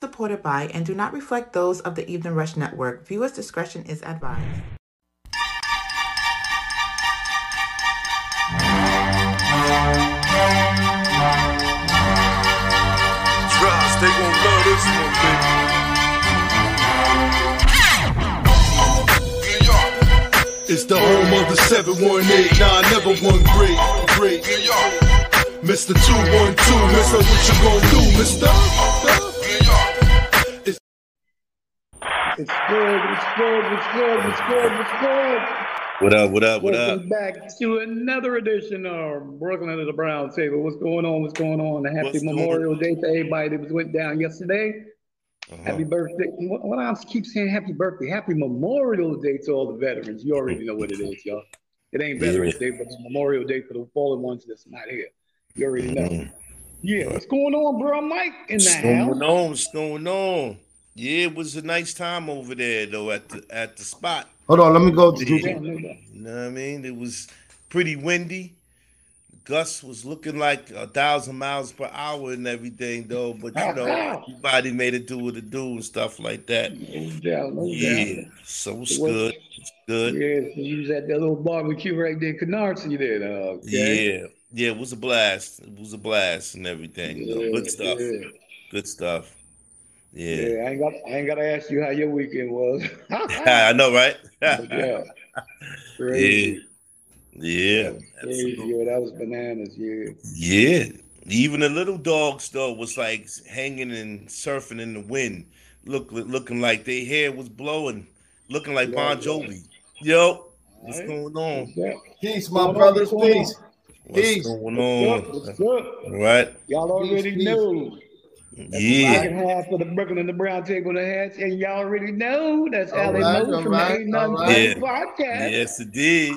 supported by and do not reflect those of the Evening Rush Network. Viewers' discretion is advised. Trust, they gon' love this one, baby. It's the home of the 718, nah, I never one great, great. Mr. 212, Mr. What you gon' do, Mr. It's good, it's good, it's good, it's good, it's good. What up? What up? What up? Welcome back to another edition of Brooklyn at the Brown Table. What's going on? What's going on? A happy What's Memorial Day to everybody that was went down yesterday. Uh-huh. Happy birthday. What, what I keep saying happy birthday. Happy Memorial Day to all the veterans. You already know what it is, y'all. It ain't Veterans Day, but it's Memorial Day for the fallen ones that's not here. You already know. Mhm. Yeah, what's going on, bro? Mike in the What's house. What's going on? What's going on? Yeah, it was a nice time over there though at the at the spot. Hold on, let me go. Yeah. Yeah. You know what I mean? It was pretty windy. Gus was looking like a thousand miles per hour and everything though, but you know, everybody made it do what it do and stuff like that. No no Yeah, doubt. so it's What- good. It's good. Yeah, so you was at that little barbecue right there, Canarsie there. uh, Okay. Yeah, yeah, it was a blast. It was a blast and everything. though. Yeah, Good stuff. Yeah. Good stuff. Yeah, Yeah. I ain't got I ain't gotta ask you how your weekend was. I know, right? Yeah. Yeah. Crazy. Yeah. Crazy. Yeah, that was bananas, yeah. Yeah. Even the little dogs though was like hanging and surfing in the wind, look looking like their hair was blowing, looking like Bon Yeah, Jovi. Yo, what's Alright. going on? Yeah. Peace, my What's brothers. going on? Peace. What's Peace. going What's on? up? What's up? All right. Y'all already Peace, peace. Know. That's the Yeah. second half of the Brooklyn and the Brown Table the hats, and y'all already know that's All Allie right, Mo from right, the Ain't Nothing all Funny right. podcast. Yes, it did.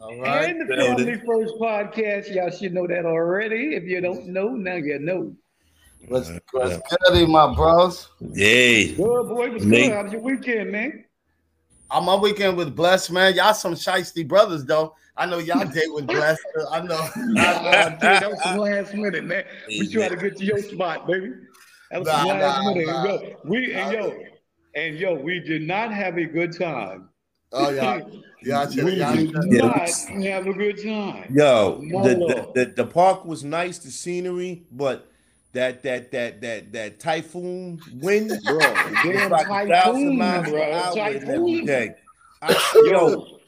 All right. And the Building. Family First podcast. Y'all should know that already. If you don't know, now you know. What's, what's good, my bros? Yay. Good boy, what's Nate. good? How was your weekend, man? Uh, my weekend was blessed, man. Y'all some shiesty brothers, though. I know y'all day was blessed. I know. Uh, dude, that was some last minute, man. We tried to get to your spot, baby. That was some Nah, last nah, minute. nah. Yo, we and yo, and yo, we did not have a good time. oh, y'all. Y'all we y'all did. Yeah, not have a good time. Yo, No, the, the, the, the park was nice, the scenery, but that that that that that typhoon wind Bro, damn like typhoon, bro. Typhoon. everything. I, yo,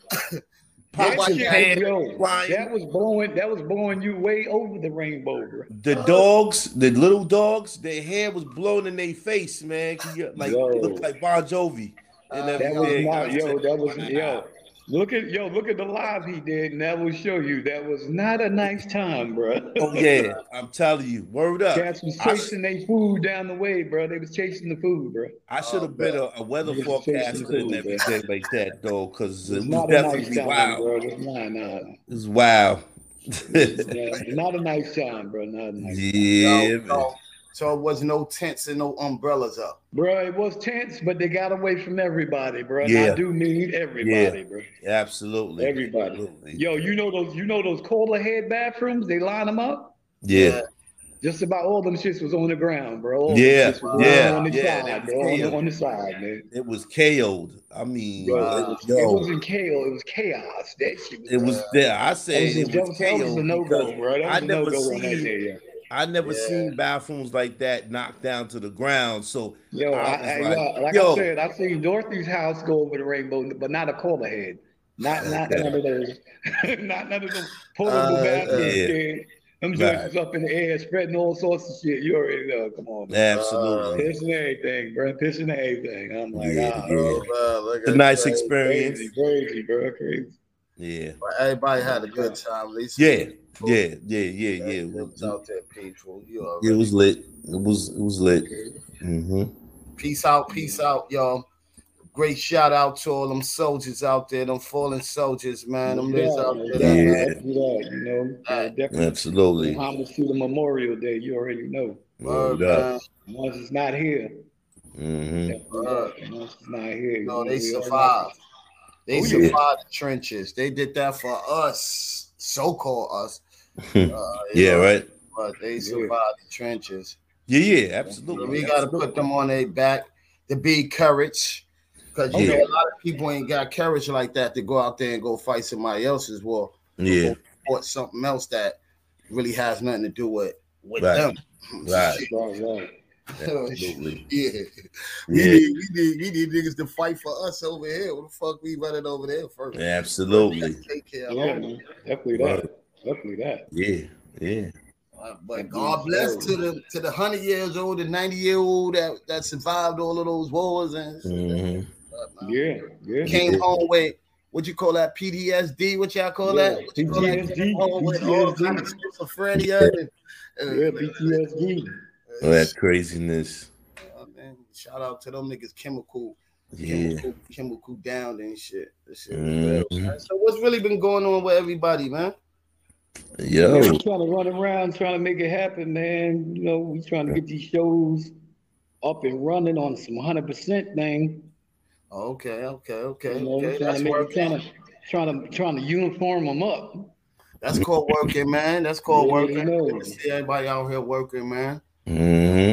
That, pots and yo, that was blowing. That was blowing you way over the rainbow, bro. The dogs, the little dogs, their hair was blown in their face, man. You- Like Yo. looked like Bon Jovi and Uh, That was everything. not, I yo. That was yo. Look at yo. Look at the live he did, and that will show you that was not a nice time, bro. Oh yeah, I'm telling you, word up. Cats was I, chasing their food down the way, bro. They was chasing the food, bro. I should have Oh, been a, a weather Niggas forecaster and everything like that, though, because it It's was not a nice definitely time, wild. bro. It's not, wild. Yeah, not a nice time, bro. Not a nice. yeah, So, man. so, so it was no tents and no umbrellas up. Bro, it was tense, but they got away from everybody, bro. And Yeah. I do mean everybody, bro. absolutely. Everybody. Absolutely. Yo, you know those, you know those cola head bathrooms? They line them up. Yeah, Just about all them shits was on the ground, bro. All Yeah, yeah, on the yeah, side, bro. On the, on the side, man. it was KO'd. I mean, Bro, uh, it, was, yo, it wasn't chaos. It was chaos. That shit was. it was there. I that said was, it was was, that was a KO'd no go, bro. That was I a never no go on that day. Yeah. I never Yeah. seen bathrooms like that knocked down to the ground. So Yo, I I, like, yo, like yo. I said, I seen Dorothy's house go over the rainbow, but not a cola head. Not not Okay. none of those. not none of those portable Uh, bathrooms. yeah. Them Right. joints is up in the air, spreading all sorts of shit. You already know. Come on, man. absolutely, Pissing everything, bro. Pissing everything. I'm like, Yeah, ah, yeah. Oh, man, look it's a nice that. experience. crazy, crazy, bro. Crazy. Yeah, But everybody had a good time, Lisa. yeah, yeah, yeah, yeah, yeah. It was out there peaceful. You It was lit. It was it was lit. hmm Peace out, peace out, y'all. Great shout out to all them soldiers out there, them fallen soldiers, man. Them niggas out yeah, there. Yeah. that, do you know. Yeah, definitely. Absolutely. Homage to the Memorial Day. You already know. Word, Word up. Once it's not here, Mm-hmm. Word. once it's not here. No, you they know, survived. They Oh, yeah. survived the trenches. They did that for us, so-called us. Uh, Yeah, know, right. But they Yeah. survived the trenches. Yeah, yeah, absolutely. We got to put them on their back to be courage. Because you Yeah. know a lot of people ain't got courage like that to go out there and go fight somebody else's war. Yeah, Or something else that really has nothing to do with with Right. them. right. Right, right. Absolutely. Yeah. We Yeah. need we need we need niggas to fight for us over here. What the fuck we running over there first? Absolutely. Take care of Yeah, them. man. Definitely that. Definitely that. Yeah, yeah. Uh, But God bless to the to the hundred years old, and ninety year old that that survived all of those wars and hmm Yeah, yeah. came home with what you call that PTSD? What y'all call Yeah, that? What you call that? PTSD, Came home with all kind of schizophrenia. And, and, Yeah, PTSD. Oh, that craziness. uh, man, shout out to them niggas, chemical, Yeah. chemical, chemical down and shit. This shit. Mhm. So what's really been going on with everybody, man? Yo. Yeah, we trying to run around trying to make it happen, man. You know, we trying to get these shows up and running on some hundred percent thing. Okay, okay, okay, You know, okay. trying That's to make it, working. trying to trying to trying to uniform them up. That's called working, man. That's called Yeah, working. you know. Good to See everybody out here working, man. Hmm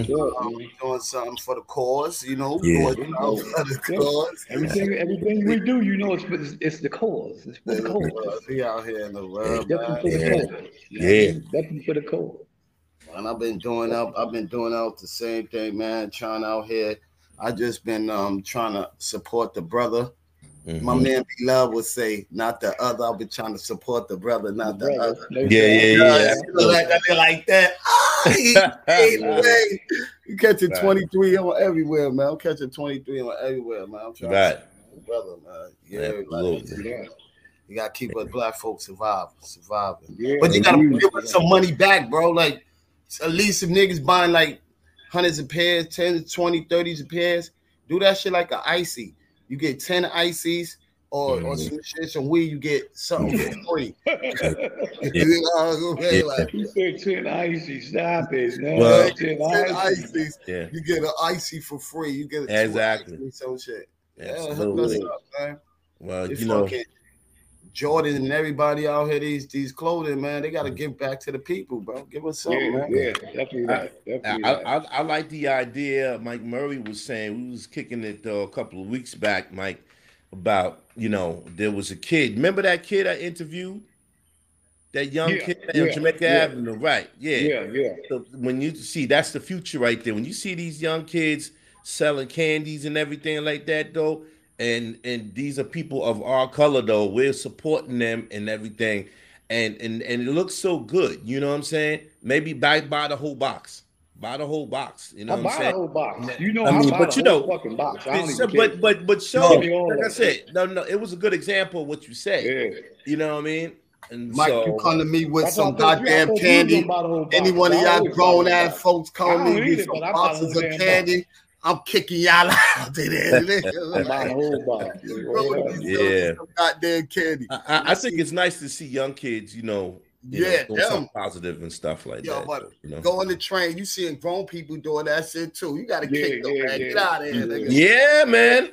Yeah, Um, man. doing something for the cause, you know. Yeah. Doing for the cause. Everything everything we do, you know, it's it's, it's the cause. It's for the cause. Be out here in the It's world, definitely for the Yeah. cause. Yeah. Definitely for the cause. And I've been doing up. I've been doing out the same thing, man. Trying out here. I just been um trying to support the brother. My Mhm. man B Love would say, not the other. I've been trying to support the brother, not the Brother, other. no Yeah, doubt. yeah, yeah. Like, they're like that. Ah, he ain't way. You catching Right. 23 on everywhere, man. I'm catching 23 on everywhere, man. I'm trying Right. to brother, man. Yeah, Absolutely. like, you gotta keep us black folks surviving, surviving. Yeah, But you gotta yeah. give us some money back, bro. Like at least some niggas buying like hundreds of pairs, 10, 20, 30s of pairs. Do that shit like a icy. You get 10 ices or, or Mhm. some shit, some weed, you get something for free. You know what I'm saying? Yeah. Like, You said 10 icy. Stop it. No, Well- 10 10 icy. Yeah. you get an icy for free. You get a Exactly. icy, some shit. Yeah, Absolutely. up, man. Well, This you know, Jordan and everybody out here, these these clothing, man, they gotta give back to the people, bro. Give us something, Yeah, man. yeah, definitely that. Definitely I, that. I, I like the idea Mike Murray was saying. We was kicking it uh, a couple of weeks back, Mike, about you know there was a kid. Remember that kid I interviewed? That young Yeah, kid on yeah, Jamaica yeah. Avenue, right? Yeah. yeah, yeah. So when you see that's the future right there. When you see these young kids selling candies and everything like that, though, and and these are people of our color, though, we're supporting them and everything, and and and it looks so good. You know what I'm saying? Maybe buy buy the whole box, buy the whole box. You know I what I'm buy the whole box. You know, I I, mean, buy but the you whole know, fucking box. I don't So, even but care. but but show Give me all like I said, no no, it was a good example of what you said. Yeah. You know what I mean? And Mike, so, you come to me with That's some I thought you- I goddamn you candy. gonna buy the whole box. Any one of y'all grown ass folks I come don't me with some but I buy the boxes whole of damn candy. I'm kicking y'all out there. I buy the whole box. Yeah. goddamn candy. I, I, I think it's nice to see young kids, you know, you Yeah, know, doing them. positive and stuff like Yo, that. but you know? Go on the train, you seeing grown people doing that shit too. You gotta Yeah, kick them, yeah, man. yeah. Get out of here, nigga. Yeah, man. You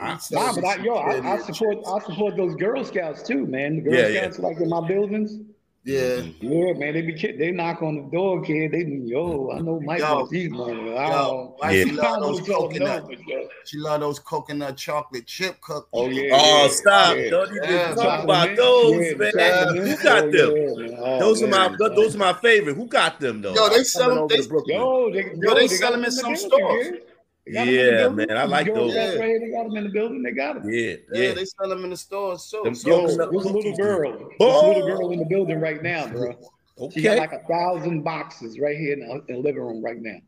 Nah, but I, yo, I, I support I support those Girl Scouts too, man. The Girl Yeah, yeah. Scouts like in my buildings. Yeah. Mm-hmm. Yeah, man, they be kid, they knock on the door, kid. They be, yo, I know Mike yo, these money. I don't. Yo, yeah. She love those know, coconut? but, yo, She love those coconut chocolate chip cookies. Oh yeah. Oh, yeah, stop. yeah. Don't even Yeah, talk about mint, those, yeah, man. chocolate Who got Oh, them? yeah. Oh, those are my man. those are my favorite. Who got them though? Yo, they sell them- they- to Yo, they, Yo, they got sell them in some building, stores. Yeah. They got them in the Yeah, building. man, I like Girl those. Yeah. right they got them in the building. They got them. Yeah, Yeah, yeah. they sell them in the stores too. Them So, Yo, coconut this little cookies. girl, this Oh. little girl in the building right now, bro. She got Okay. like a thousand boxes right here in the, in the living room right now.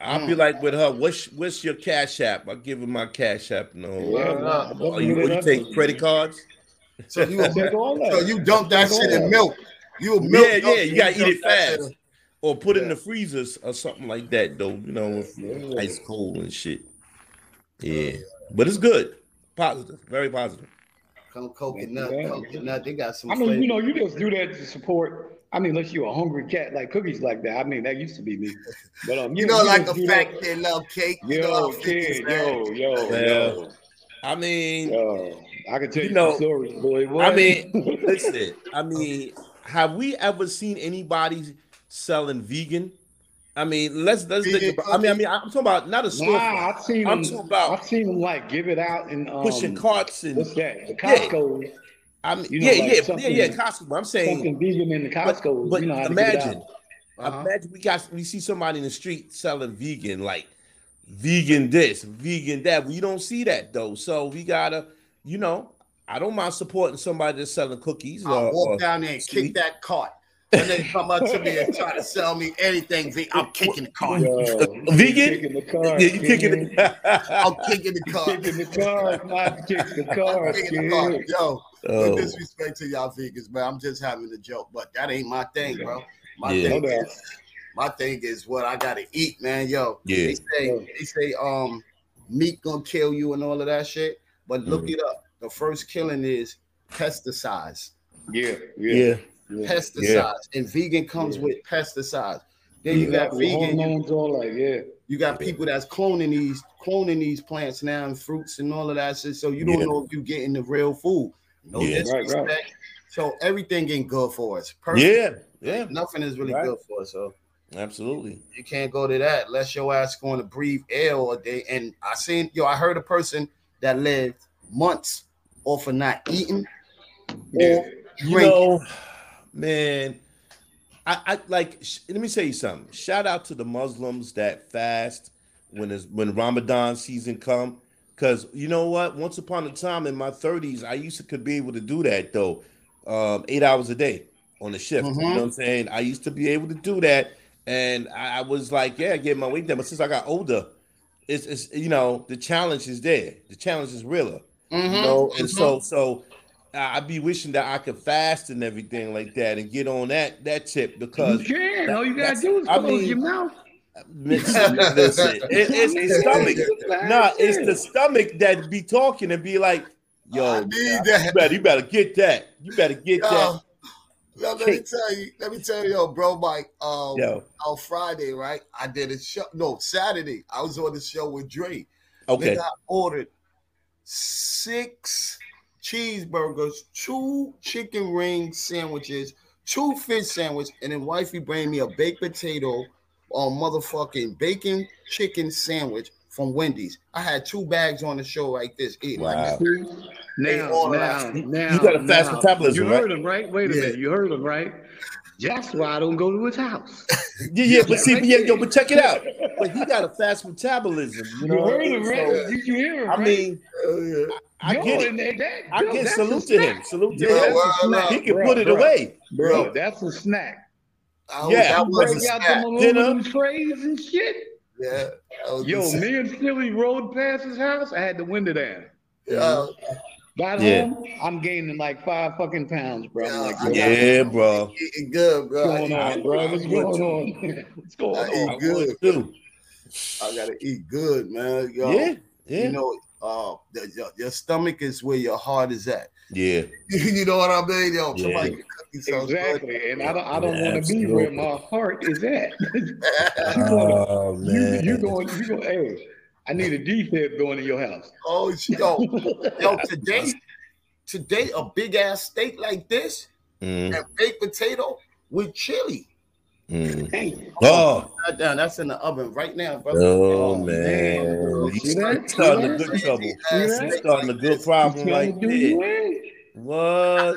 I'll be mm. like with her. What's what's your cash app? I'll give her my cash app. No. Yeah, man, nah. Oh, you, what, you take credit cards? so you I take all that. so you dump that shit in milk. You a milk Yeah, yeah. dump, You gotta eat dump it that fast. In- Or put it in the freezers or something like that, though. You know, if Yeah. ice cold and shit. Yeah, but it's good. Positive, very positive. Come coconut, Yeah. coconut. They got some. I mean, flavor. you know, you just do that to support. I mean, unless you're a hungry cat like cookies like that. I mean, that used to be me. But um, You know, like just a do fat that- kid love cake. You know Yo, kid, yo, yo, Well, yo, I mean, yo. I can tell You you, know, some stories, boy. I mean, listen. I mean, have we ever seen anybody selling vegan? I mean, let's let's Vegan think about. I mean, I mean, I'm talking about not a store. Nah, I've seen I'm them. talking about I've seen them like give it out and um, pushing carts and What's that? The Yeah. Costco, I mean, you know, yeah, like yeah, yeah, something- yeah, Costco. But I'm saying, something vegan in the but, Costco. but you know how to get it imagine. Uh-huh. imagine we got we see somebody in the street selling vegan, like vegan this, vegan that. We don't see that though, so we gotta, you know, I don't mind supporting somebody that's selling cookies. I'll or- walk or down there and sweet. kick that cart. And they come up to me and try to sell me anything. ve- I'm kicking the cart. Yo, Vegan? Kicking the car. Yeah, you kicking kid. it. I'm kicking the cart. Kicking the car. Not kick the car. I'm kicking the cart. Yo, Oh. no disrespect to y'all vegans, man. I'm just having a joke, but that ain't my thing, bro. My Yeah. thing No is my thing is what I gotta eat, man. Yo, Yeah. they say they say um meat gonna kill you and all of that shit. But look Mhm. it up. The first killing is pesticides. Yeah, yeah. yeah, yeah. Pesticides. And vegan comes Yeah. with pesticides. Then you got Exactly. vegan, you, hormones, all like Yeah. you got people that's cloning these cloning these plants now and fruits and all of that shit. So you don't Yeah. know if you're getting the real food. No Yeah. Right, right. disrespect. So everything ain't good for us. Yeah, yeah, Nothing is really Right. good for us. So absolutely. you can't go to that unless your ass going to breathe air all day. And I seen yo, I heard a person that lived months off of not eating Yeah. or You drinking. know, man, I, I like. sh- Let me tell you something. Shout out to the Muslims that fast when it's, when Ramadan season come. Cause you know what? Once upon a time in my 30s, I used to could be able to do that though, um, eight hours a day on the shift. You Mhm. know what I'm saying? I used to be able to do that, and I, I was like, yeah, I get my weight down. But since I got older, it's, it's you know the challenge is there. The challenge is realer Mhm, you know and mhm. so so I- i'd be wishing that i could fast and everything like that and get on that that tip because You can. All you gotta do is I close mean- your mouth. listen, listen, it- it's the stomach nah it's the stomach that be talking and be like yo need you that. better, you better get that you better get that Yo, yo, let me tell you, let me tell you, yo, bro, Mike. Um, yo on Friday, right? I did a show. No, Saturday, I was on the show with Dre. okay Nigga, I ordered six cheeseburgers, two chicken ring sandwiches, two fish sandwich, and then wifey bring me a baked potato or motherfucking bacon chicken sandwich from Wendy's. I had two bags on the show like this. Eating Wow. this. Now, all now, now, You got a fast now. metabolism, You right? heard him, right? Wait a Yeah. minute. You heard him, right? That's why I don't go to his house. Yeah yeah but see yeah yo but check it out but he got a fast metabolism you You know what I heard mean? him, right? So, Did you hear him? i mean Oh, yeah. i Yo, get it that, that, i yo, get that's salute a to him snack. salute to him well, that's he can bro, put it bro. away Bro, Yo. that's a snack. Oh, Yeah. that was a Break out snack. them Dinner. trays and shit. Yeah. that was a Yo, me and Philly rode past his house. I had the window down. Yeah. Got Yeah. home, I'm gaining like five fucking pounds, bro. I'm like, Yeah, yeah bro Eating good, bro. what's going on, bro? What's going on? What's going I on? eat good. too. I gotta eat good, man. Yo, Yeah, yeah, You know, uh, the, your, your stomach is where your heart is at. yeah. you know what I mean? Yo, Yeah. somebody can cook you something Exactly, and I don't, I don't Yeah, want to be where my heart is at. good. Oh you, you going, you going? Hey, I need a defib going to your house. oh, yo, yo, today, today, a big ass steak like this Mm, and baked potato with chili. mm. Hey, Oh, Right down, that's in the oven right now, brother. oh man. man, See you that? starting a good trouble. Big See ass? You steak starting a good this. problem trying right to do you there. in. What?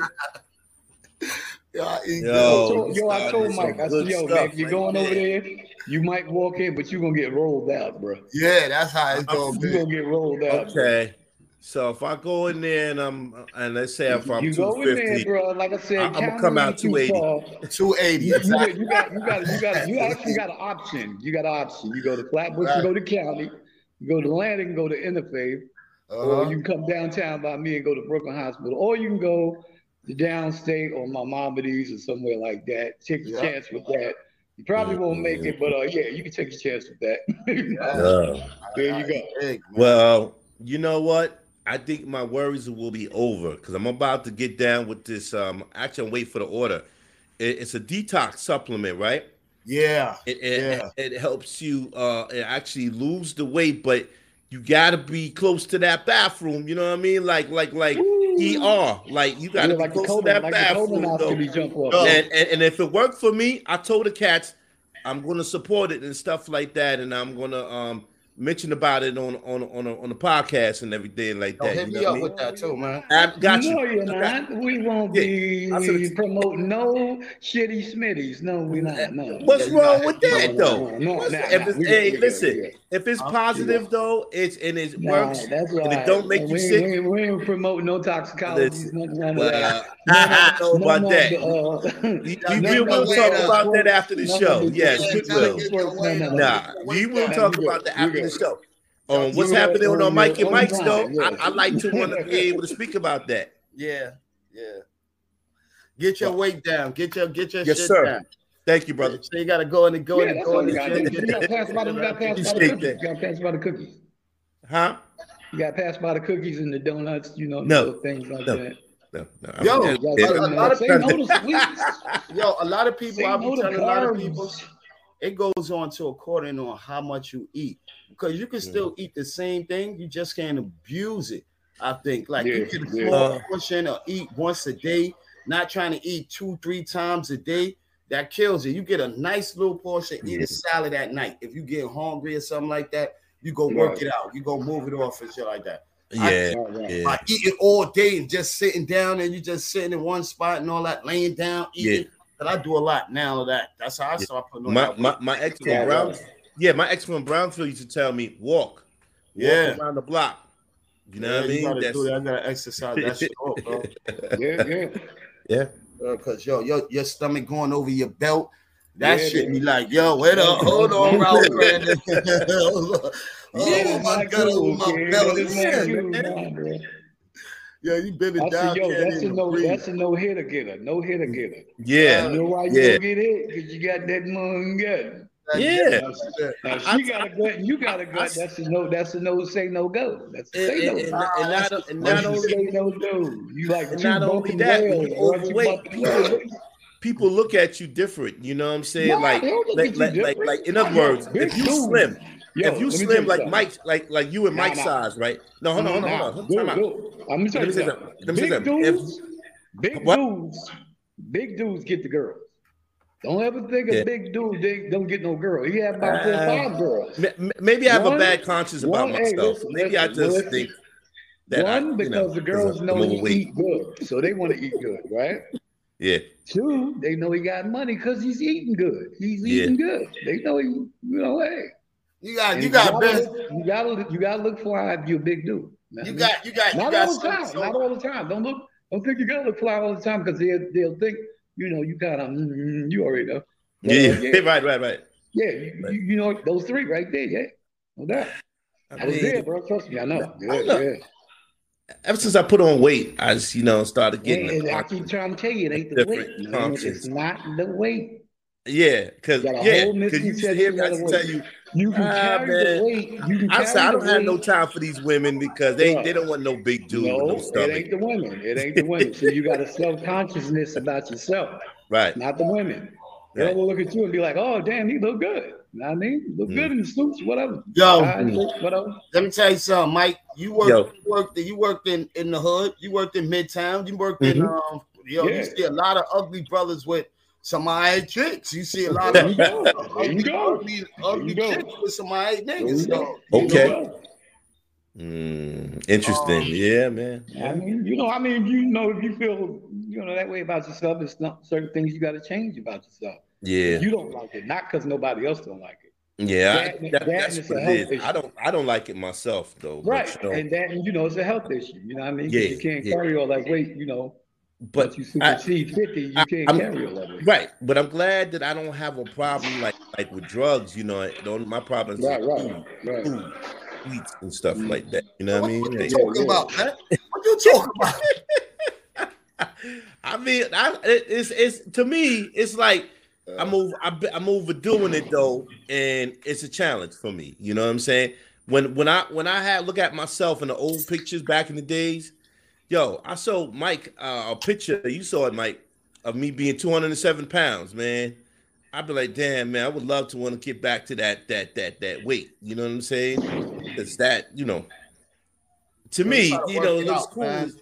Yo, I eat Yo. I Oh, told, you yo, I started told some Mike, I good said, yo, man, stuff if you're right going over there. There, you might walk in, but you're gonna get rolled out, bro. Yeah, that's how it's gonna be. You're gonna get rolled out. bro. Okay. So if I go in there and I'm and let's say if I'm you two go in there, bro. Like I said, I- I'ma count come out too 280. 280. You, you, exactly. got, you got, you got, you got, you actually got an option. You got an option. You go to Flatbush, you go to County, you go to Landing, go to Interfaith, or Uh-huh. you can come downtown by me and go to Brooklyn Hospital, or you can go to downstate or Maimonides or somewhere like that. Take your Yeah. chance with that. You probably won't make it, but uh, yeah, you can take your chance with that. uh, there you go. Well, you know what? I think my worries will be over because I'm about to get down with this. Um, actually, I'm waiting for the order. It, it's a detox supplement, right? yeah. It, it, Yeah. it helps you uh it actually lose the weight, but you gotta be close to that bathroom. You know what I mean? Like like like ER. Like you gotta Yeah, like close to that like bathroom. though. colonoscopy jump off. Yo. And, and and if it worked for me, I told the cats, I'm going to support it and stuff like that, and I'm going to um mention about it on on on a, on the podcast and everything like Yo, that. hit you me up what I mean? with that too, man. I got you. no, you're I got- not. We won't Yeah, I said be it's- promoting no shitty smitties. No, we not. No. What's Yeah, wrong got- with that no, though? no, no, What's- nah, if it's, hey, we listen, we if it's positive though, it's and it Nah, works, that's and it don't make you we, sick. We, we ain't promoting no toxicology. Listen, None, none of Well, that. I don't know None about that. We, we, none we of will talk about that after the show. Yes, we will. get your weight No, up. Nah, we will talk about good, that after the good. show. Um, what's You happening good on on Mike and own Mike's though? yeah. I, I like to want to be able to speak about that. Yeah, yeah. Get your weight down. Get your get your Yes, shit sir. down. Thank you, brother. So you gotta go in and go in and go in you and gotta shit. do. You gotta pass by the, you gotta pass by the Appreciate cookies. You gotta pass by the cookies. Huh? You gotta pass by the cookies and the donuts, you know, No. things like No. that. No, no. Yo, I'm- You yeah, gotta a lot of say no to sweets. Yo, a lot of people, Say I'll no be telling a lot of people, it goes on to according on how much you eat. Because you can still eat the same thing, you just can't abuse it. I think like you Yeah, get a yeah. small Uh, portion or eat once a day, not trying to eat two, three times a day. That kills you. You get a nice little portion, eat Yeah. a salad at night. If you get hungry or something like that, you go work Right. it out. You go move it off and shit like that. yeah, Right, right. yeah. By eating all day and just sitting down and you just sitting in one spot and all that, laying down, eating. But I do a lot now of that. That's how I start putting on My that my, my ex from Yeah, Brown, right. Yeah, my ex from Brownsville used to tell me walk, Yeah. walk around the block. You know Yeah, what I you mean? gotta That's- do that. I gotta exercise that shit off, bro. Yeah, yeah. yeah. Uh, because yo, your your stomach going over your belt. That Yeah, shit yeah. be like, yo, wait up, hold on, Ralph Kramden. oh Yeah, my god, oh, over my kid. belly. It's not Yeah, you, man. Yeah, you been I it down. said, yo, that's a no, breathe. that's a no hitter getter, no hitter getter. Yeah, You know why you yeah. don't get hit? Because you got that moon gut. Yeah. That's it. Now she got a gut, you got a gut. That's a no. That's a no. Say no go. That's a And, say and, and, no. and not, and not only say no go. You like And not only that, when you bro. Overweight, about to kill it. people look at you different. You know what I'm saying? Nah, like, they don't look like, like, like, like, in other words, if you dude. slim, Yo, if you let me tell slim you like something. Mike, like like you and Nah, Mike nah. size, right? No, hold on, hold on, Nah, hold on. dude, Time dude. I'm gonna tell Let you me say something. something. Let me say Big something. If- big What? dudes, big dudes get the girls. Don't ever think Yeah. a big dude they don't get no girl. He had about four Uh, five girls. M- m- Maybe I have a bad conscience about one- hey, myself. listen, maybe I just listen. think that I, One, you because know, the girls know he overweight. eat good, so they want to eat good, right? Yeah, Two, they know he got money because he's eating good. He's Yeah. eating good. They know he, you know, hey. You got you got gotta best. you gotta you gotta look fly if you're a big dude. You got you got you not got all the time. so- Not all the time. Don't look. Don't think you gotta look fly all the time because they'll they'll think you know you kind of mm, you already know. But, uh, yeah, yeah, right, right, right. yeah. You, you, you know those three right there. Yeah, no doubt. I I was mean, there, bro. Trust me, I know. Yeah, know. yeah. ever since I put on weight, I just you know started getting. and I keep trying to tell you, it ain't the weight. man. conscience. It's not the weight. yeah, because yeah, because you hear me. I tell you. You can Ah, carry man. the weight. You can I said I don't have no time for these women because they, they don't want no big dude No, with no it ain't the women. It ain't the women. So you got a self consciousness about yourself, Right. not the women. They'll Right. look at you and be like, "Oh, damn, he look good." Know what I mean? Look Mm. good in the suits, whatever. Yo, whatever. let me tell you something, Mike. You worked, Yo. you worked, you worked in in the hood. You worked in Midtown. You worked in um. Yo, Yeah. you see a lot of ugly brothers with some eye chicks. You see a lot of you ugly, you go. ugly, ugly chicks with some eye There niggas. you go. So, You Okay. know? Mm, interesting. Um, yeah, man. I mean, you know, I mean, you know, if you feel, you know, that way about yourself, it's not certain things you got to change about yourself. Yeah. You don't like it, not because nobody else don't like it. Yeah, I- That- that- that that's what a health issue. I don't I don't like it myself though. but, Right. you know, And that, and you know, it's a health issue. You know what I mean? Yeah, you can't yeah. carry all that weight, you know. But Once you I- 50, you can't I'm- carry all that weight. right. But I'm glad that I don't have a problem like like with drugs. You know, don't my problem is Right, with right, food, right. food, sweets and stuff mm-hmm. like that. You know what I mean? what you Like- talking yeah. about, man? What you talking about? I mean, I it- it's it's to me, it's like uh. I'm over I, I'm overdoing it though, and it's a challenge for me. You know what I'm saying? When when I when I had look at myself in the old pictures back in the days, yo, I saw Mike uh, a picture. You saw it, Mike, of me being 207 pounds, man. I'd be like, damn, man, I would love to want to get back to that that that that weight. You know what I'm saying? Because that, you know, to me, you know, it looks cool. man.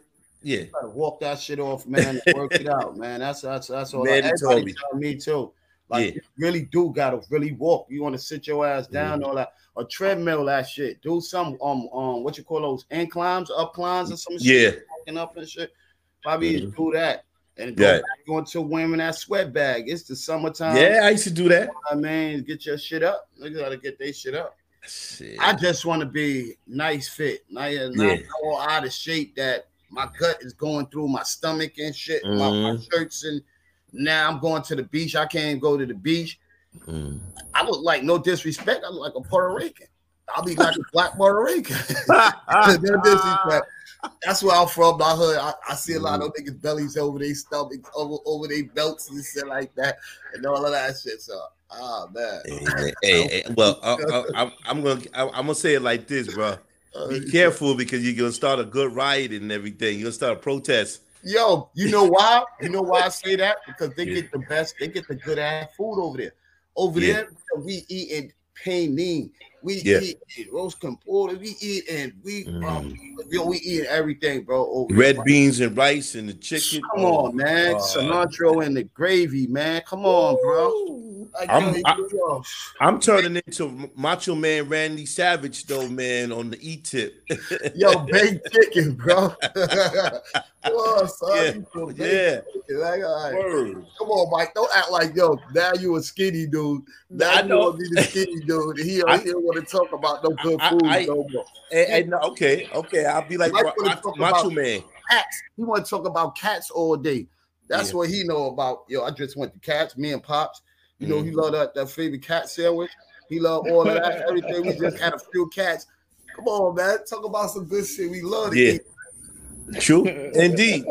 Yeah. Walk that shit off, man. Work it out, man. That's that's that's all. Everybody Everybody told me. me too. Like Yeah. you really do gotta really walk. You want to sit your ass down all that or treadmill that shit. Do some um um what you call those inclines, up climbs or some shit. Yeah. Up and shit. Probably Mhm. do that. And go Yeah. going to women that sweat bag. It's the summertime. Yeah, I used to do that. I mean, get your shit up. They gotta get their shit up. Shit. I just want to be nice fit, not, not Yeah. all out of shape that my gut is going through my stomach and shit. My, my Mhm. shirts and now I'm going to the beach. I can't go to the beach. Mm. I look like no disrespect. I look like a Puerto Rican. I'll be like a black Puerto Rican. no disrespect. That's where I'm from. My hood. I, I see a lot of niggas bellies over their stomachs, over over their belts and shit like that, and all of that shit. So, ah man. Hey, hey, hey, well, I'm, I'm gonna I'm, I'm gonna say it like this, bro. Uh, Be careful because you're gonna start a good riot and everything. You're gonna start a protest. Yo, you know why? You know why I say that? Because they Yeah. get the best, they get the good ass food over there. Over Yeah. there, we eating panini, we Yeah. eat roast compota, we eat and we um, Mm. yo, we eat everything, bro. Red there. beans and rice and the chicken. Come on, man. uh, Cilantro and the gravy, man. Come on, bro. I'm- I- I'm turning into Macho Man Randy Savage though, man, on the E tip. yo, baked chicken, bro. On, son. Yeah, yeah. Like, right. Come on, Mike. Don't act like yo. Now you a skinny dude. Now I you know. want to be the skinny dude. He, he don't want to talk about no good I- food I- no more. Eh, eh, hey, hey, okay, okay. I'll be like Mike Macho, Macho Man. Cats. He want to talk about cats all day. That's Yeah. what he know about. Yo, I just went to cats. Me and pops. You know, he Mhm. love that that favorite cat sandwich. He love all of that. Everything. We just had a few cats. Come on, man. Talk about some good shit. We love to Yeah. eat. True, indeed.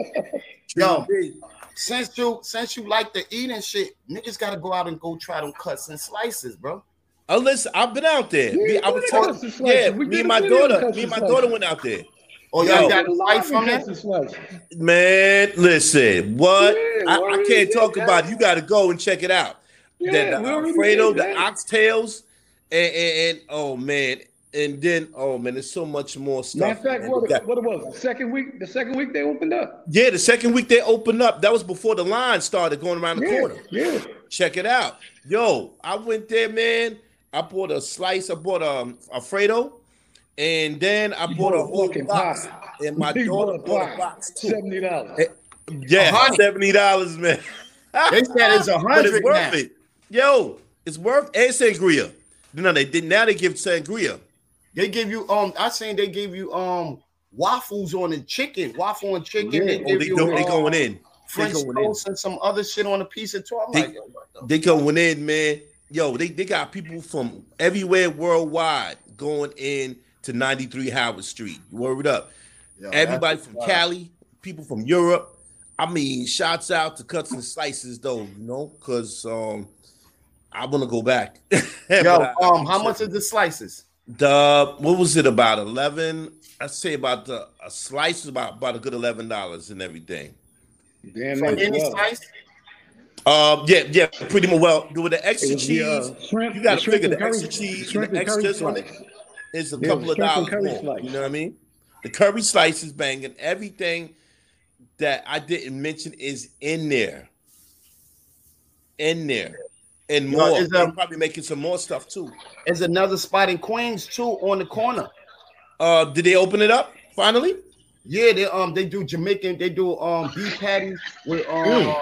True Yo. indeed. Since you since you like the eating shit, niggas gotta go out and go try them cuts and slices, bro. Oh, listen, I've been out there. Yeah, Me, I we was talking. cuts and. Yeah, me and my a video of daughter. Me and my daughter went out there. Oh, Yo. y'all got life from that? Man, listen, what? Yeah, I, I can't talk about. it. You got to go and check it out. Yeah, the, the Alfredo, the oxtails, and, and, and oh man, and then oh man, there's so much more stuff. Matter of fact, what, That- what it was? The second week, the second week they opened up. yeah, the second week they opened up. That was before the line started going around the Yeah, corner. yeah. Check it out. Yo, I went there, man. I bought a slice. I bought um Alfredo, and then I You bought a bought whole box. pie. And my You daughter bought a bought a box too. Seventy dollars. Eh, Yeah, A hundred. seventy dollars, man. They said it's a but it's hundred worth now. it. Yo, it's worth and sangria. No, they did now. They give sangria. They give you um. I seen they give you um waffles on the chicken, waffle and chicken. Yeah. They Oh, they you go, they um, going in. French going in. toast and some other shit on a piece of toast. They- like, yo, They going in, man. Yo, they, they got people from everywhere worldwide going in to 93 Howard Street. Word up. yo, Everybody from wild. Cali, people from Europe. I mean, shouts out to cuts and slices though, you know, because um I want to go back. Yo, I- um, how much is the slices? the what was it about 11? I'd say about the a slice is about about a good eleven dollars and everything. Damn, For that's any well. slice? Um, yeah, yeah, pretty much. Well, with the It extra was the, cheese, uh, shrimp, you gotta figure the curry- extra cheese, shrimp the and extras on it. It's a Yeah, couple of dollars curry more. slice. You know what I mean? The curry slice is banging. Everything that I didn't mention is in there. In there. And Yo, more. is, They're um, probably making some more stuff too. There's another spot in Queens too on the corner. Uh, did they open it up finally? Yeah, they um they do Jamaican, they do um beef patties with um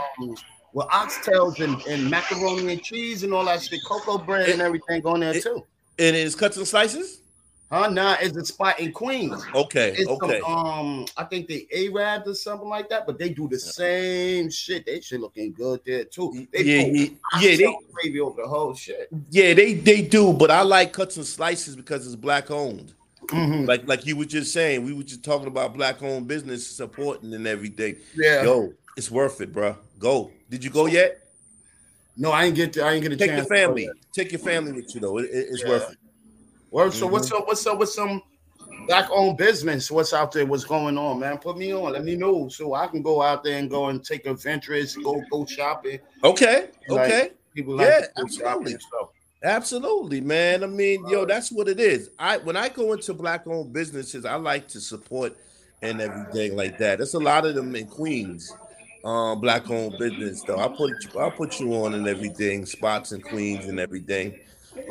with oxtails and, and macaroni and cheese and all that shit, cocoa bread and everything on there It- too. And it's cuts and slices? Huh? Nah, it's a spot in Queens. Okay, It's okay. some, um, I think they Arabs or something like that, but they do the same shit. They shit looking good there too. They yeah, yeah, yeah, they gravy over the whole shit. yeah, they they do, but I like cuts and slices because it's black owned. Mhm. Like like you were just saying, we were just talking about black owned business supporting and everything. Yeah. Yo, it's worth it, bro. Go. Did you go yet? No, I ain't get to, I ain't get a Take your chance. to go family. Take your family with you though. It- it- it's Yeah. worth it. Word, so Mm-hmm. what's up? What's up with some black owned business? What's out there? What's going on, man? Put me on. Let me know so I can go out there and go and take adventures, go go shopping. Okay. Like, Okay. People like Yeah, absolutely. Absolutely, man. I mean, yo, that's what it is. I when I go into black owned businesses, I like to support and everything like that. There's a lot of them in Queens. um, black owned business though. I put you, I put you on and everything, spots and queens and everything.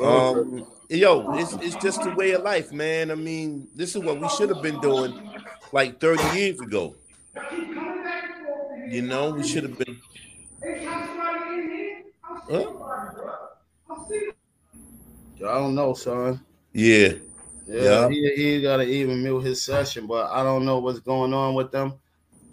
Um, yo, it's it's just the way of life, man. I mean, this is what we should have been doing like 30 years ago. You know, we should have been. Huh? I don't know, son. Yeah. Yeah, yeah. He, he got to even mute his session, but I don't know what's going on with them.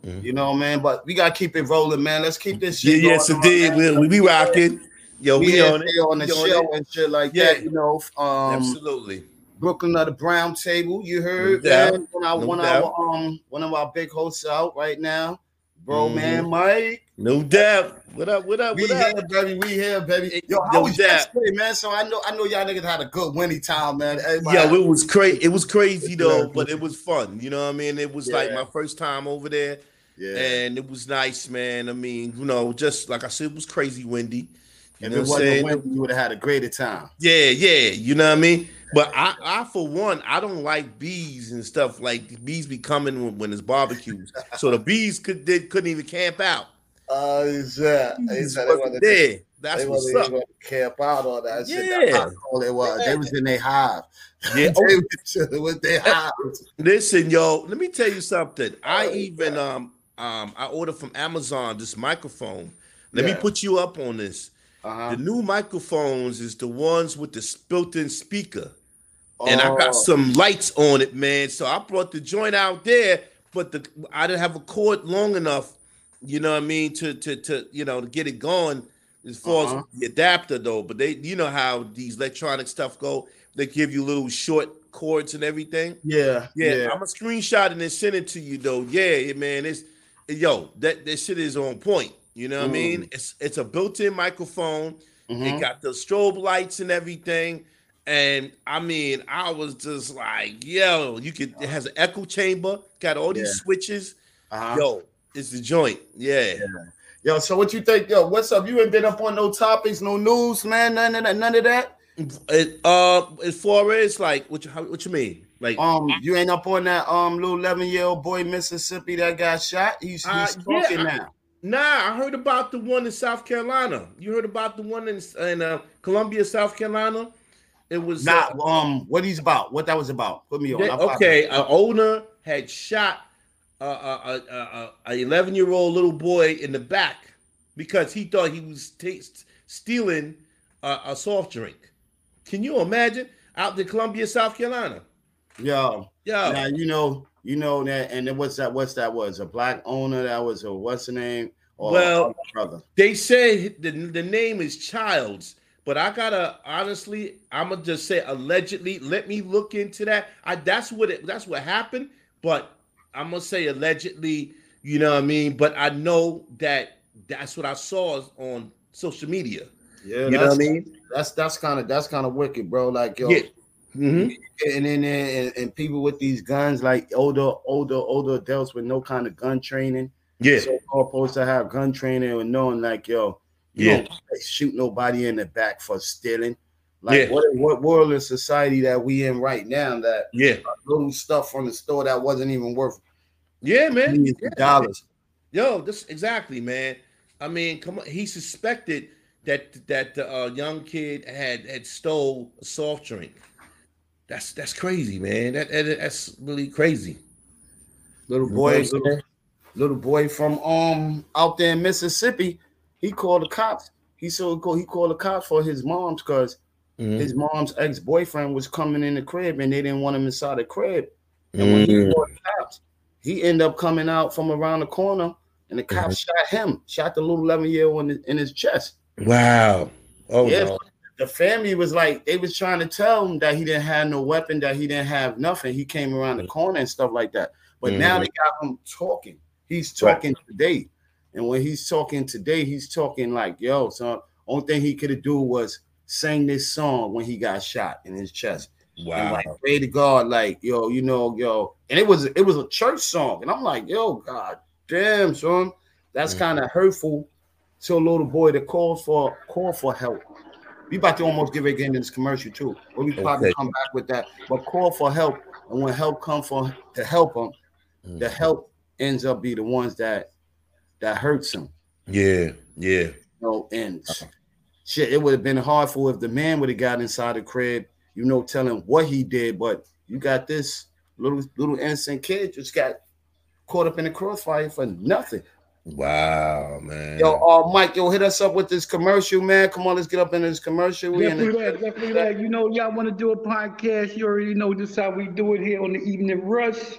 Mm-hmm. You know, man. But we gotta keep it rolling, man. Let's keep this shit. Yeah, yes, indeed. We'll, we be rocking. Yo, we, we on it. on the show it. and shit like yeah. that. You know, um, absolutely. Brooklyn of the Brown Table. You heard no that one, our, no one of our um one of our big hosts out right now, bro, mm-hmm. man, Mike. No doubt. What up? What up? We what up? here, baby. We here, baby. Yo, how no was yesterday, man? So I know, I know y'all niggas had a good winning time, man. Everybody yeah, it was crazy. It was crazy though, but it was fun. You know what I mean? It was yeah. like my first time over there. Yeah. And it was nice, man. I mean, you know, just like I said, it was crazy windy. You if know it wasn't you would have had a greater time. Yeah, yeah. You know what I mean? But I, I for one, I don't like bees and stuff. Like bees be coming when, when it's barbecues. so the bees could they couldn't even camp out. Oh, uh? Is that there? That's they what's up. Camp out all that yeah. shit. That's all it was. Yeah. They was in their hive. Yeah, they was with their hive. Listen, yo, let me tell you something. I even um um, I ordered from Amazon this microphone. Let yeah. me put you up on this. Uh-huh. The new microphones is the ones with the built-in speaker, oh. and I got oh. some lights on it, man. So I brought the joint out there, but the I didn't have a cord long enough. You know what I mean to to to you know to get it going as far uh-huh. as the adapter though. But they you know how these electronic stuff go. They give you little short cords and everything. Yeah, yeah. yeah. I'm a screenshot and then send it to you though. Yeah, man. It's yo, that, that shit is on point. You know what mm. I mean? It's it's a built-in microphone. Mm-hmm. It got the strobe lights and everything. And I mean, I was just like, yo, you could it has an echo chamber, got all these yeah. switches. Uh-huh. Yo, it's the joint. Yeah. yeah. Yo, so what you think? Yo, what's up? You ain't been up on no topics, no news, man, none of that, none of that. It, uh, as far as like, what you, how, what you mean? Like, um, you ain't up on that um little eleven year old boy Mississippi that got shot. He's, he's uh, talking yeah, now. Nah, I heard about the one in South Carolina. You heard about the one in in uh, Columbia, South Carolina. It was not uh, um what he's about. What that was about. Put me on. okay, an owner had shot a a, a, a 11 year old little boy in the back because he thought he was t- stealing a, a soft drink. Can you imagine out in Columbia, South Carolina? Yo, yeah. Now you know, you know that, and then what's that? What's that? Was a black owner? That was a what's the name? Well, brother. They say the the name is Childs, but I gotta honestly, I'm gonna just say allegedly. Let me look into that. I that's what it. That's what happened. But I'm gonna say allegedly. You know what I mean? But I know that that's what I saw on social media. Yeah, you know what I mean. That's that's kind of that's kind of wicked, bro. Like yo, yeah. Mm-hmm. And then and, and, people with these guns, like older, older, older adults with no kind of gun training. Yeah, so all supposed to have gun training and knowing, like, yo, you yeah. don't shoot nobody in the back for stealing. Like, yeah. what what world and society that we in right now? That yeah, little stuff from the store that wasn't even worth. Yeah, man, yeah. dollars. Yo, this exactly, man. I mean, come on. He suspected that that the uh, young kid had had stole a soft drink. That's that's crazy, man. That, that that's really crazy. Little boy, little, little, boy from um out there in Mississippi, he called the cops. He so he called the cops for his mom's because mm-hmm. his mom's ex boyfriend was coming in the crib and they didn't want him inside the crib. And mm-hmm. when he mm. called the cops, he ended up coming out from around the corner and the cops mm-hmm. shot him, shot the little 11 year old in, in his chest. Wow. Oh, yeah, no the family was like they was trying to tell him that he didn't have no weapon, that he didn't have nothing. He came around the mm. corner and stuff like that. But mm-hmm. now they got him talking. He's talking right. today. And when he's talking today, he's talking like, yo, so only thing he could have do was sing this song when he got shot in his chest. Wow. And like pray to God, like, yo, you know, yo. And it was it was a church song. And I'm like, yo, God damn, son. That's mm-hmm. kind of hurtful to a little boy that calls for call for help. We about to almost give it again in this commercial too. But We'll probably okay. come back with that. But call for help, and when help come for to help them, mm-hmm. the help ends up be the ones that that hurts him. Yeah, yeah. You know, and shit, it would have been hard for if the man would have got inside the crib, you know, telling what he did, but you got this little little innocent kid just got caught up in the crossfire for nothing. Wow, man. Yo, uh, Mike, yo, hit us up with this commercial, man. Come on, let's get up in this commercial. We definitely that, definitely that. You know, y'all want to do a podcast. You already know this how we do it here on the Evening Rush.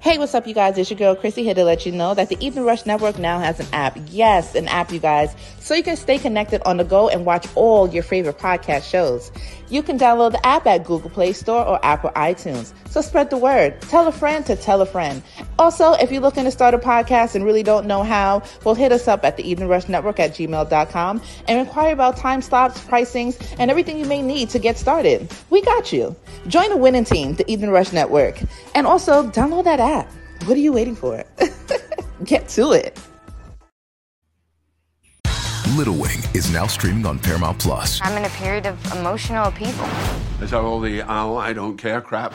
Hey, what's up, you guys? It's your girl Chrissy here to let you know that the Evening Rush Network now has an app. Yes, an app, you guys, so you can stay connected on the go and watch all your favorite podcast shows. You can download the app at Google Play Store or Apple iTunes. So spread the word. Tell a friend to tell a friend. Also, if you're looking to start a podcast and really don't know how, well, hit us up at the Evening Rush Network at gmail.com and inquire about time slots, pricings, and everything you may need to get started. We got you. Join the winning team, the Evening Rush Network. And also, download that app. What are you waiting for? Get to it. Little Wing is now streaming on Paramount Plus. I'm in a period of emotional upheaval. Is that all the oh, I don't care crap?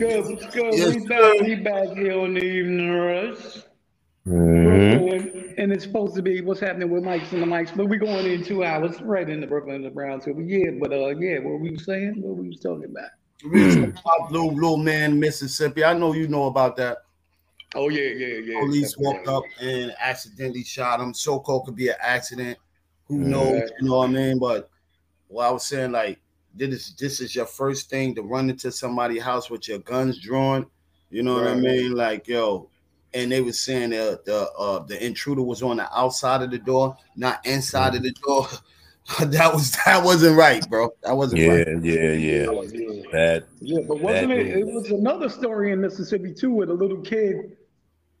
Good, what's good? Yes, we back, we back here on the evening rush. Mm-hmm. And it's supposed to be what's happening with Mike's and the Mics, but we're going in two hours right into Brooklyn and the Browns. So yeah, but uh yeah, what we were saying, what we was talking about. Blue, Blue Man, Mississippi. I know you know about that. Oh yeah, yeah, yeah. Police walked up and accidentally shot him. So called could be an accident. Who knows? You know what I mean? But what I was saying, like, this this is your first thing to run into somebody's house with your guns drawn. You know right. what I mean? Like yo, and they were saying that the uh, the intruder was on the outside of the door, not inside of the door. that was that wasn't right, bro. That wasn't yeah, right. Yeah, yeah, yeah. Bad. Yeah, but wasn't it? It was another story in Mississippi too, where the little kid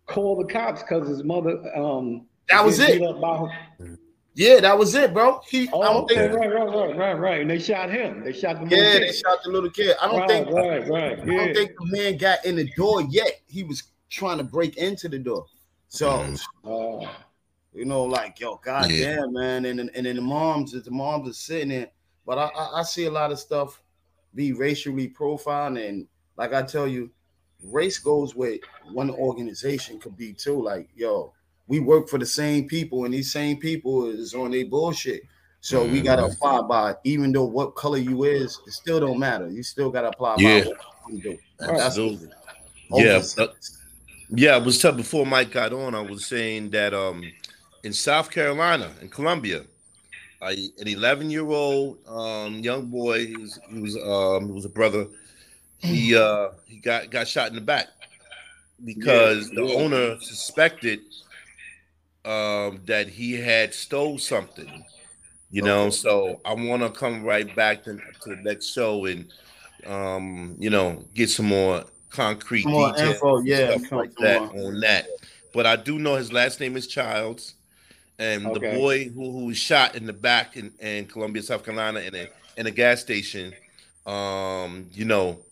called the cops because his mother. um That was it. Yeah, that was it, bro. He, oh, I don't okay, think, right, right, right, right, right. And they shot him. They shot the yeah, kid. they shot the little kid. I don't right, think, right, right. I don't think the man got in the door yet. He was trying to break into the door. So, uh, you know, like yo, goddamn, yeah. man, and and then the moms, the moms are sitting there. But I, I, I see a lot of stuff be racially profiled, and like I tell you, race goes with one organization could be too. Like yo we work for the same people, and these same people is on their bullshit. So mm-hmm. we gotta apply by even though what color you is, it still don't matter. You still gotta apply yeah. by what you do. Absolutely. yeah. Uh, yeah, I was telling before Mike got on, I was saying that um in South Carolina, in Columbia, uh, an 11 year old um, young boy, he was, he was um he was a brother. He uh he got got shot in the back because yeah, the owner suspected um, that he had stole something You know, so I want to come right back to, to the next show and um, you know, get some more concrete Some more details, info, yeah, stuff like that on. on that. But I do know his last name is Childs, and the boy who, who was shot in the back in, in Columbia, South Carolina, in a in a gas station. Um, you know,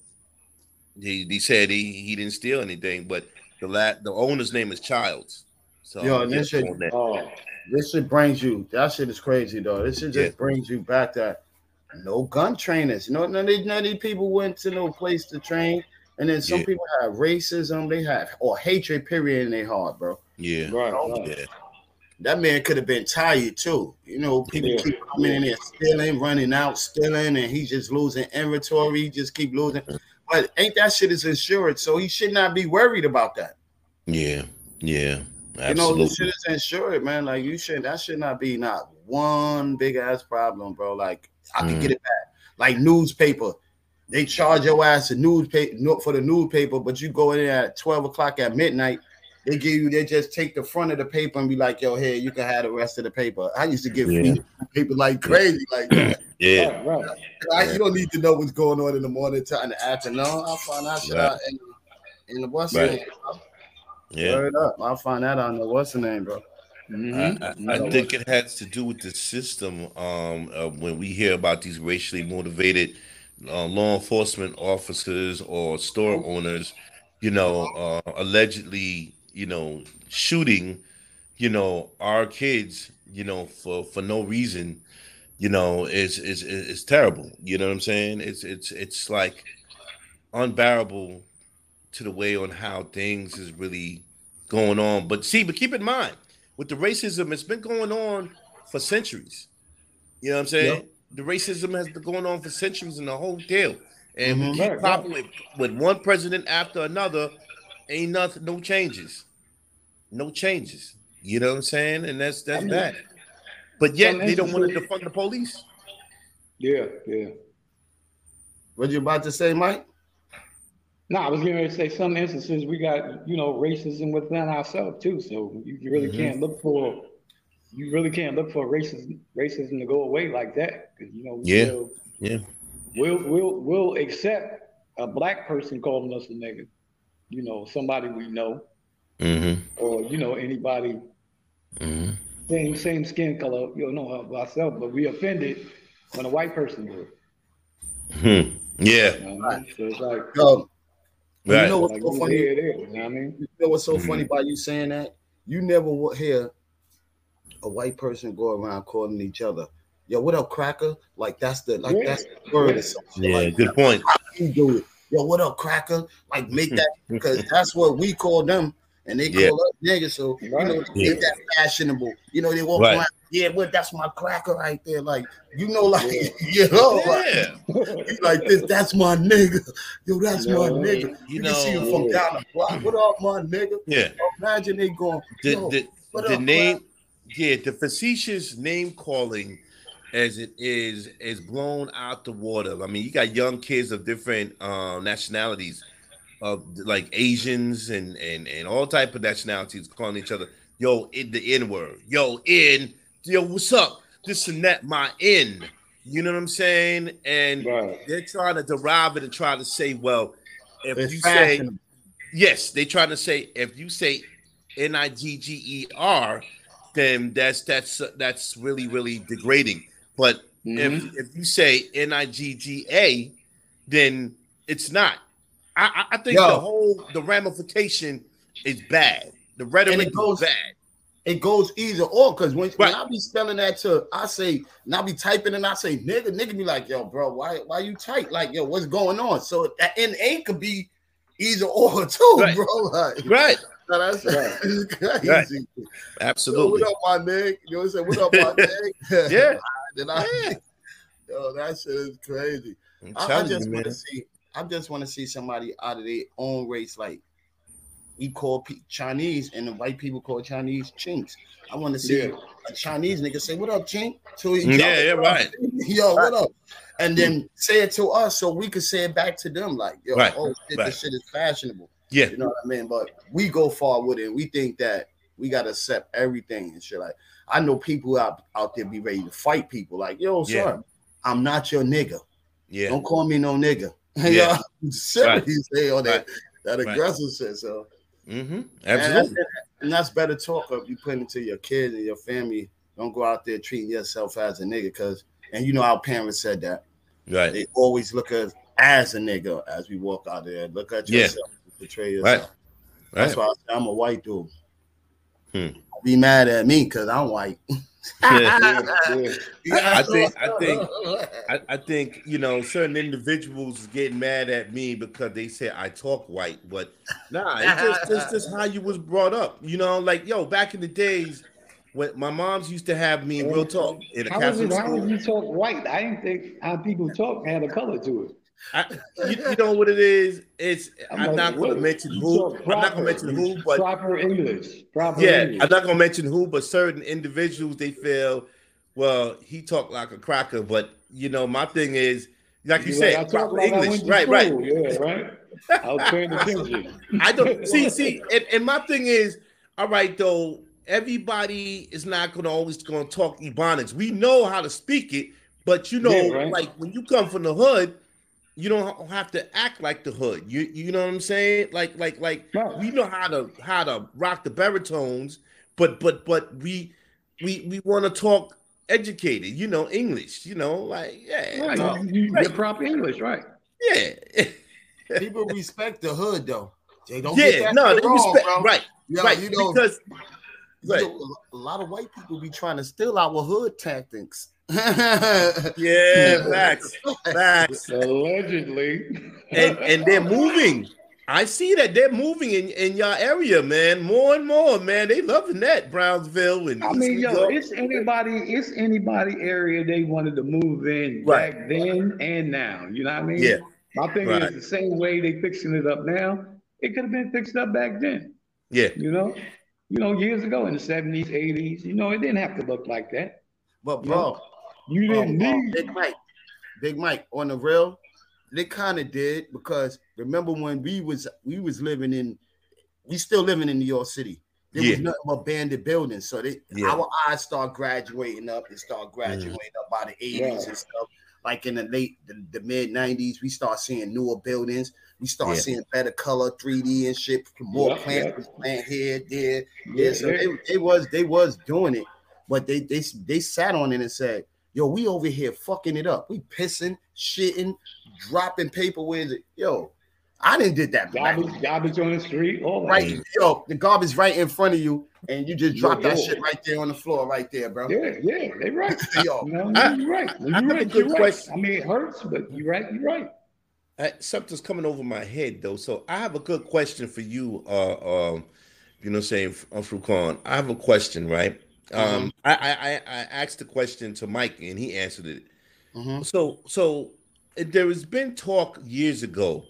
he, he said he, he didn't steal anything, but the la- the owner's name is Childs. So Yo, and this shit, that. Oh, this shit brings you. That shit is crazy, though. This shit just Yeah. brings you back that no gun trainers. You know, none of, these, none of these people went to no place to train. And then some Yeah. people have racism, they have or hatred, period, in their heart, bro. Yeah, right, right. Oh, yeah, That man could have been tired too. You know, people Yeah. keep coming in there stealing, running out, stealing, and he's just losing inventory. He just keep losing. But ain't that shit is insured, so he should not be worried about that. yeah, yeah. You know, Absolutely. the shit is insured, man. Like you should that should not be not one big ass problem, bro. Like I can Mm. get it back. Like newspaper. They charge your ass a newspaper for the newspaper, but you go in there at 12 o'clock at midnight. They give you, they just take the front of the paper and be like, yo, here, you can have the rest of the paper. I used to get Yeah. paper like crazy. Like that. yeah, Right, right. Like, you don't need to know what's going on in the morning time in the afternoon. I'll find out shit Right. out in, in the what's Right. Name. yeah. Word up. I'll find that out in the what's the name, bro. Mhm. I, I, I think it has to do with the system. Um, uh, when we hear about these racially motivated uh, law enforcement officers or store owners, you know, uh, allegedly, you know, shooting, you know, our kids, you know, for for no reason, you know, is is is is terrible. You know what I'm saying? It's it's it's like unbearable to the way on how things is really going on. But see, but keep in mind, with the racism, it's been going on for centuries. You know what I'm saying? Yep. The racism has been going on for centuries in the whole deal. And Mhm. we keep Right, popping with, with one president after another, ain't nothing, no changes. No changes. You know what I'm saying? And that's that's mean, bad. But yet they don't want to defund the police. Yeah, yeah. What you about to say, Mike? No, I was going to say some instances we got, you know, racism within ourselves too. So you you really Mhm. can't look for, you really can't look for racism racism to go away like that. 'Cause, you know, we Yeah. still- Yeah. we'll we'll we'll accept a black person calling us a nigga, you know, somebody we know, Mm-hmm. or you know, anybody Mm-hmm. same same skin color, you know, of ourselves, but we offended when a white person do it. Hmm. Yeah. You know what I mean? So it's like, Yo, Right. you know what's like so funny? there, there, you know what I mean? You know what's so Mhm. funny about you saying that? You never hear a white person go around calling each other, "Yo, what up, cracker?" Like that's the like Yeah. that's the word or some Yeah. like Good point. you do it. Yo, what up, cracker? Like make that because that's what we call them, and they call Yeah. us niggas. So you know, Yeah. make that fashionable. You know, they walk Right. around. Yeah, what? That's my cracker right there. Like you know, like you know, like, Yeah. he like this. That's my nigga. Yo, that's my nigga. You You, can see him know- from down the block. What up, my nigga? Yeah. Imagine they going. the, the, what the up, name yeah the facetious name calling as it is is blown out the water i mean you got young kids of different uh, nationalities of like asians and and and all type of nationalities calling each other yo in the n word yo in yo what's up this and that my in you know what i'm saying and Right. they're trying to derive it and try to say well if It's you say. Yes, they trying to say if you say N I G G E R, then that's that's that's really really degrading. But if mm-hmm. if you say N I G G A, then it's not. I I, I think Yo. the whole the ramification is bad. The rhetoric goes- is bad. It goes either or because when, when I be spelling that to, I say, and I be typing and I say, nigga, nigga be like, yo, bro, why why you type? Like, yo, what's going on? So that NA could be either or too, Right. bro. Like, Right. so that's it's crazy. Right. Yo, Absolutely. what up, my nigga? You know what I'm saying? What up, my nigga? Yeah. then I, Yeah. yo, that shit is crazy. I'm I, I just want to see. I just want to see somebody out of their own race, like we call pe- Chinese, and the white people call Chinese chinks. I want to see Yeah. a Chinese nigga say, "What up, chink?" To each Yeah, other. yeah, right. Yo, what up? And then say it to us, so we could say it back to them, like, "Yo, Right, oh shit, right. this shit is fashionable." Yeah. You know what I mean? But we go far with it. We think that We gotta accept everything and shit. Like I know people out out there be ready to fight people. Like, yo, Yeah. sir, I'm not your nigga. Yeah. Don't call me no nigga. Yeah. yeah, serious Right. say all that that aggressive shit. So Mm-hmm. and that's, Absolutely. and that's better talk of you putting to your kids and your family. Don't go out there treating yourself as a nigga because and you know our parents said that. Right. They always look at as a nigga as we walk out there. Look at Yeah. yourself, portray yourself. Right. That's Right. why I say I'm a white dude. Hmm. Be mad at me because I'm white. I think I think I, I think you know certain individuals get mad at me because they say I talk white, but nah, it's just it's just how you was brought up. You know, like yo, back in the days when my mom's used to have me real talk in a How was Catholic it? How school. was you talk white? I didn't think how people talk had a color to it. I, you, you know what it is? It's I'm, like, not going to mention who. talk I'm not going to mention who, but proper English. Proper yeah, English. I'm not gonna mention who, but certain individuals they feel, well, he talked like a cracker, but you know, my thing is, like you You're said, like, proper like English, to right, right. Yeah, right. I was paying attention. I don't see, see, and, and my thing is, all right, though, everybody is not gonna always gonna talk Ebonics. We know how to speak it, but you know, Yeah, right. like when you come from the hood, you don't have to act like the hood. You you know what I'm saying? Like like like we know how to how to rock the baritones, but but but we we we want to talk educated, you know, English, you know, like yeah, Right. no, You, you right, get proper English, right? yeah. People respect the hood though. They don't Yeah, get that no, they wrong, respect- bro. right, Yeah, right, You know, because- you right. know, a lot of white people be trying to steal our hood tactics. Yeah, facts, facts. Allegedly. and and they're moving. I see that they're moving in, in your area, man. More and more, man. They loving that Brownsville and I mean, yo, York. it's anybody, it's anybody area they wanted to move in Right. back then and now. You know what I mean? Yeah. My thing Right. is the same way they fixing it up now. It could have been fixed up back then. yeah, You know, you know, years ago in the seventies, eighties. You know, it didn't have to look like that. But bro, know, you didn't um, um, need. Big Mike, Big Mike on the real, they kind of did because remember when we was we was living in, we still living in New York City. There was nothing but abandoned buildings, so they Yeah. our eyes start graduating up. and start graduating up by the eighties Yeah. and stuff. Like in the late the, the mid nineties, we start seeing newer buildings. We start Yeah. seeing better color, 3D and shit. More Yeah, plants yeah. plant here, there. Yeah, Yeah, so they, they was they was doing it, but they they they sat on it and said, "Yo, we over here fucking it up. We pissing, shitting, dropping paper with it. Yo, I didn't did that. back Garbage, garbage on the street, all that. Right, yo, the garbage right in front of you, and you just Yeah, drop that yeah. shit right there on the floor, right there, bro. Yeah, yeah, they right. Yo, You know, I- you're right. You're I have a right. good You're right. question. I mean, it hurts, but you're right. You're right. Uh, something's coming over my head though. So I have a good question for you. Uh, um, you know, what I'm saying uh, Frucon. I have a question, right? Um, I, I I asked the question to Mike and he answered it. Mhm. So so there has been talk years ago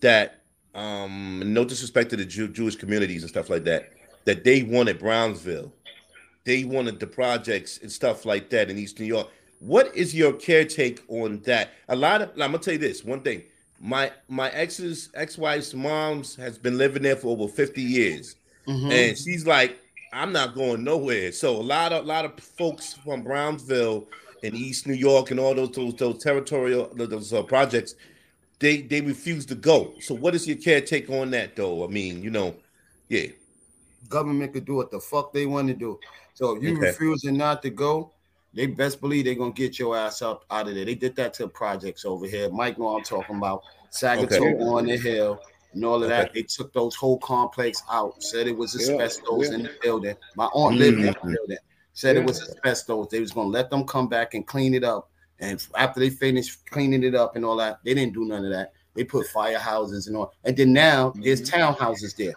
that um, no disrespect to the Jew, Jewish communities and stuff like that, that they wanted Brownsville, they wanted the projects and stuff like that in East New York. What is your caretake on that? A lot of I'm gonna tell you this one thing. My my ex's ex-wife's mom's has been living there for over 50 years. Mhm. And she's like, I'm not going nowhere. So a lot of a lot of folks from Brownsville and East New York and all those those, those territorial those uh, projects, they they refuse to go. So what is your caretake on that though? I mean, you know, yeah. government could do what the fuck they want to do. So if you Okay. refusing not to go, they best believe they're gonna get your ass up out of there. They did that to projects over here. Mike know I'm talking about. Sagatow Okay. on the hill and all of that. They took those whole complex out, said it was asbestos yeah. in the building. My aunt lived in the Mhm. building, said Yeah. it was asbestos. They was gonna let them come back and clean it up. And after they finished cleaning it up and all that, they didn't do none of that. They put firehouses and all. And then now there's townhouses there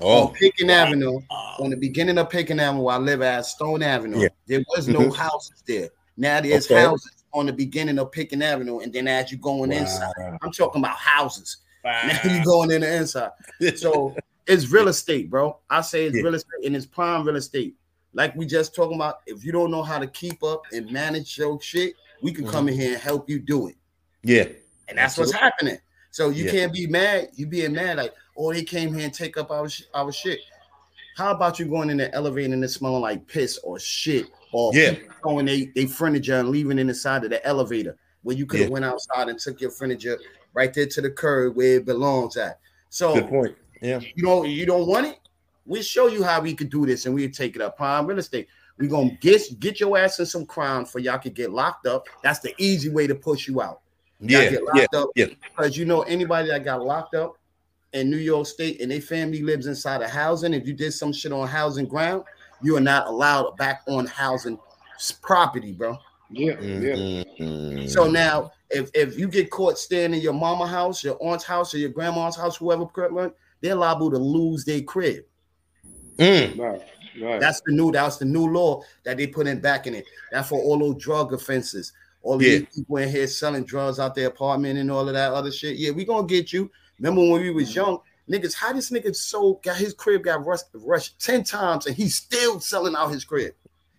Oh, on Pitkin Avenue, on the beginning of Pitkin Avenue, where I live at Stone Avenue, Yeah. there was no Mhm. houses there. Now there's Okay. houses on the beginning of Pitkin Avenue, and then as you're going inside, I'm talking about houses. Now you going in the inside. So it's real estate, bro. I say it's Yeah. real estate and it's prime real estate. Like we just talking about, if you don't know how to keep up and manage your shit, we can come in mm-hmm. here and help you do it. yeah. And that's what's happening. So you Yeah. can't be mad. You being mad like, oh, they came here and take up our sh- our shit. How about you going in the elevator and it's smelling like piss or shit or Yeah. throwing they, they furniture and leaving it inside of the elevator where you could have Yeah. went outside and took your furniture right there to the curb where it belongs at. So Good point. Yeah. you don't you don't want it? We'll show you how we could do this and we'll take it up. Prime real estate. We're gonna get get your ass in some crime for y'all could get locked up. That's the easy way to push you out. Y'all Yeah. get Yeah. up Yeah. because you know anybody that got locked up in New York State and their family lives inside of housing. If you did some shit on housing ground, you are not allowed back on housing property, bro. Yeah, Mhm. So now, if if you get caught staying in your mama house, your aunt's house, or your grandma's house, whoever, crib, they're liable to lose their crib. Mm. Right. Right. That's the new that's the new law that they put in back in it. That's for all those drug offenses. All Yeah. these people in here selling drugs out their apartment and all of that other shit. Yeah, we gonna get you. Remember when we was young, niggas, how this nigga sold got his crib got rushed, rushed 10 times and he's still selling out his crib.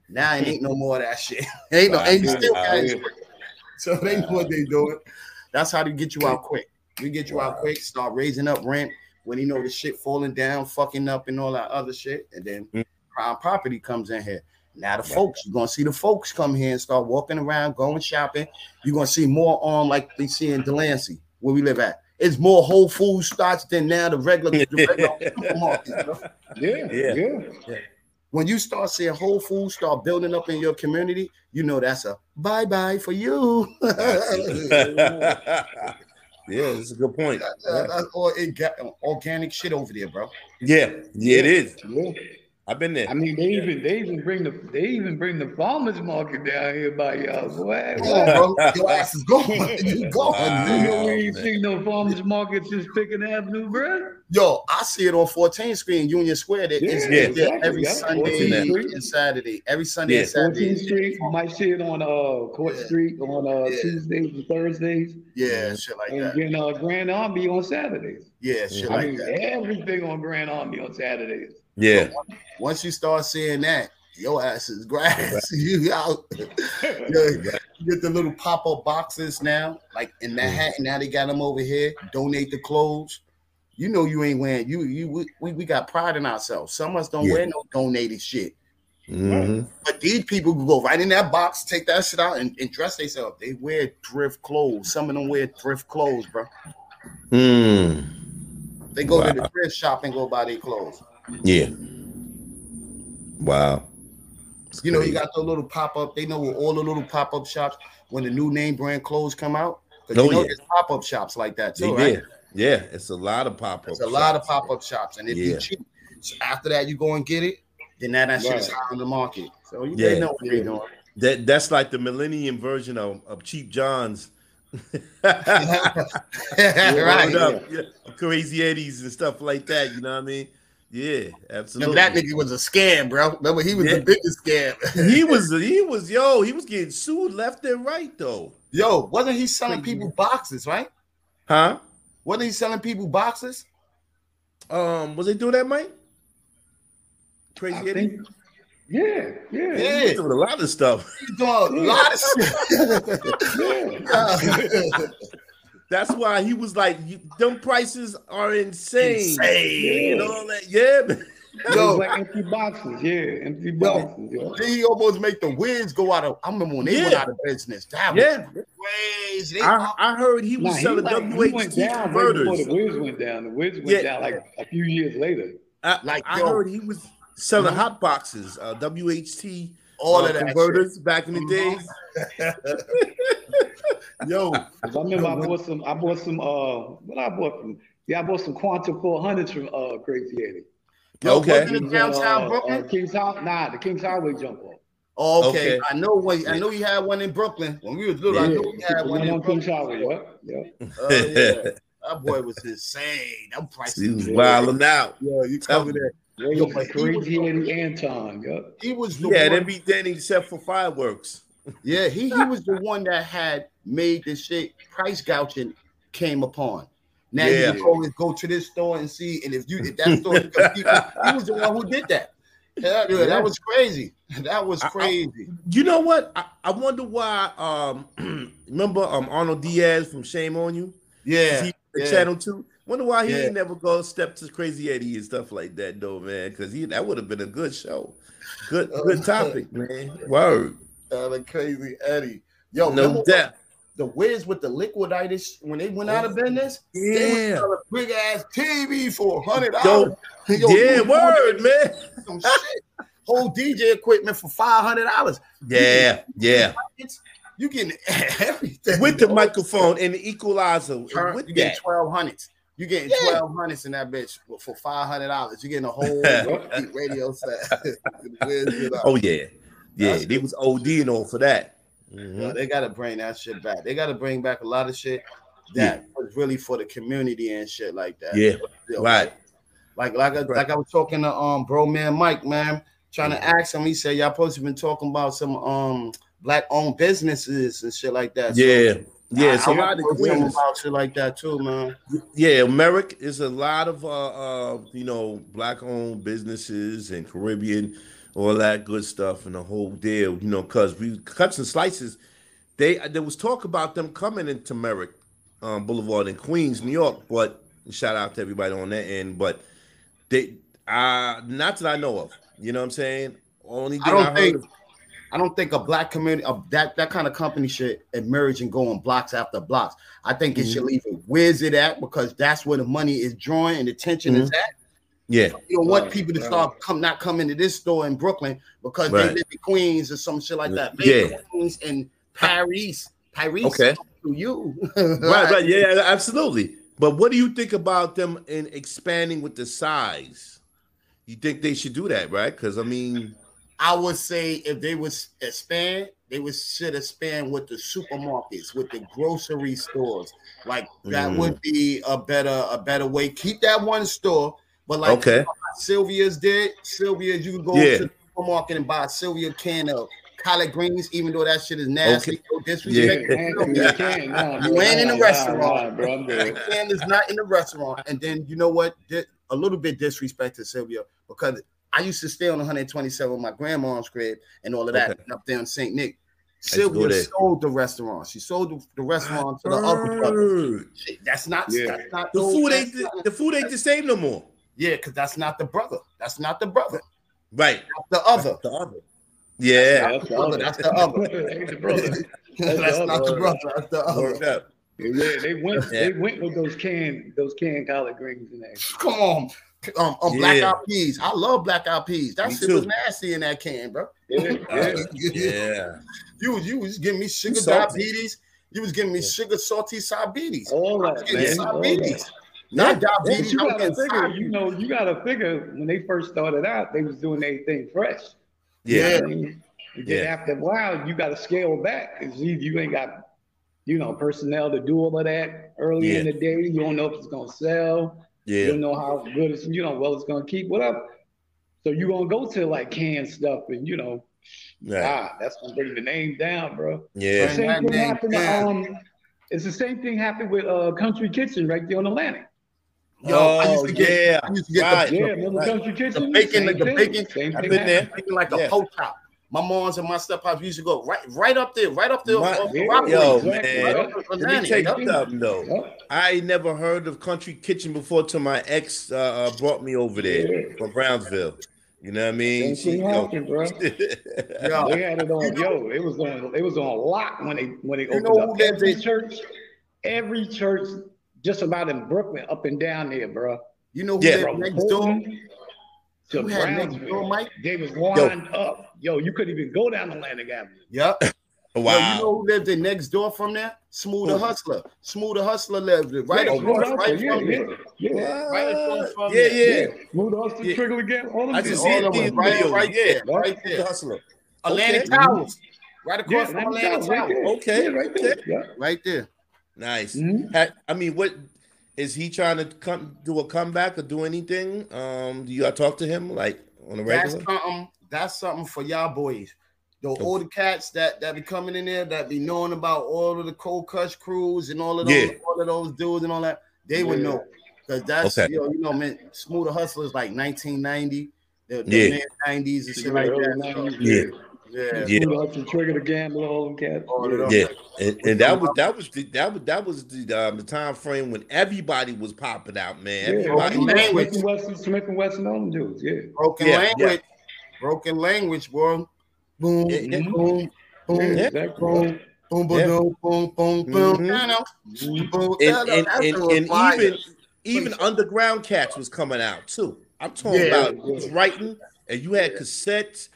Now it ain't no more of that shit. ain't no, and he still got his crib. So they know what they're doing. That's how to get you out quick. We get you out quick, start raising up rent when you know the shit falling down, fucking up, and all that other shit. And then Mm. prime property comes in here. Now the folks, you're gonna see the folks come here and start walking around, going shopping. You're gonna see more on like they see in Delancey, where we live at. It's more Whole Food starts than now the regular, the regular. Yeah, Yeah. yeah. When you start seeing Whole Foods start building up in your community, you know that's a bye bye for you. yeah, that's a good point. Uh, all orga- organic shit over there, bro. Yeah, yeah, it is. Yeah. I've been there. I mean, they even they even bring the they even bring the farmers market down here by y'all. Boy, Come on, bro. Your ass is gone. You gone. You know we ain't man. seen no farmers market since Pitkin Avenue, bro. Yo, I see it on 14th Street in Union Square. That it's Yeah, it's there exactly. every Yeah, Sunday and Saturday. Every Sunday Yeah. and Saturday. 14th Street, you might see it on uh Court Yeah. Street on uh Yeah. Tuesdays and Thursdays, Yeah, shit like and that. then uh Grand Army on Saturdays. Yeah, shit I like mean, that. everything on Grand Army on Saturdays. Yeah. Once you start seeing that, your ass is grass. you out. You get the little pop-up boxes now, like in Manhattan. Now they got them over here. Donate the clothes. You know you ain't wearing you you we, we, got pride in ourselves. Some of us don't Yeah. wear no donated shit. Mhm. But these people go right in that box, take that shit out, and, and dress themselves. They wear thrift clothes. Some of them wear thrift clothes, bro. Mm. They go to the thrift shop and go buy their clothes. Yeah. Wow. It's You know, you got the little pop up. They know where all the little pop up shops when the new name brand clothes come out. Because Oh, you know yeah. there's pop up shops like that They too, right? did. Yeah, it's a lot of pop up. a lot of pop up shops, and if Yeah. you cheap, so after that you go and get it. Then that is Right. out on the market. So you Yeah. know what they're doing. That that's like the millennium version of, of Cheap John's. right. Up. Yeah. Crazy Eddies and stuff like that. You know what I mean? Yeah, Remember absolutely. that nigga was a scam, bro. Remember he was Yeah. the biggest scam. he was he was yo, he was getting sued left and right though. Yo, wasn't he selling people boxes, right? Huh? Wasn't he selling people boxes? Um, was they doing that, Mike? Crazy I Eddie? think, yeah, yeah, Yeah. He was doing a lot of stuff. He's doing a lot of shit. That's why he was like, you, "Them prices are insane." Insane. You know that? Yeah. man. Yo, like empty boxes, yeah, empty boxes. Yeah. Then he almost make the Wiz go out of. I remember when they went out of business. That was Yeah. crazy. They- I, I heard he was Nah, selling he went WHT down right before the converters. Wiz went down. The Wiz went Yeah. down like a few years later. I, Like, I yo. heard he was selling Mhm. hot boxes, uh, WHT all uh, of that converters back in the days. shit. Yo, 'Cause I remember I bought some. I bought some. Uh, what I bought from? Yeah, I bought some Quantum 400s from uh Crazy Eddie. yo, Okay. wasn't It it downtown uh, Brooklyn? Uh, Kings Highway. Nah, the Kings Highway jump off. Oh, okay. Okay. I know when I know you had one in Brooklyn. When we was little, I Yeah, know you had one one in on Kings Brooklyn. Highway. Yeah, yeah. Oh, yeah. That boy was insane. That price he was wilding out. Yo, you covered that. Yo, yeah, but he was, Crazy Eddie Antar. Yeah. he was the He had one. everything except for fireworks. Yeah, he, he was the one that had made the shit price gouging came upon. Now Yeah. you can always go to this store and see, and if you if that store, people, he was the one who did that. Yeah, Yeah. that was crazy. That was I- I- crazy. You know what? I, I wonder why. Um, remember um Arnold Diaz from Shame on You? yeah, He- yeah. channel two. Wonder why he Yeah. ain't never go step to Crazy Eddie and stuff like that, though, man. Because he that would have been a good show. Good, good topic, man. Word. The crazy Eddie. Yo, No doubt. The Wiz with the liquiditis when they went out of oh, business. Yeah. was selling big ass TV for hundred dollars. yeah, word, man. Some shit. Whole DJ equipment for five hundred dollars. Yeah, yeah. You getting everything With the microphone and the equalizer. Turn- with you getting twelve hundreds. You getting Yeah. twelve hundreds in that bitch for- five hundred dollars. You getting a whole radio set. Oh yeah, yeah. That's They was ODing off for that. Mhm. Yo, they got to bring that shit back. They got to bring back a lot of shit that was really for the community and shit like that. Yeah, Yo, right. Like like I, like I was talking to um bro man Mike man, trying to ask him. He said y'all supposed to been talking about some um black owned businesses and shit like that. So Yeah, yeah. I- It's a I lot wanna of him Queens. about shit like that too, man. Yeah, Merrick is a lot of uh, uh you know black owned businesses and Caribbean, all that good stuff and the whole deal. You know, cause we cuts and slices. They there was talk about them coming into Merrick um, Boulevard in Queens, New York. But shout out to everybody on that end. But they uh not that I know of. You know what I'm saying? Only I I, don't heard think of- I don't think a black community of that that kind of company should emerge and go on blocks after blocks. I think it Mm-hmm. should leave it where's it at because that's where the money is drawing and the tension is at. Yeah. You don't want Right, people to right. start come not coming to this store in Brooklyn because Right. they live in Queens or some shit like that. Yeah. Queens and Paris, Paris Okay. to you. right, right, yeah, yeah, absolutely. But what do you think about them in expanding with the size? You think they should do that, right? Because I mean, I would say if they was expand, they would should expand with the supermarkets, with the grocery stores. Like that Mm. would be a better a better way. Keep that one store, but like Okay. Sylvia's did. Sylvia's, you can go Yeah. to the supermarket and buy a Sylvia can of collard greens, even though that shit is nasty. Okay. No disrespect. Yeah. You can't, nah, You ain't in the restaurant. bro. I'm good. The can is not in the restaurant. And then you know what? A little bit disrespect to Sylvia because I used to stay on 127 with my grandma's crib and all of that Okay. up there in St. Nick. Sylvia sold the restaurant. She sold the, the restaurant to the other brother. That's not Yeah. that's not the food ain't the, not- the food ain't the same no more. Yeah, because that's not the brother. That's not the brother. Right. That's the other. The other. Yeah. That's the brother, other. that's the other. Ain't the brother. That's, the not the brother. That's the other. Yeah, they went. Yeah. They went with those canned, those canned collard greens in there. Come on. Um, um, black Yeah. eyed peas. I love black eyed peas. That Me shit was nasty in that can, bro. Yeah, yeah. yeah. You was you was giving me sugar diabetes. You was giving me sugar salty diabetes. All that, getting man. All diabetes. That. Not But diabetes. you gotta figure, you know, you gotta figure when they first started out, they was doing everything fresh. Yeah. I mean, Yeah. then after a while, you got to scale back because you, you ain't got, you know, personnel to do all of that early in the day. You don't know if it's gonna sell. You Yeah. don't know how good it's, you know, well it's gonna keep, whatever. So you gonna go to like canned stuff, and you know, Right. ah, that's gonna bring the name down, bro. Yeah. Bring Same thing happened. Um, it's the same thing happened with uh, Country Kitchen right there on Atlantic. Yo, I used to Oh, get, yeah. I used to get Right. the, Yeah, remember right. Country Kitchen? the bacon, Same the bacon. Same I've been there. bacon like a Yeah. poach top. My mom's and my steppops used to go right, right up there, right up there. My- on Yeah, Rockaway. Yo, exactly. man. Right up on Let me Atlantic, tell you something though. Yep. I never heard of Country Kitchen before till my ex uh, uh, brought me over there Yeah. from Brownsville. You know what I mean? Same thing yo- happened, bro. Yo, They had it on, yo, it was on, it was on lock when they when they You opened know up. who that Every church, every church, just about in Brooklyn, up and down there, bro. you know who Yeah. lived next door? Fulton to Who had next door, Mike? They was lined up. Yo, you couldn't even go down Atlantic Avenue. Yep. wow. Yo, you know who lived in next door from there? Smooth the Hustler. Smooth the Hustler lived it right Yeah, across, Smooth right Hustler, from yeah, there. yeah, yeah. Right across from yeah, there. yeah. Smooth Hustler, Yeah. Trigger again. All of I just see of it them, in right- videos. right there, right right there. The hustler. Atlantic Okay. Towers. Right Yeah, across from Atlantic Atlantic Towers, right there. Okay, Yeah, right there. Yeah. Right there. Nice. Mhm. I mean, what is he trying to come do a comeback or do anything? Um, do y'all talk to him like on a That's regular? something. That's something for y'all boys. The older cats that that be coming in there that be knowing about all of the Cold Crush crews and all of those Yeah. all of those dudes and all that. They would know because that's Okay. you know you know man. Smoother Hustlers like 1990, the, the Yeah. 90s and shit like that. 90s, Yeah. Yeah. Yeah. Food Hudson, Trigger the Gambler, all them cats. Yeah, and, and that was that was the, that was that was the um, the time frame when everybody was popping out, man. Yeah, Everybody, Smif-N-Wessun, Smith and Wesson, all them dudes. Yeah. Broken Yeah, language. Broken language, boy. Boom, Yeah, yeah. boom, boom, Yeah, boom, exactly. boom, boom, Yeah. boom, boom, boom, boom. Mhm. You know, boom, and that- and, that and, shit was and fire. even even underground cats was coming out too. I'm talking Yeah. about was writing, and you had cassettes.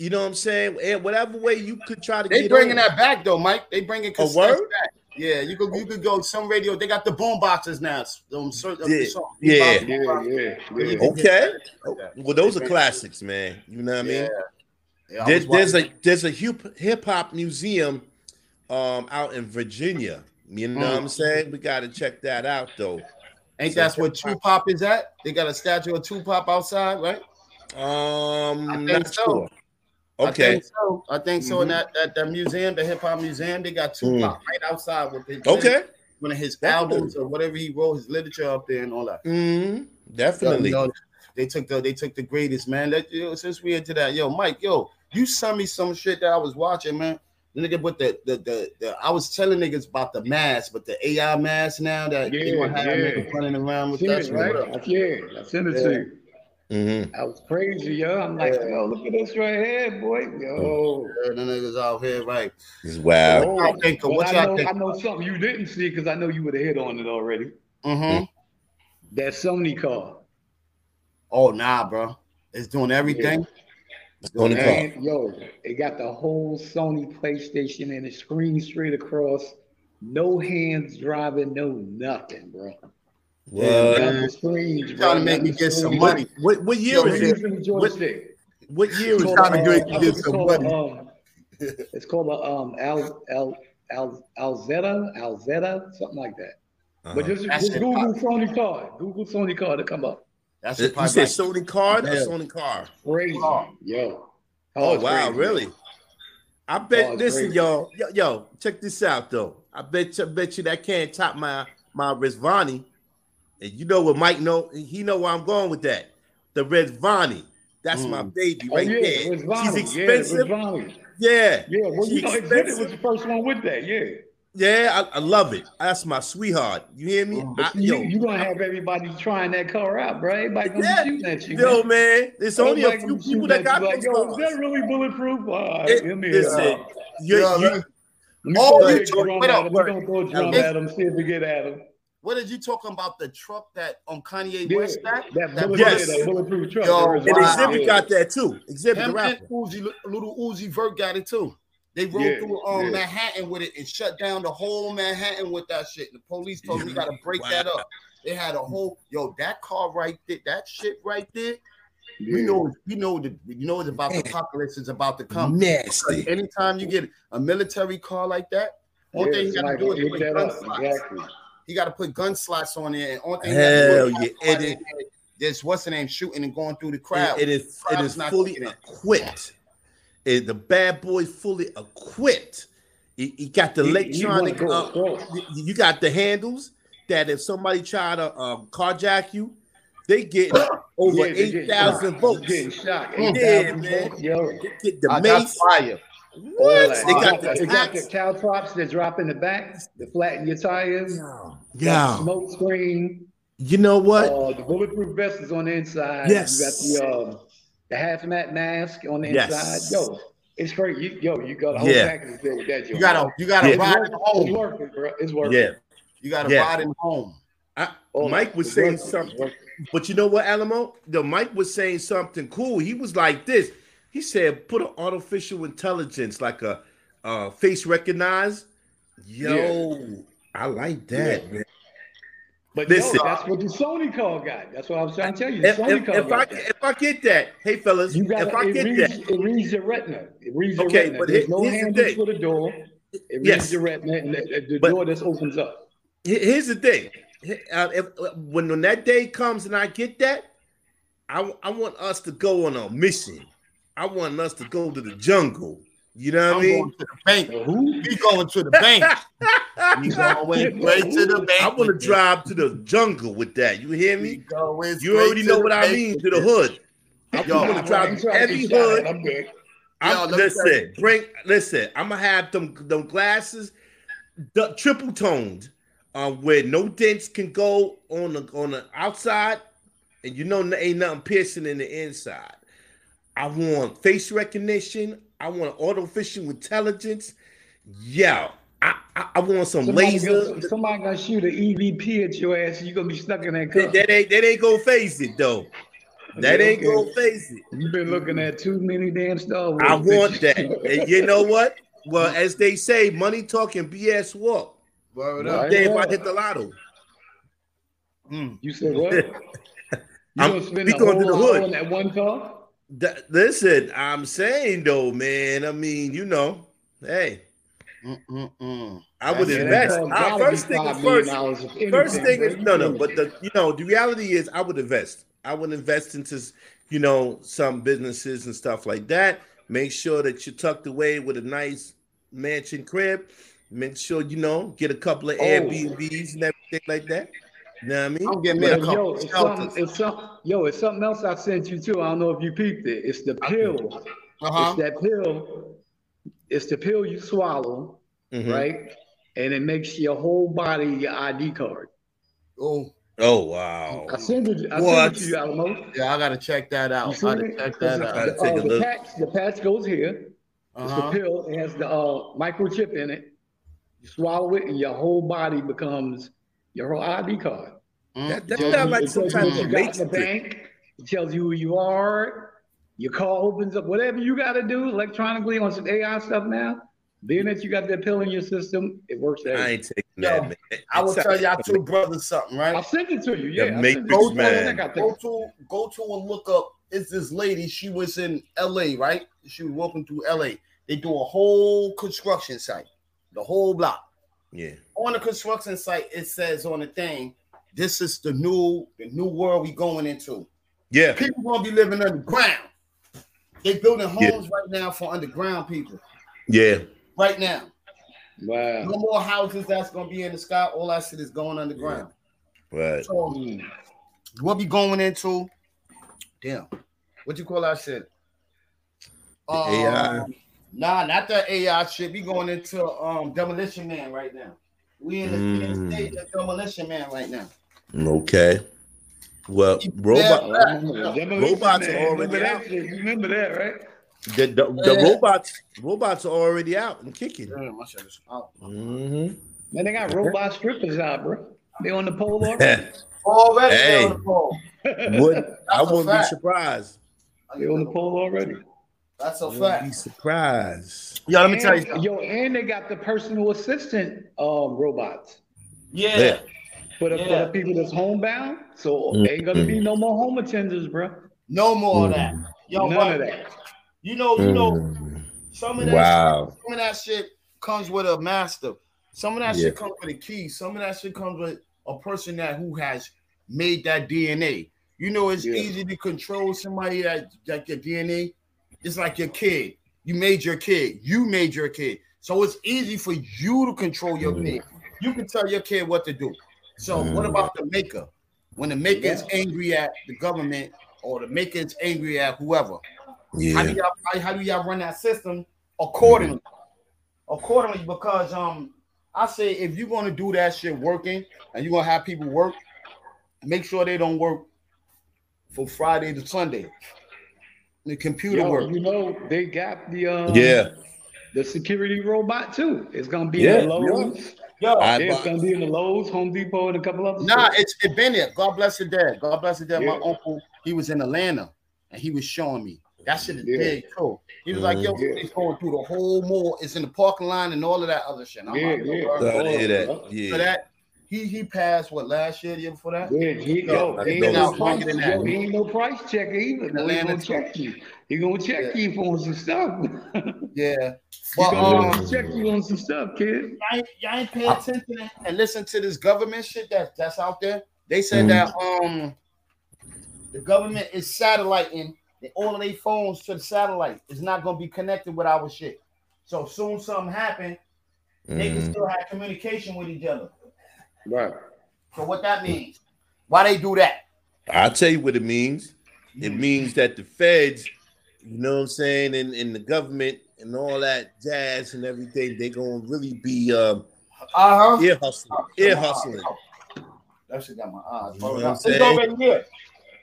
You know what I'm saying? And whatever way you could try to They get bringing on. that back though, Mike. They bringing cassettes word? back. Yeah, you could you could go some radio. They got the boom boxes now. Um, certain, Yeah, yeah. boom Yeah, yeah, yeah. Okay. get- Well, those are classics, man. You know what I mean? Yeah. Yeah, I There- there's a there's a hip hop museum um out in Virginia. You know what I'm saying? We got to check that out though. Ain't So that's where Tupac is at? They got a statue of Tupac outside, right? Um, I think not so. sure. I Okay. think so. I think so. In Mhm. that, that that museum, the hip hop museum, they got Mm. Tupac right outside with his Okay. one of his Definitely. albums or whatever he wrote, his literature up there and all that. Mm, So, definitely. you know, they took the they took the greatest man. Let you know, since we into that, yo, Mike, yo, you sent me some shit that I was watching, man. The nigga with the the the, the I was telling niggas about the mask, but the AI mask now that they Yeah, gonna have yeah. niggas running around with Seen that it, shit. right? I- Yeah, I sent it to you. Mhm. That was crazy, yo. I'm like, yo, look at this right here, boy. Yo. Yeah, the niggas out here, right? It's wild. What y'all think of- what I y'all know, think I know something you didn't see because I know you would have hit on it already. Mm-hmm. That Sony car. Oh nah, bro. It's doing everything. It's doing Sony car. yo, it got the whole Sony PlayStation and the screen straight across. No hands driving, no nothing, bro. What? Got the You trying to make me get some money. What what year Yo, is it? What, what year is It's trying to called, do it uh, get some called, money. um, it's called a um Al Al Al Alzetta Alzetta something like that. But Uh-huh. just, That's just it. Google Sony card. Google Sony card to come up. That's You what probably said Sony card or Sony car? Crazy, Car. yo. Oh it's wow, crazy. really? I bet. Oh, listen, crazy. y'all, yo, yo, check this out though. I bet I bet you that can't top my my Rezvani. And you know what Mike know? He know where I'm going with that. The Rezvani. That's my mm. baby Oh right yeah, there. Rezvani. She's Yeah, expensive. Rezvani. Yeah, Yeah, well, She you know, Xzibit was the first one with that. Yeah. Yeah, I, I love it. That's my sweetheart. You hear me? Oh, but I, you, yo, you gonna have everybody trying that car out, bro. Everybody gonna Yeah. be shooting at you. yo, man, there's only a Everybody few people that at got you like, those yo, is that really bulletproof? All right, It- give me listen, a, you, Yeah, you, man. Let me Oh, throw a you big talk- drum wait at up, him. We wait. gonna throw a drum If- at him, see if we get at him. What did you talking about? The truck that on Kanye Yeah, West got? that, That Yes. that bulletproof truck. Yo, and wow. Xzibit got that too. Xzibit the Him and rapper. Uzi, little Uzi Vert got it too. They rode Yeah, through um, yeah. Manhattan with it and shut down the whole Manhattan with that shit. The police told me gotta break that up. They had a whole yo that car right there, that shit right there. Yeah. We know, we know that you know it's about the apocalypse is about to come. Nasty. Anytime you get a military car like that, only Yeah, thing you gotta do is put hit gun that up. slots. Exactly. You gotta put gun slots on there, and only thing you Hell gotta do is yeah, have it somebody There's what's the name shooting and going through the crowd. It, it is it Crowd's is not fully equipped. It, the bad boy fully equipped. He, he got the He- he electronic. uh, across. you got the handles that if somebody try to um, carjack you, they get over Yeah, they eight getting shot. votes. Yeah, 8,000 man. votes, Yo. Get the I got mace. fire. All What? that. They It got the, the it got the caltrops that drop in the back, the flatten your tires, Yeah. smoke screen, You know what? uh, the bulletproof vest is on the inside. Yes. You got the um, the hazmat mask on the Yes. inside. Yo, it's great. You, yo, you got a whole Yeah. package there with that. You gotta, you gotta Yeah. It's ride worth it it. It's home. worth it, bro. It's worth Yeah. You gotta Yeah. ride it home. I, Oh, Mike was saying worth it. It's something, but you know what, Alamo? The Mike was saying something cool. He was like this. He said, "Put an artificial intelligence, like a uh, face recognize." Yo, I like that, man. But Listen. yo, that's what the Sony call got. That's what I was trying to tell you. The If, Sony if, car if I that. if I get that, hey fellas, You got if I get reads, that, it reads your retina. It reads your Okay, retina. but There's here- no the handles thing. for the door. It reads Yes. your retina, and the, the But- door just opens up. Here's the thing. Uh, if, when, when that day comes and I get that, I, I want us to go on a mission. I want us to go to the jungle. You know what I I'm mean? going to the bank. Who? We going to the bank. We going straight to the bank. I want to drive to the jungle with that. You hear me? going You already to know the what I mean to the hood. I Yo, want to I drive ain't to trying to every get shot at. hood. I'm good. I'm, let me tell you. listen, bring listen. I'm gonna have them them glasses, the triple toned, um, where no dents can go on the on the outside, and you know ain't nothing piercing in the inside. I want face recognition. I want artificial intelligence. Yeah, I I, I want some Somebody laser. gonna, somebody gonna shoot an EMP at your ass. You gonna be stuck in that car. That, that ain't that ain't gonna face it though. That Okay, ain't okay. gonna face it. You've been looking at too many damn Star Wars. I want that. And you know what? Well, as they say, money talking, BS walk. Word Right. Day if I hit the lotto. Mm. You said what? You I'm- gonna spend we the going to whole the hour hood. in that one car? That- listen, I'm saying though, man. I mean, you know, hey, Mm-mm-mm. I would invest. First thing is $5 million first. dollars if anything, First thing is no, no. But the you know the reality is I would invest. I would invest into you know some businesses and stuff like that. Make sure that you're tucked away with a nice mansion crib. Make sure you know get a couple of Oh. Airbnbs and everything like that. You know what I mean? I'm getting me a Yo, couple yo, of it's something, it's some, yo, it's something else I sent you too. I don't know if you peeped it. It's the pill. Uh-huh. It's that pill. It's the pill you swallow, Mhm. right? And it makes your whole body your ID card. Oh, Oh wow! I sent it. I What? sent it to you, Alamo. yeah, I gotta check that out. I gotta check that out. Gotta the, take uh, a the look. patch, the patch goes here. It's Uh-huh. the pill. It has the uh, microchip in it. You swallow it, and your whole body becomes your whole ID card. Mm-hmm. That, that tells sounds you- like sometimes some you type what got in the bank. It tells you who you are. Your car opens up. Whatever you got to do electronically on some AI stuff now. Being that you got that pill in your system, it works. I ain't taking Yo, that, man. I will tell y'all like two brothers something, right? I right? sent it to you. Yeah, I sent Matrix to you. man. I Go to go to and look up. It's this lady. She was in L.A. Right? She was walking through L.A. They do a whole construction site, the whole block. Yeah. On the construction site, it says on the thing, "This is the new the new world we going into." Yeah. People gonna be living underground. They building Yeah. homes right now for underground people. Yeah. Right now, Wow. no more houses that's gonna be in the sky. All that shit is going underground. Right. So what we going into? Damn, what you call that shit? AI. Um, Nah, not the AI shit. We going into um Demolition Man right now. We in the, Mm. stage of Demolition Man right now. Okay. Well, robot Yeah. robots are already remember out. that remember that, right? The, the, the Yeah. robots robots are already out and kicking. Damn, my shit is out. Mm-hmm. Man, they got robot strippers out, bro. They on the pole already. Already Hey. on the pole. Would I wouldn't be surprised. They on the pole already. That's a Wouldn't be fact. surprised. Yo, let me tell you something. Yo, and they got the personal assistant um, robots Yeah. Yeah. for the, for the people that's homebound. So ain't gonna be no more home attendants, bro. No more of that. Yo, None but of that. you know, you know, Mm. some of that Wow. some of that shit comes with a master. Some of that Yeah. shit comes with a key. Some of that shit comes with a person that who has made that DNA. You know, it's Yeah. easy to control somebody that like your DNA. It's like your kid. You made your kid. You made your kid. So it's easy for you to control your Mhm. kid. You can tell your kid what to do. So what Mhm. about the maker? When the maker is angry at the government or the maker is angry at whoever, how do y'all how, how do y'all run that system accordingly? Accordingly, because um, I say if you're gonna do that shit working and you're gonna have people work, make sure they don't work from Friday to Sunday. The computer Yo, work. you know they got the um, Yeah. the security robot too. It's gonna be Yeah, in the Lowe's. Yo, Yeah, it's bought- gonna be in the Lowe's, Home Depot, and a couple other. nah, stores. it's it been there. God bless his dad. God bless his dad. My uncle, he was in Atlanta and he was showing me that shit is Yeah. big too. He was like, yo, Yeah. it's going through the whole mall. It's in the parking lot and all of that other shit. I'm Yeah, like, yeah. bro, Sorry to hear that. So Yeah. that he he passed what last year, the year before that? Yeah, he, Yo, yo, he ain't no this. price, Longer than yo, he ain't no price checker either. In boy. He gonna check you. He gonna check Yeah. you for some stuff. Yeah. He But gonna um, check you on some stuff, kid. y'all ain't, y'all ain't pay attention and listen to this government shit that that's out there. They said Mhm. that um the government is satelliting the- all of their phones to the satellite. It's not gonna be connected with our shit. So soon something happen, they can Mhm. still have communication with each other. Right. So what that means? Why they do that? I'll tell you what it means. It means that the feds You know what I'm saying? And, and the government and all that jazz and everything, they're gonna really be um uh-huh. ear hustling. Ear hustling. That shit got my eyes. You know what I'm it's saying? already here.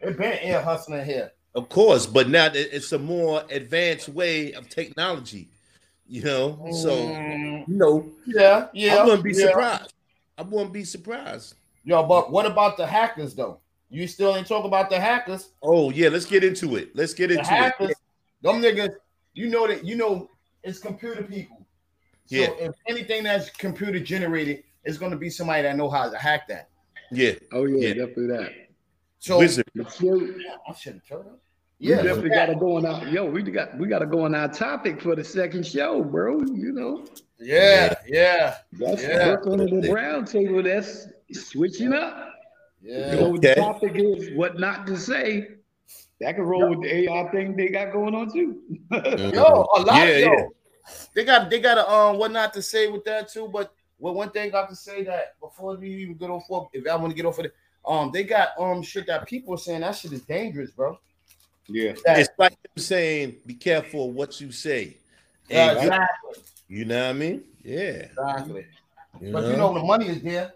It been ear hustling here. Of course, but now it's a more advanced way of technology. You know, so Mm, you know, yeah, yeah. I wouldn't be yeah. surprised. I wouldn't be surprised. Yo, but what about the hackers though? You still ain't talk about the hackers. Oh yeah, let's get into it. Let's get The into hackers, it. them niggas, you know that you know it's computer people. So Yeah. if anything that's computer generated, it's gonna be somebody that know how to hack that. Yeah. Oh yeah, Yeah. definitely that. So Wizard. But still, I should have told him. we Yeah, definitely got to go on our yo. We got we got to go on our topic for the second show, bro. You know, yeah, yeah, that's Yeah. work under the round table. That's switching up. yeah. You know, Okay. the topic is what not to say. That can roll with the AI thing they got going on too. Yo, a lot Yeah, of yo, yeah. they got they got a um what not to say with that too. But well, one thing I have to say that before we even get off of, if I want to get off of it, um, they got um shit that people are saying that shit is dangerous, bro. yeah. That- It's like them saying, "Be careful what you say." Yeah, And- exactly, You know what I mean? Yeah. exactly. You But you know the money is there.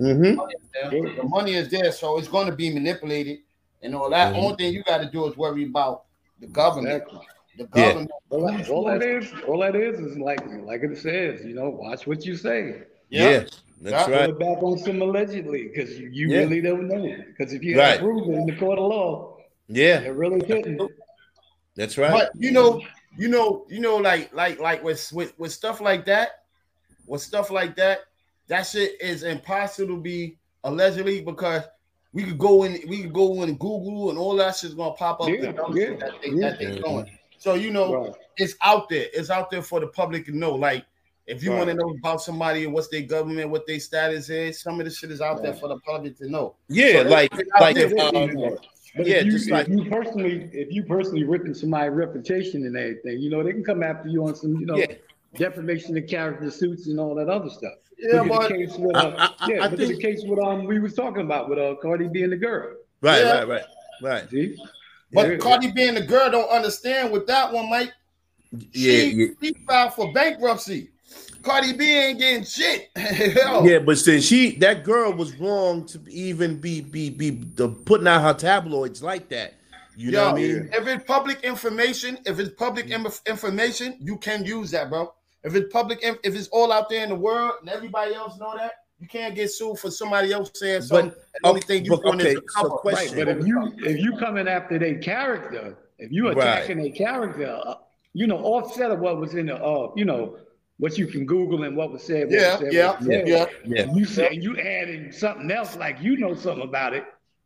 Mhm. Money is there. The money is there, so it's going to be manipulated and all that. Mhm. Only thing you got to do is worry about the government. Exactly. The Yeah. government. All that, all that is, all that is, is like like it says. You know, watch what you say. Yeah. That's right. Pull it back on some allegedly because you, you Yeah. really don't know. Because if you Right. have proof in the court of law, Yeah. it really couldn't. That's right. But you know, you know, you know, like like like with with with stuff like that, with stuff like that, that shit is impossible to be allegedly because we could go in, we could go in Google and all that shit's gonna pop up. Yeah, yeah, that they, yeah. that they doing. So you know, Right. it's out there. It's out there for the public to know. Like if you want to know about somebody and what's their government, what their status is, some of the shit is out there for the public to know. yeah, So like like um, But Yeah, if you, just like- if you personally, if you personally ripping somebody's reputation and everything, you know, they can come after you on some, you know, Yeah. defamation of character suits and all that other stuff. Yeah, but the case with, uh, I- I- yeah, I look at the case with um we was talking about with uh Cardi being the girl. right, Yeah. right, right, right. See, But Yeah. Cardi being the girl don't understand with that one, Mike. Yeah, she, yeah. she filed for bankruptcy. Cardi B ain't getting shit. Yeah, but since she that girl was wrong to even be be be the, putting out her tabloids like that. You know yo, what I mean? if it's public information, if it's public im- information, you can use that, bro. If it's public, in- if it's all out there in the world and everybody else know that, you can't get sued for somebody else saying something. But- and the only thing you but- doing okay, is a so cover. question. But if you if you coming after their character, if you Right. attacking their character, uh, you know, offset of what was in the uh, you know, what you can Google and what was said. What Yeah, was said, yeah, what was said. yeah. Yeah. You saying you adding something else like you know something about it.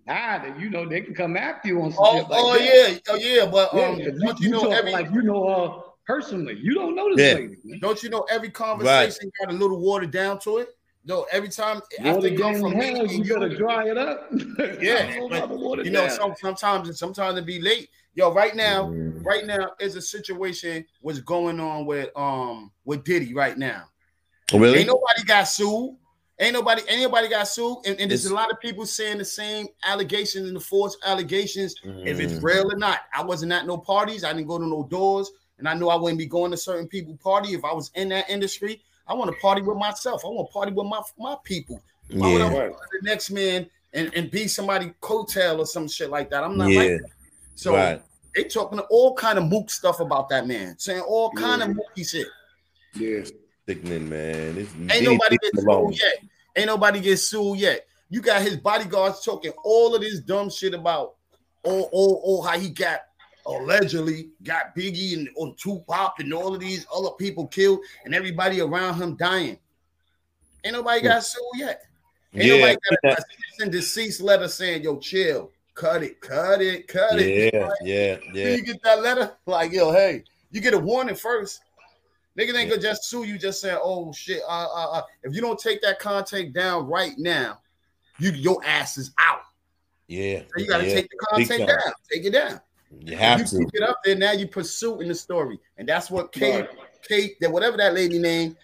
Either you know they can come after you on some Oh, shit like oh that. yeah, oh yeah, but Yeah, um, 'cause you, don't you, you know every like you know uh personally. You don't know this Yeah. lady. Man. don't you know every conversation got a little watered down to it? No, every time after Water it come from me hell, you gotta dry it up. Yeah, I don't know but, about the water you know, some, sometimes and sometimes it be late. Yo, right now, Mm. right now is a situation what's going on with um with Diddy right now. Oh, really? Ain't nobody got sued. Ain't nobody anybody got sued, and, and there's It's- a lot of people saying the same allegations and the false allegations. If it's Mm. real or not, I wasn't at no parties. I didn't go to no doors, and I knew I wouldn't be going to certain people party if I was in that industry. I want to party with myself. I want to party with my my people. Why would I want to the next man and, and be somebody coattail or some shit like that? I'm not Yeah. like that. So right. they talking all kind of mook stuff about that man, saying all kind of mooky shit. yeah. Sickening, man. It's, Ain't nobody get sued yet. Ain't nobody get sued yet. You got his bodyguards talking all of this dumb shit about oh oh oh how he got allegedly got Biggie and on Tupac and all of these other people killed and everybody around him dying. Ain't nobody got sued yet. Ain't Yeah, nobody got a and deceased letter saying, yo, chill, cut it, cut it, cut it. Yeah, yeah, yeah. you get that letter, like, yo, hey, you get a warning first. Nigga ain't gonna just sue you, just saying, oh shit. Uh, uh, uh. If you don't take that content down right now, you your ass is out. Yeah. So you gotta yeah. take the Big content down. Take it down. You have you to. keep it up there. Now you pursuing the story, and that's what Kate, Kate, that whatever that lady name,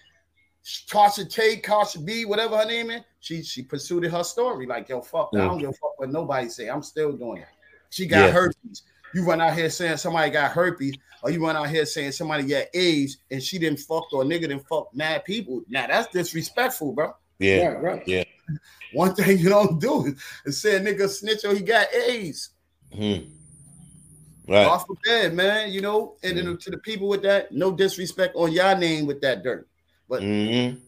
Tasha Tate, Tasha B, whatever her name is, she she pursued her story. Like yo, fuck, that. I don't give a fuck what nobody say. I'm still doing it. She got Yeah. herpes. you run out here saying somebody got herpes, or you run out here saying somebody got AIDS and she didn't fuck or nigga didn't fuck mad people. Now that's disrespectful, bro. Yeah, Right, right. yeah. One thing you don't do is, say a nigga snitch or he got AIDS. Mhm. Right. the forbid, man. You know, and then to the people with that, no disrespect on your name with that dirt. But Mhm.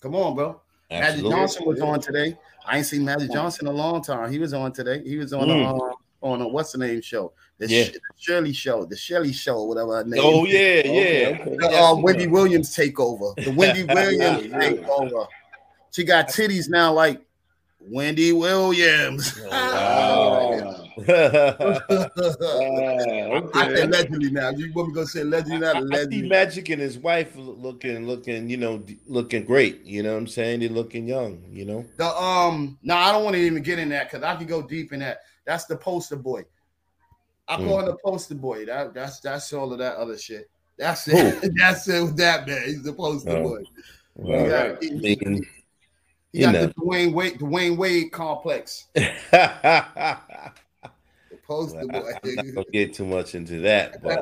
come on, bro. Magic Johnson was on today. I ain't seen Magic Johnson in a long time. He was on today. He was on Mm. uh, on a what's the name show? The, Yeah. Shirley show, the Shirley show, whatever her name. Oh is. yeah, yeah. okay. The uh, Wendy. Williams takeover. The Wendy Williams takeover. She got titties now, like Wendy Williams. Oh, I oh, I say okay. allegedly now. You want me to say allegedly now? I see Magic and his wife looking, looking, you know, looking great. You know what I'm saying? They're looking young. You know. The um, no, I don't want to even get in that because I can go deep in that. That's the poster boy. I call him the poster boy. That that's that's all of that other shit. That's it. that's it with that man. He's the poster Oh. boy. Well, He got, I he, mean, he got the Dwyane Wade, Dwyane Wade complex. I The poster boy. don't get too much into that, but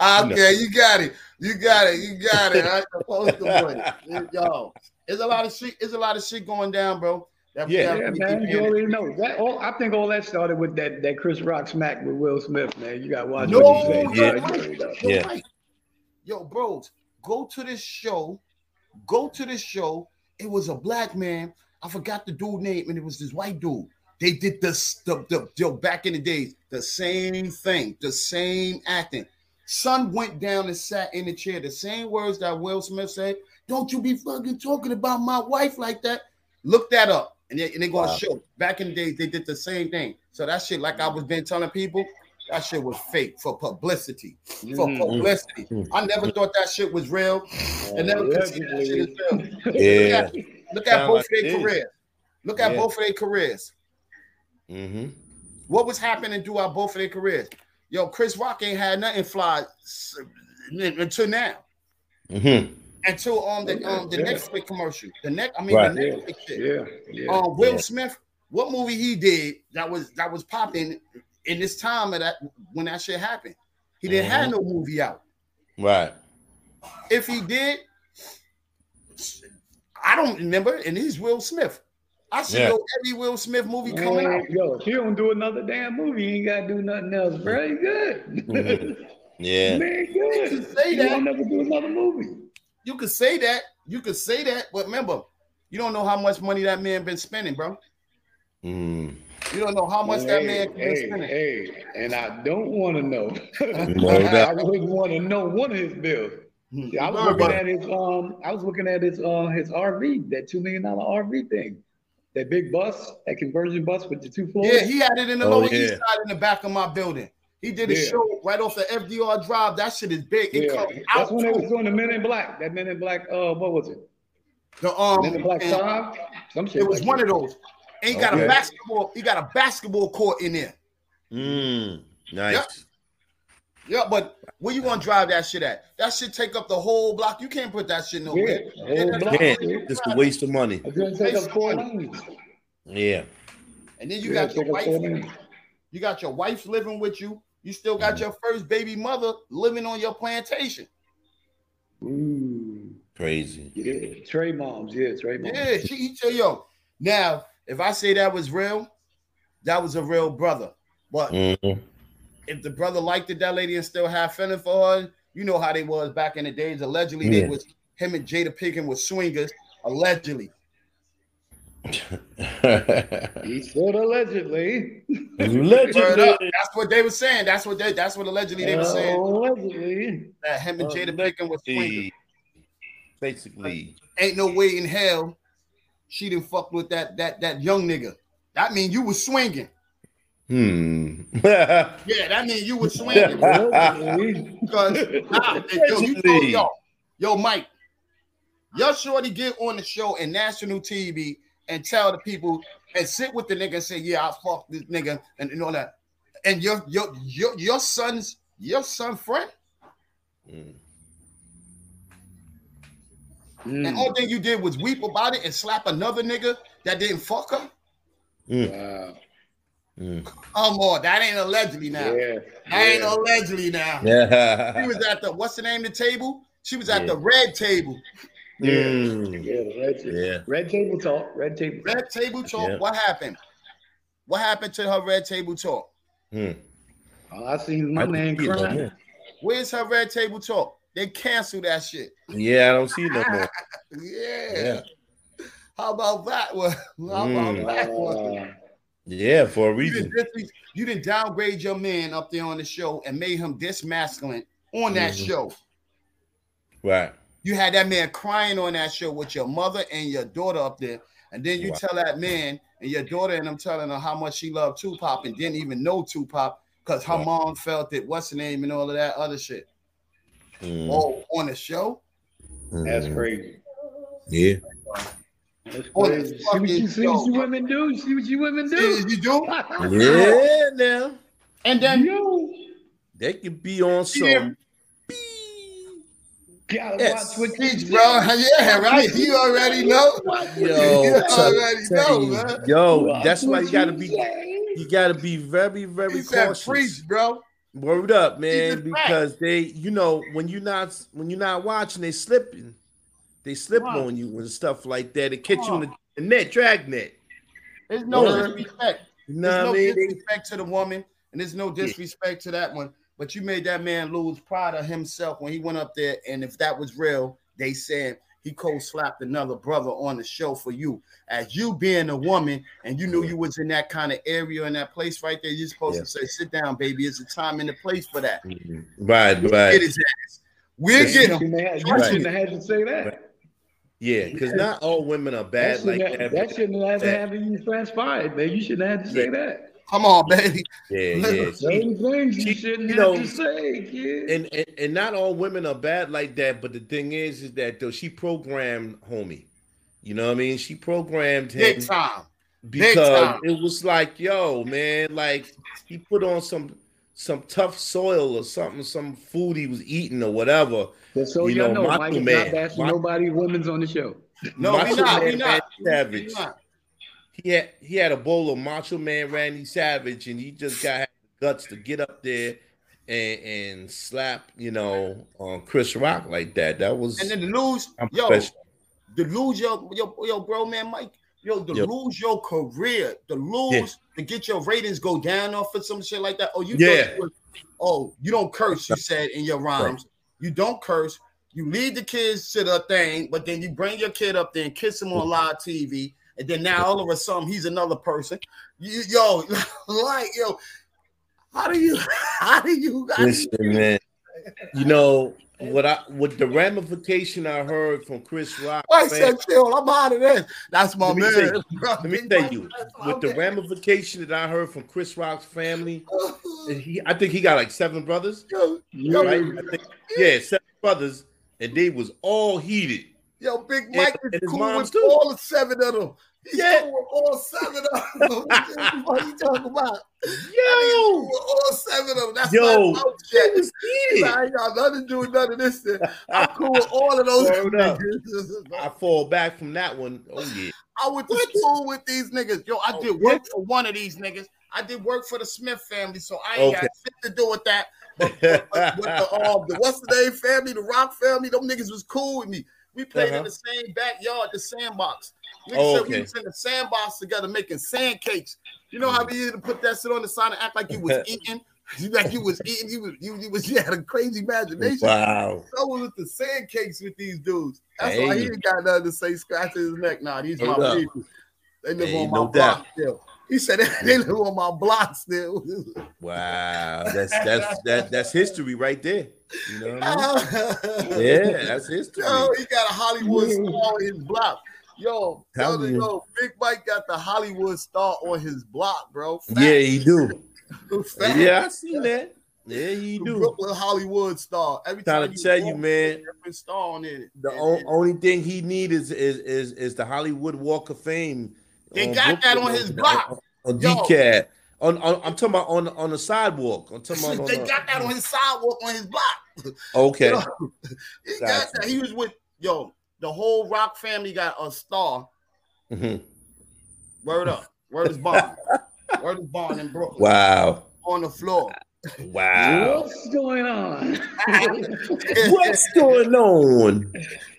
okay, you got it. You got it. You got it. I'm the poster boy. Yo, It's a lot of shit. It's a lot of shit going down, bro. That- Yeah. that Yeah, man, you already know that. All, I think all that started with that that Chris Rock smack with Will Smith, man. You got to watch No, what you say. you're Yeah. right. You're Yeah. right. Yo, bros, go to this show. Go to this show. It was a black man. I forgot the dude name, and it was this white dude. They did this the, the, yo, back in the days, the same thing, the same acting. Son went down and sat in the chair. The same words that Will Smith said. Don't you be fucking talking about my wife like that. Look that up. And, they, and they're gonna Wow. show. Back in the days, they did the same thing. So that shit, like I was been telling people, that shit was fake for publicity. For Mhm. publicity. Mhm. I never thought that shit was real. And never could see that shit as real. yeah. Look at, look at both like their careers. Look at Yeah. both of their careers. Hmm What was happening throughout both of their careers? Yo, Chris Rock ain't had nothing fly until now. hmm Until um the um the Yeah. Netflix commercial. The next, I mean Right. the Yeah, Netflix shit. yeah, yeah. Um, Will Yeah. Smith, what movie he did that was that was popping in this time of that when that shit happened? He didn't have no movie out. Right. If he did, I don't remember. And he's Will Smith. I should Yeah. know every Will Smith movie coming out. Man, yo, if you don't do another damn movie, you ain't gotta do nothing else, bro. You good. Mhm. Yeah. Man, good. You say You that. don't never do another movie. You could say that. You could say that, but remember, you don't know how much money that man been spending, bro. Mm. You don't know how much that man been spending. hey, and I don't want to know. No I doubt. wouldn't want to know one of his bills. Hmm. I was looking at his um, I was looking at his uh his RV, that two million dollar RV thing, that big bus, that conversion bus with the two floors. Yeah, he had it in the Oh, lower yeah. east side in the back of my building. He did a Yeah. show right off the FDR Drive. That shit is big. It Yeah, comes that's out when they was doing the Men in Black. That Men in Black, uh, what was it? the um. Men in Black Five. Some shit. it was like one that. of those. And he got a basketball. He got a basketball court in there. Mm. Nice. Yeah, but where you gonna drive that shit at? That shit take up the whole block. You can't put that shit nowhere. Yeah, the block. Can't. Just a waste of money. It's gonna take up four lanes. Yeah. And then you Yeah, got your wife. You got your wife living with you. You still got your first baby mother living on your plantation. Ooh, Crazy. yeah, Trey moms, yeah, Trey moms. Yeah, she he tell yo. Now, if I say that was real, that was a real brother. But Mhm. If the brother liked it, that lady and still have feeling for her, you know how they was back in the days. Allegedly, Yeah. they was him and Jada Pinkett was swingers. Allegedly. He said allegedly. Allegedly. That's what they were saying. That's what they that's what allegedly they were saying. Allegedly. That him and Jada Pinkett was swingers. Basically. Ain't no way in hell she didn't fuck with that that that young nigga. That mean you was swinging. Hmm. Yeah, that mean you was swinging. Allegedly. Because nah, yo, you told yo, yo, Mike, your shorty get on the show in national TV and tell the people and sit with the nigga and say, yeah, I fuck this nigga and, and all that. And your your your your son's your son friend, Mm. and all thing you did was weep about it and slap another nigga that didn't fuck her. Wow. Mm. Come on, that ain't allegedly now. Yeah, that ain't allegedly now. Yeah. She was at the what's the name of the table? She was at Yeah. the red table. Mm. Yeah, red, table. Yeah. red table talk. Red table. talk. Red table talk. Yeah. What happened? What happened to her red table talk? Mm. Oh, I seen my I man can see crying. more. Where's her red table talk? They canceled that shit. Yeah, I don't see it no more. Yeah. Yeah. How about that one? How about Mm. that one? Yeah, for a You reason. didn't, you didn't downgrade your man up there on the show and made him this masculine on that Mhm. show. Right. You had that man crying on that show with your mother and your daughter up there, and then you Wow. tell that man and your daughter and I'm telling her how much she loved Tupac and didn't even know Tupac because her Right. mom felt it. What's the name and all of that other shit? Mm. Oh, on the show. that's Mm. crazy. Yeah. That's oh, crazy. See what you fucking see what you women do. See what you women See, do. you do. Yeah, now And then Yo, they could be on Yeah. some. gotta Yes. watch what you Speech, bro. Yeah, right. You already know. Yo, you already tell know, you, man. yo, that's why you gotta be. You gotta be very, very He said, cautious. "Preach, bro." Word up, man, He's a fact. because they, you know, when you're not when you're not watching, they slipping, they slip Right. on you and stuff like that. It catch you in the, the net, drag net. There's no Word. disrespect. You There's what no I mean? They- disrespect to the woman, and there's no disrespect to that one. But you made that man lose pride of himself when he went up there. And if that was real, they said he co-slapped another brother on the show for you. As you being a woman, and you knew you was in that kind of area in that place right there, you're supposed Yeah. to say, "Sit down, baby. It's a time and a place for that." Right, We'll right. Get his ass. We'll You get him. shouldn't you shouldn't have had to say that. Yeah, because not all women are bad shouldn't, like have, that. that shouldn't have That- had to have you transpired, man. You shouldn't have to say Yeah. that. Come on, baby. Yeah, yeah. Certain things you shouldn't you have know, to say, kid. and, and and not all women are bad like that. But the thing is, is that though she programmed homie. You know what I mean? She programmed him Big time. Big because time. it was like, yo, man, like he put on some some tough soil or something, some food he was eating or whatever. Just so you y'all know, know, Macho Mike is Man. not bashing Ma- nobody women's on the show. No, we Macho not. We Man not. Randy We Savage. not. He had he had a bowl of Macho Man Randy Savage, and he just got had the guts to get up there and and slap, you know, on Chris Rock like that. That was And then to lose, yo, professional. to lose your, your, yo, bro, man, Mike, yo, to Yep. lose your career, to lose, Yeah. to get your ratings go down off of some shit like that. Oh, you, Yeah. you oh, you don't curse, you said in your rhymes. You don't curse. You lead the kids to the thing, but then you bring your kid up there and kiss him on mm. live TV, and then now all of a sudden he's another person. You, yo, like, yo, how do you, how do you, how do you Listen, man. You know what I what the ramification I heard from Chris Rock. I said, chill, I'm out of this. That's my Let man. tell you- Let me tell you, with the ramification that I heard from Chris Rock's family, he, I think he got like seven brothers, Yo, Yo, right? I think, yeah, seven brothers, and they was all heated. Yo, Big Mike and is his cool with too. all the seven of them. Yeah. with all seven of them. what are you talking about? Yo, with all seven of them. That's Yo, my mouth he was He's heated. like, I ain't got nothing to do with none of this. Shit. I'm cool with all of those niggas. I fall back from that one. Oh yeah, I went to school with these niggas. Yo, I Oh, did work for one of these niggas. I did work for the Smith family, so I ain't Okay. got shit to do with that. But with the, um, the what's the name family, the Rock family, them niggas was cool with me. We played Uh-huh. in the same backyard, the sandbox. Niggas Oh, said we was in the sandbox together making sand cakes. You know mm. how we used to put that shit on the sign and act like you was eating? like you was eating, you was you, you was you had a crazy imagination. wow. I was with the sand cakes with these dudes. That's why he Hey. ain't got nothing to say. Scratching his neck. Nah, these Hold my up. people. They live Hey, on my no block doubt. still. He said they live on my block still. Wow, that's that's that that's history right there. You know what I mean? Yeah, that's history. Yo, he got a Hollywood star in his block. Yo, Tell yo, Big Mike got the Hollywood star on his block, bro. Fact. Yeah, he do. Yeah, I see that. Yeah, he The do. Brooklyn Hollywood star. Every time to tell you, man, different star on it. The And- o- and only thing he need is is is, is the Hollywood Walk of Fame. They got that on his block. On, on Yo. DCAT. On, on I'm talking about on on the sidewalk. I'm talking about on they the- got that on his sidewalk on his block. Okay. Yo, he got that. He was with yo. The whole Rock family got a star. Mhm. Word up. Word is bomb. Word Curtis Barn in Brooklyn. Wow. On the floor. Wow. What's going on? What's going on?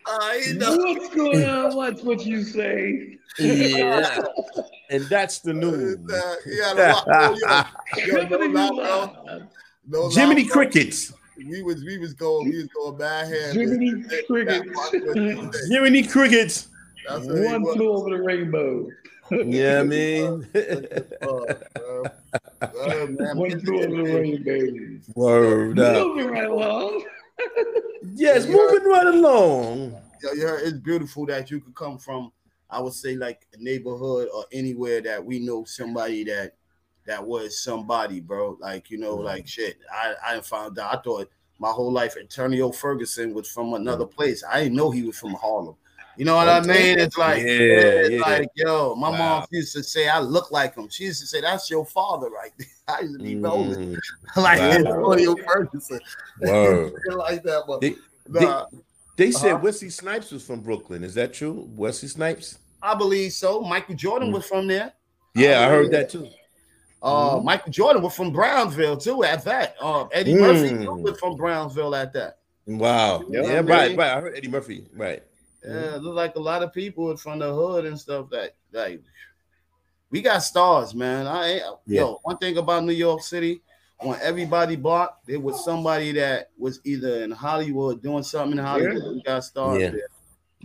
Uh, you know. What's going on? What's what you say? Yeah. And that's the news. Uh, yeah, the, yo, yo, no lie, bro. No Jiminy bro. Crickets. We was we was going we was going bad hand. Jiminy Crickets. Jiminy Crickets. That's what he One was. flew over the rainbow. Yeah, I mean. One flew over the rainbow. Word up. Moving right along. Yes, moving right along. Yo, yeah, it's beautiful that you could come from, I would say, like a neighborhood or anywhere that we know somebody that that was somebody, bro. Like you know, Mm-hmm. like shit. I I found out. I thought my whole life Antonio Ferguson was from another Mm-hmm. place. I didn't know he was from Harlem. You know what I mean? It's like, Yeah, it's yeah. like, yo, my Wow. mom used to say I look like him. She used to say that's your father, right there. I used to be rolling Mm, like Wow. Antonio Ferguson, like that. But They, nah, they, they said Uh-huh. Wesley Snipes was from Brooklyn. Is that true? Wesley Snipes? I believe so. Michael Jordan was from there. Yeah, I heard that too. Uh, Mhm. Michael Jordan was from Brownsville too. At that, uh, Eddie Mm. Murphy was from Brownsville. At that, Wow. You know Yeah, what I right, mean? right. I heard Eddie Murphy. Right. yeah, it look like a lot of people from the hood and stuff. That like, we got stars, man. I ain't- Yeah. yo, one thing about New York City, on everybody block, there was somebody that was either in Hollywood doing something in Hollywood. Yeah. We got stars Yeah. there.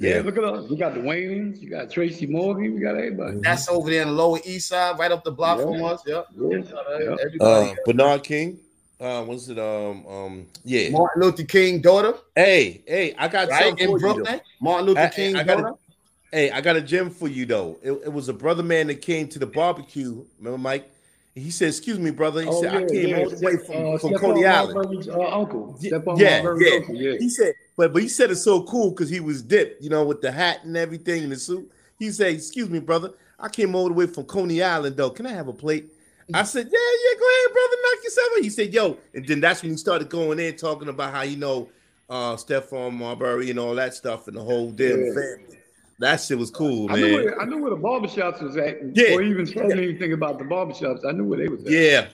Yeah, Yeah. look at us. We got the Wayans, you got Tracy Morgan, we got everybody. That's over there in the Lower East Side, right up the block Yeah. from us. Yep. Yeah. Yeah. Uh, Bernard King. Uh, what's it? Um, um, yeah. Martin Luther King daughter, Hey, hey, I got right something in for you. Brooklyn. Martin Luther I- King I got daughter. a, hey, I got a gem for you though. It, it was a brother man that came to the barbecue. Remember, Mike? He said, "Excuse me, brother." He Oh, said, yeah, "I came yeah. all the way from, uh, from Coney Island." Marbury's, uh, uncle. Yeah, yeah, yeah. uncle, yeah. He said, but but he said it's so cool because he was dipped, you know, with the hat and everything and the suit. He said, "Excuse me, brother, I came all the way from Coney Island, though. Can I have a plate?" I said, "Yeah, yeah, go ahead, brother, knock yourself out." He said, "Yo," and then that's when he started going in talking about how you know uh Stephon Marbury and all that stuff and the whole damn Yeah. family. That shit was cool, I knew, man. where, I knew where the barbershops was at. Yeah. Before he even told me anything about the barbershops, I knew where they was at. Yeah,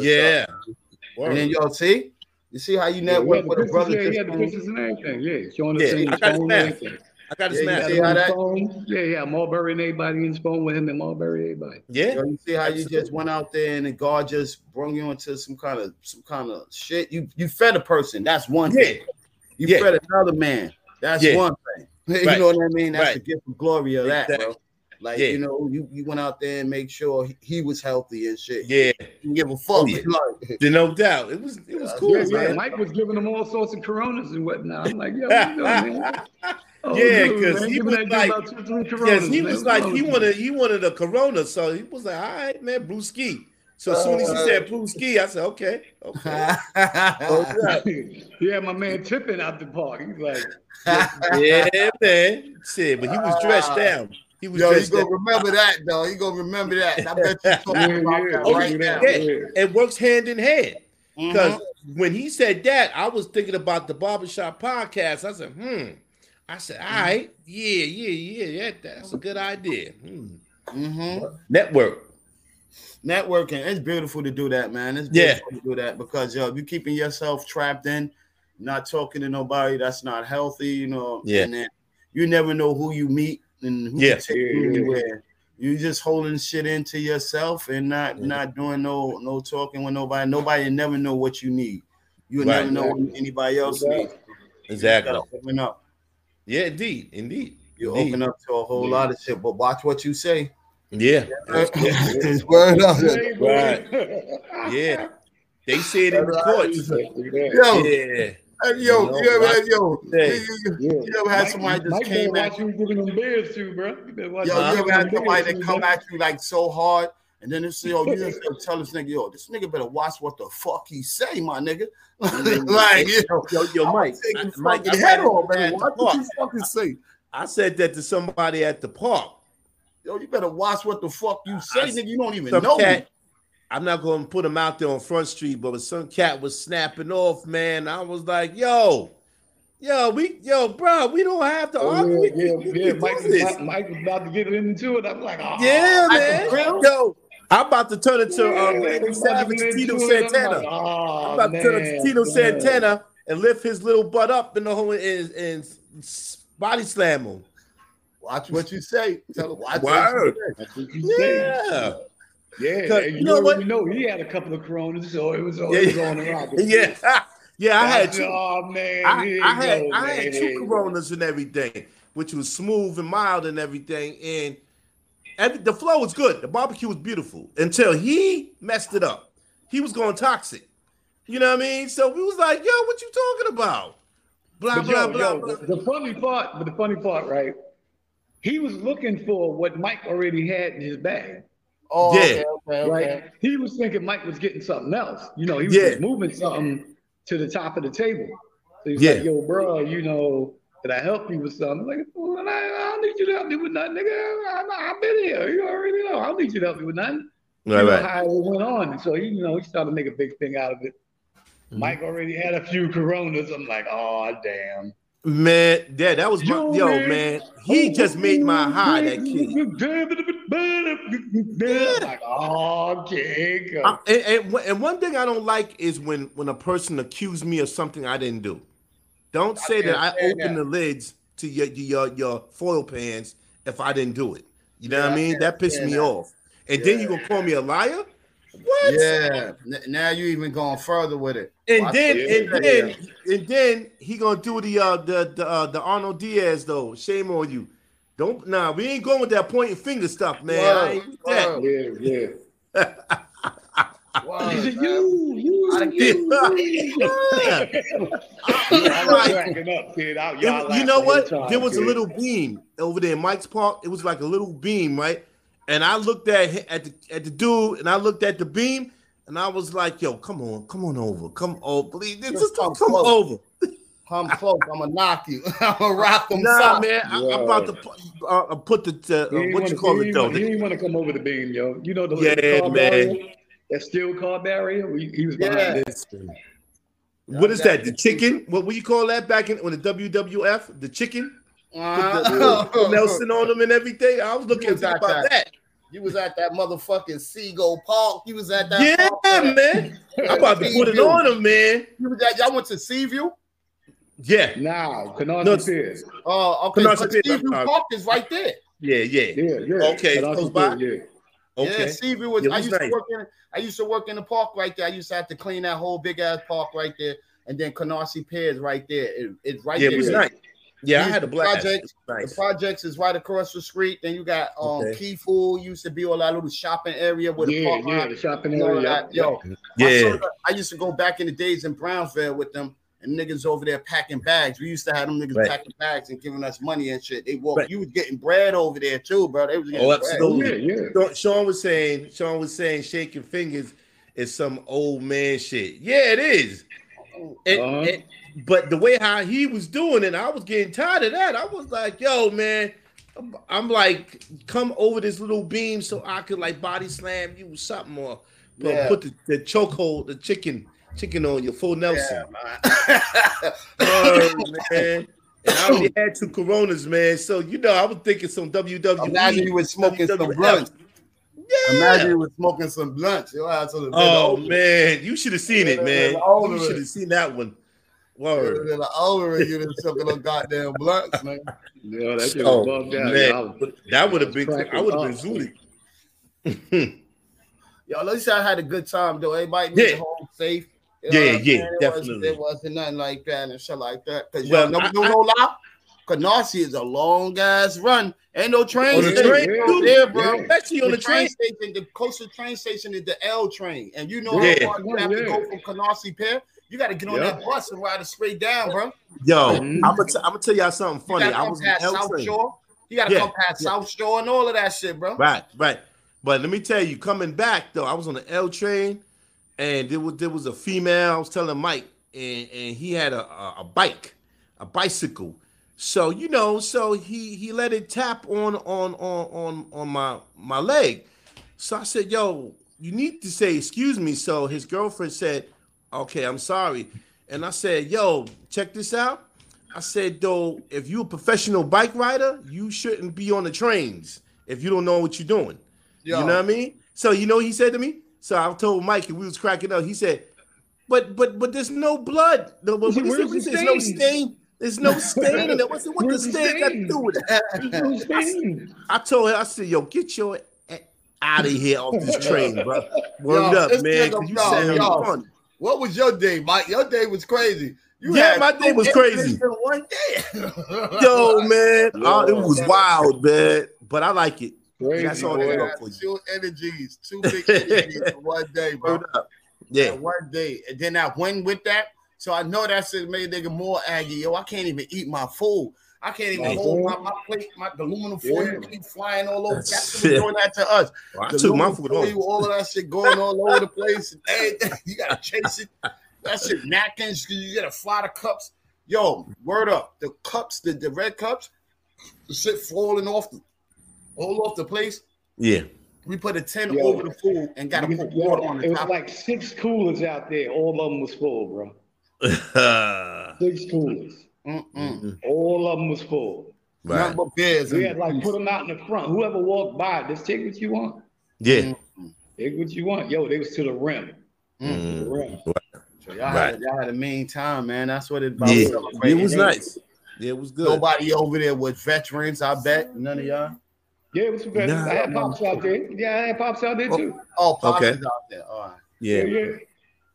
yeah. up. And then y'all see, you see how you network had the with a brother. yeah, he had the from- pictures and everything. Yeah, showing Yeah, us in I got his phone and everything. I got his Yeah, you map. see how that- phone. Yeah, yeah, Marbury and everybody in his phone with him and Marbury, everybody. Yeah, Yo, you see how you just went out there and then God just brought you into some kind of some kind of shit. You you fed a person. That's one Yeah. thing. You Yeah. fed another man. That's Yeah. one thing. You Right. know what I mean? That's Right. the gift of glory of that, bro. Like Yeah. you know, you, you went out there and make sure he, he was healthy and shit. yeah, You didn't give a fuck. Yeah. Like, no doubt. It was it was Yeah, cool, Yeah, yeah, man. Mike was giving them all sorts of coronas and whatnot. I'm like, yo, what you doing, man? Oh, Yeah, dude, 'cause man, he was like- about two, three coronas. Yes, he was like he wanted he wanted a Corona, so he was like, all right, man, blue ski. So as soon as he said blue ski, I said, okay, okay. yeah, my man tipping out the park. He's like, yeah, man. Shit, but he was dressed down. He was Yo, you dressed gonna down. remember that though. You gonna remember that. And I bet you talking Yeah, about yeah. that Oh, right yeah. now. Yeah, it works hand in hand. Because Mm-hmm. when he said that, I was thinking about the barbershop podcast. I said, hmm. I said, all right, yeah, yeah, yeah, yeah. That's a good idea. Hmm. Mm-hmm. Network. networking it's beautiful to do that man it's Yeah. beautiful to do that because yo you keeping yourself trapped in not talking to nobody that's not healthy you know Yeah. and then you never know who you meet and who Yeah. can take Yeah, you yeah, yeah. anywhere you just holding shit into yourself and not Yeah. not doing no no talking with nobody nobody never know what you need you Right. never know what anybody else Exactly. needs Exactly. gotta open up Yeah, indeed, indeed. you indeed. open up to a whole lot of shit but watch what you say Yeah, it's word up hey. Right. yeah. They say it in the courts. yo Yeah. Hey, yo, You know, you ever had yo, you, Hey. you, Yeah. you ever had Mike- somebody just Mike came at watch who giving them beers to, bro. You better watch yo, you ever had somebody that come at you like so hard, and then it's yo, you just tell this nigga, yo, this nigga better watch what the fuck he say, my nigga. like, yo, Yo, yo, Mike. I- Mike, fucking I head had off, man. at the what you fucking say. I said that to somebody at the park. Yo, you better watch what the fuck you say, I- nigga. You don't even know cat. I'm not going to put him out there on Front Street, but some cat was snapping off, man, I was like, yo, yo, we, yo, bro, we don't have to Oh, argue. yeah, We- yeah, we- yeah. can Mike, do this. Mike, was about to get into it. I'm like, oh, Yeah, man. Yo, I'm about to turn uh, Randy Savage, Tito Santana. Like, oh, I'm about to turn into man, Tito man. Santana and lift his little butt up in the whole and, and body slam him. Watch what you say. Tell him watch Word. What you say. Yeah. Yeah, you you know what? what? know he had a couple of coronas, so it was, was yeah. on the. Yeah. Yeah, I had two. Oh man, I, I had go, I had two coronas and everything, which was smooth and mild and everything. And every, the flow was good. The barbecue was beautiful until he messed it up. He was going toxic. You know what I mean? So we was like, yo, what you talking about? Blah, But blah, yo, blah, yo, blah. The, the funny part, but the funny part, right? He was looking for what Mike already had in his bag. Oh, Yeah. okay, okay, right? okay. He was thinking Mike was getting something else. You know, he was Yeah. just moving something to the top of the table. So he's Yeah. like, yo, bro, you know, did I help you with something? I'm like, well, I, I don't need you to help me with nothing, nigga. I, I've been here. You already know. I don't need you to help me with nothing. Right, you know right. how it went on. And so he, you know, he started to make a big thing out of it. Mm-hmm. Mike already had a few coronas. I'm like, oh damn. Man, yeah, that was my, Yo, yo, man. man. He just made my oh, high, that kid. kid. Like, oh, okay. I- and, and, one- and one thing I don't like is when when a person accused me of something I didn't do. Don't say that I opened that. the lids to your your your foil pans if I didn't do it. You know Yeah, what I I mean? That pissed me that. off. And then you gonna call me a liar? What? Yeah. N- Now you even going further with it. And Watch then what and you say. then and then he gonna do the uh the the uh, the Arnold Diaz though. Shame on you. Don't nah, we ain't going with that pointing finger stuff, man. I ain't with that. Yeah, yeah. Word, He said, man. you, you, I get- Yeah. Cracking up, kid. I, y'all you know what? there was a little beam over there in Mike's Park. It was like a little beam, right? And I looked at at the at the dude, and I looked at the beam, and I was like, "Yo, come on, come on over, come over, please, just, Just come, come close. over." Come close. I'm gonna knock you. I'm gonna rock them. Nah, socks. man, I, am about to put, uh, uh, put the, the uh, what wanna- you call he it ain't though. wanna- He The- didn't want to come over the beam, yo. You know the, Yeah, the car man. barrier, that steel car barrier. We, he was behind Yeah. it. what is that? The chicken? What would you call that back in on the WWF? The chicken? Put the Uh, little Nelson on them and everything. I was looking was at at about that. that. You was at that motherfucking Seagull Park. You was at that. Yeah, park. man. I'm about to put it on him, man. You was at. Y'all went to Seaview. Yeah, Now, Canarsie No, Piers. Oh, okay. Canarsie Piers, Seaview. Park is right there. yeah, yeah. Yeah, yeah. Okay, Canarsie close by? Yeah, Okay. Seaview was. Yeah, it I used nice. to work in. I used to work in the park right there. I used to have to clean that whole big ass park right there, and then Canarsie Piers right there. It- it's right Yeah, there. it was nice. Yeah, I These had a blast. projects- It was The projects is right across the street. Then you got um Okay. Key Food used to be all that little shopping area with the Yeah, park yeah, lot. the shopping area. that. Yo, Yeah. I, I used to go back in the days in Brownsville with them, and niggas over there packing bags. We used to have them niggas Right. packing bags and giving us money and shit. They walk. Right. You was getting bread over there too, bro. They was getting Oh, bread. absolutely. Yeah, yeah. Sean- Sean was saying, Sean was saying, shaking fingers is some old man shit. Yeah, it is. And- Uh-huh. and- but the way how he was doing it, I was getting tired of that. I was like, yo, man. I'm- I'm like, come over this little beam so I could like body slam you or something or Yeah. put the, the chokehold, the chicken, chicken on your full Nelson. Yeah, Word, oh, man. And I only had two Coronas, man. So you know, I was thinking some WWE. Imagine you was smoking some WWF. blunts. Yeah. Imagine you was smoking some blunts. Your ass would have Oh man, you should have seen it, man. You should have seen that one. You would Word. have been older and you'd have sucking them goddamn blunts, man. Yeah, that shit Oh was man, Yeah, was- that would have been. I would have been up. zooted. Yo, at least I had a good time though. Everybody made Yeah. it home safe. Yeah, what I'm yeah, saying? It wasn't- definitely. There wasn't nothing like that and shit like that. Cause Well, yo, no, I- no, I- no lie. Canarsie is a long ass run. Ain't no train On the station train, out too. there, bro. Yeah. Especially on the the train train. station, the closest train station is the L train, and you know Yeah. how far you have to oh, go from Canarsie Pier. You got to get on Yeah. that bus and ride it straight down, bro. Yo, Mhm. I'm gonna, t- I'm gonna tell y'all something You funny. got to I come was in past South train. Shore. You got to Yeah, come past yeah. South Shore and all of that shit, bro. Right, right. But let me tell you, coming back though, I was on the L train, and there was there was a female. I was telling Mike, and and he had a a, a bike, a bicycle. So you know, so he he let it tap on on on on on my my leg. So I said, "Yo, you need to say excuse me." So his girlfriend said, "Okay, I'm sorry." And I said, "Yo, check this out." I said, "Though, if you're a professional bike rider, you shouldn't be on the trains if you don't know what you're doing." Yo. You know what I mean? So you know he said to me? So I told Mike and we was cracking up. He said, But but but there's no blood. No, but what he said, the there's no stain? There's no stain in it. What's what the Where's the stain got to do with no? I. I told him, I said, yo, get your out of here off this train, bro. Word Yo, up, man. You yo, sound yo. funny. What was your day, Mike? Your day was crazy. You Yeah, had my day was crazy. one day. Yo, man, uh, it was wild, man. But I like it. Crazy, That's all boy. they Yeah, for you. two energies, two big energies in one day, bro. Word. Yeah. In one day, and then I went with that. So I know that's shit made nigga more aggy. Yo, I can't even eat my food. I can't even Right. hold my, my plate, my aluminum foil Yeah. keep flying all over. That's That's what doing that to us. Well, I The took my food foil, home. all of that shit going all over the place. And everything. You gotta chase it. That shit napkins, you gotta fly the cups. Yo, word up. The cups, the, the red cups, the shit falling off the all off the place. Yeah. We put a 10 Yo. over the food and got to put yo, water on the it the was like six coolers out there. All of them was full, bro. Six coolers. Mm-mm. All of them was full. right. Nothing but beers. We had like put them out in the front. Whoever walked by, just take what you want. Yeah. Take what you want. Yo, they was to the rim. To the Mm. rim. So y'all, Right. had, y'all had a mean time, man. That's what it about. Yeah. It was Ain't nice. Yeah, it was good. Nobody over there was veterans, I bet. None of y'all. Yeah, it was better. Nah. I had pops out there. Yeah, I had pops out there too. Oh, Pops Okay. out there. All right. Yeah, Yeah. yeah.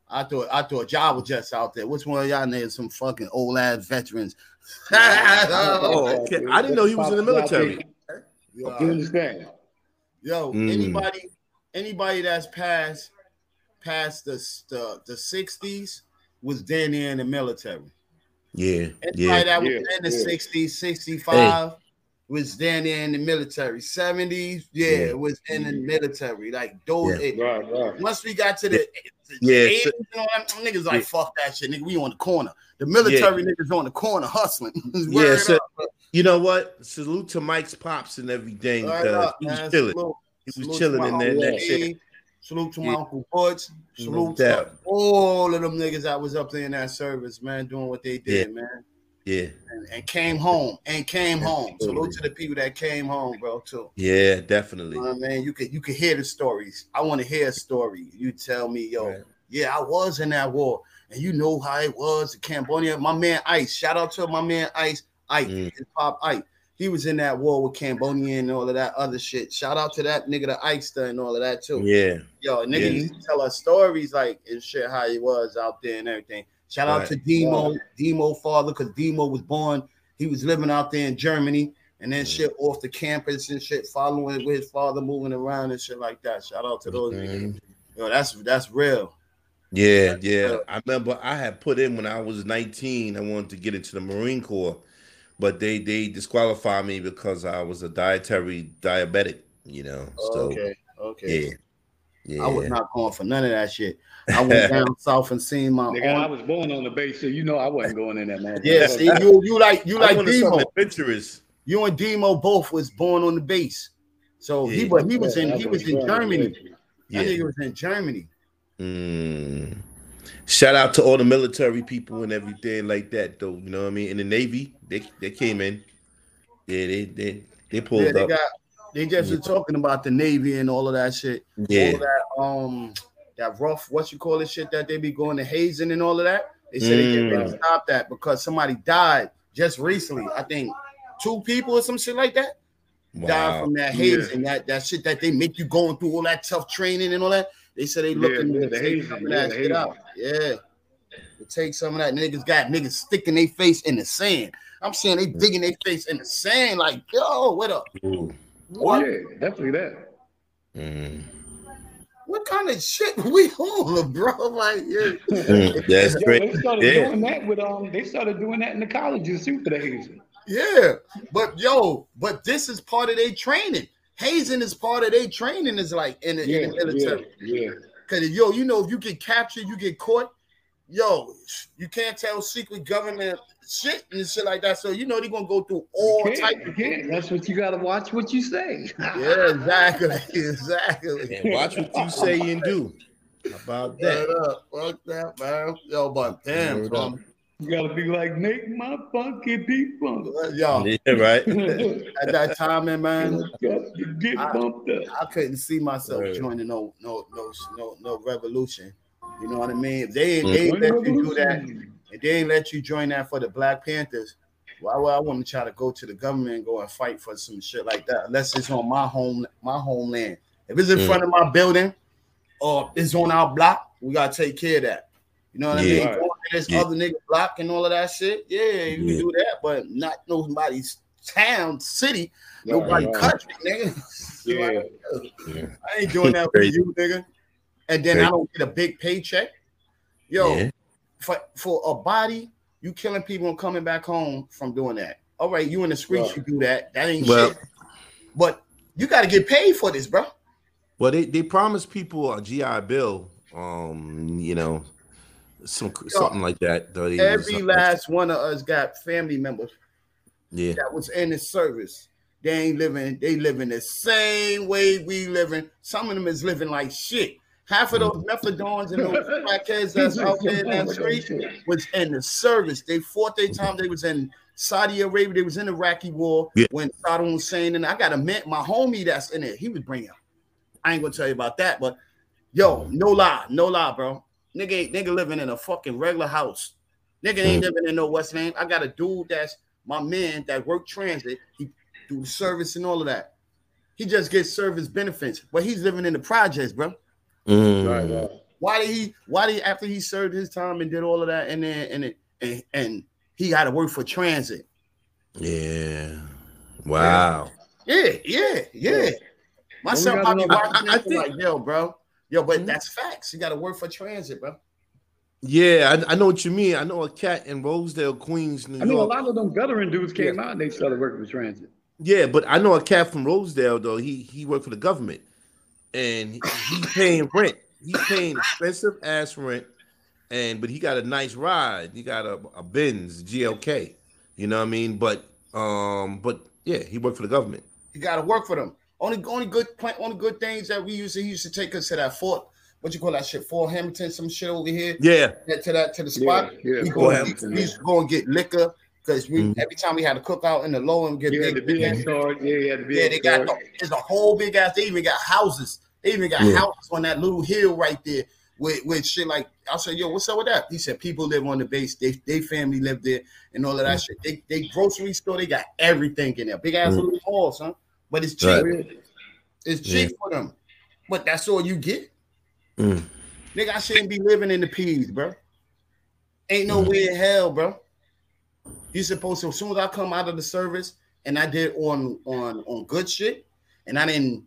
I thought I thought y'all was just out there. Which one of y'all named some fucking old ass veterans? Oh, okay. I didn't know he was in the military. You understand? Yo, Mm. anybody, anybody that's past past the the the sixties was then in the military. Yeah. Anybody Yeah. that was Yeah, in the yeah. 60s, 65 was then in the military. 70s, yeah, Yeah. was in the military. Like those Yeah. it- Right, right. once we got to the, the Yeah, 80s, so- you know, them niggas like Yeah. fuck that shit, nigga. We on the corner. The military niggas on the corner hustling. Yeah, so- up. You know what? Salute to Mike's pops and everything Word because up, he was man. chilling. Salute. He was to chilling in there. That shit. Salute to my Yeah. Uncle Butch. No Salute to all of them niggas that was up there in that service, man, doing what they did, Yeah. man. Yeah. And, and came home. And came home. Salute to the people that came home, bro, too. Yeah, definitely. You know I mean, you could you could hear the stories. I want to hear a story. You tell me, yo, Right. yeah, I was in that war, and you know how it was in Cambodia. My man Ice, shout out to my man Ice, Ike, Mm. his pop Ike. He was in that war with Cambodia and all of that other shit. Shout out to that nigga, the Ikester, and all of that too. Yeah. Yo, nigga Yeah. used to tell us stories like and shit how he was out there and everything. Shout out Right. to Demo, Demo father, because Demo was born. He was living out there in Germany and then shit off the campus and shit, following with his father moving around and shit like that. Shout out to those. Mhm. Yo, that's that's real. Yeah, yeah. I remember I had put in when I was 19, I wanted to get into the Marine Corps, but they they disqualified me because I was a dietary diabetic, you know. So okay, okay. yeah. Yeah. I was not going for none of that shit. I went down south and seen my Nigga, I was born on the base, so you know I wasn't going in that man. Yeah, see, you you like you I like Demo. adventurous. You and Demo both was born on the base. So he Yeah. but he was in Yeah, he was in Germany. born That Yeah. nigga was in Germany. Mm. Shout out to all the military people and everything like that, though. You know what I mean? In the Navy, they they came in. Yeah, they they they pulled Yeah, they up. got they just were talking about the Navy and all of that shit. Yeah. All that um that rough, what you call it shit that they be going to hazing and all of that. They said they get ready to Mm. stop that because somebody died just recently. I think two people or some shit like that died from that hazing, that, that shit that they make you going through all that tough training and all that. They said they Yeah, looking yeah, to the take hazing, some of yeah, that the shit out. Yeah. To take some of that. Niggas got niggas sticking their face in the sand. I'm saying they digging their face in the sand, like, yo, what up? Ooh. Oh What yeah, definitely that. Mm. What kind of shit we on, bro? Like, yeah. Mm, That's Yo, great. they started Yeah. doing that with um. They started doing that in the colleges too for the hazing. Yeah, but yo, but this is part of their training. Hazing is part of their training. Is like in the, Yeah, in the military. yeah, yeah. Cause yo, you know, if you get captured, you get caught. Yo, you can't tell secret government shit and shit like that. So you know they're gonna go through all You can't, of you can't. That's what you gotta watch. What you say. Yeah, exactly, exactly. And watch what you say and do. About that? Word. Fuck that, man. Yo, but damn, Word um, You gotta be like, make my funky beat funk. yo, Yeah, right. at that time, man, man, Get I, up. I couldn't see myself Right. joining no no no no no revolution. You know what I mean? If they Mm. they ain't let you do that, if they ain't let you join that for the Black Panthers, why would I want to try to go to the government and go and fight for some shit like that? Unless it's on my home my homeland. If it's in Mm. front of my building or it's on our block, we gotta take care of that. You know what Yeah. I mean? Right. Going to this Yeah. other nigga block and all of that shit. Yeah, you Yeah. can do that, but not nobody's town, city, Right, nobody right. country, nigga. Yeah. Yeah. I ain't doing that for you, nigga. And then I don't get a big paycheck. Yo, Yeah. for for a body, you killing people and coming back home from doing that. All right, you in the streets, Right. you do that. That ain't Well- shit. But you got to get paid for this, bro. Well, they, they promised people a GI Bill, um, you know, some something like that. though they- Every something- last one of us got family members yeah, that was in the service. They ain't living, they living the same way we living. Some of them is living like shit. Half of those methadones and those crackheads that's out there in that street was in the service. They fought their time. They was in Saudi Arabia. They was in the Iraqi war Yeah. when Saddam Hussein and I got a man, my homie that's in it. He was bringing. I ain't gonna tell you about that, but yo, no lie, no lie, bro. Nigga, ain't- nigga living in a fucking regular house. Nigga ain't living in no West Name. I got a dude that's my man that work transit. He do service and all of that. He just gets service benefits, but he's living in the projects, bro. Mm. Right, right. Why did he? Why did he, after he served his time and did all of that, and then and it, and, and he had to work for transit? yeah. Wow. Yeah, yeah, yeah. My Well, we son got probably watching I- I this think- like, yo, bro, yo, but that's facts. You got to work for transit, bro. Yeah, I, I know what you mean. I know a cat in Rosedale, Queens, New I mean, a lot of them veteran dudes came out and they started working for transit. Yeah, but I know a cat from Rosedale though. He he worked for the government, and he's paying rent. He's paying expensive ass rent, and but he got a nice ride. He got a, a Benz GLK. You know what I mean? But um, but yeah, he worked for the government. You got to work for them. Only, only good, only good things that we used to he used to take us to that fort. What you call that shit? Fort Hamilton, some shit over here. Yeah, to that to the spot. Yeah, yeah, we, Fort go, Hamilton, we used to go and get liquor because we Mhm. every time we had to cook out in the low and get You had the big, BX card. Yeah, you had the BX yeah, they got the, there's a whole big ass. They even got houses. They even got Yeah. houses on that little hill right there with, with shit like I said, yo, what's up with that? He said people live on the base. They they family live there and all of that shit. They they grocery store. They got everything in there. Big ass Mm. little malls, huh? But it's cheap. Right. It's cheap for them. But that's all you get. Mm. Nigga, I shouldn't be living in the peas, bro. Ain't no way in hell, bro. You supposed to as soon as I come out of the service and I did on on on good shit, and I didn't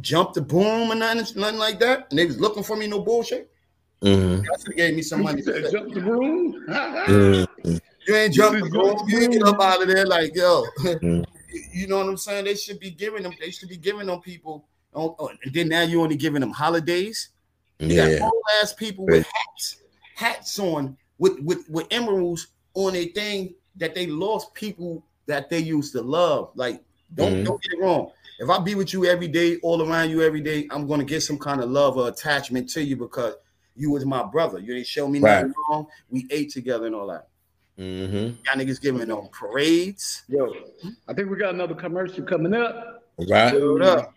jump the boom or nothing, nothing like that, and they was looking for me, no bullshit. Mhm. That should gave me some money. You jump the broom. Mhm. You ain't jump the You boom. just You ain't get up out of there like yo. Mm. you know what I'm saying? They should be giving them. They should be giving them people. Oh, oh, and then now you only giving them holidays. You got Yeah, whole ass people with hats, hats on with with with emeralds on a thing that they lost people that they used to love. Like, don't Mhm. don't get it wrong. If I be with you every day, all around you every day, I'm gonna get some kind of love or attachment to you because you was my brother. You didn't show me nothing wrong. We ate together and all that. hmm Y'all niggas giving them parades. Yo, I think we got another commercial coming up. right. Hold up.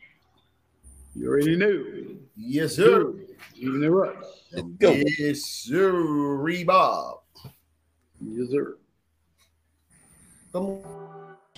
You already knew. Yes, sir. Even the rush. Yes, sir. Rebob. Yes, sir.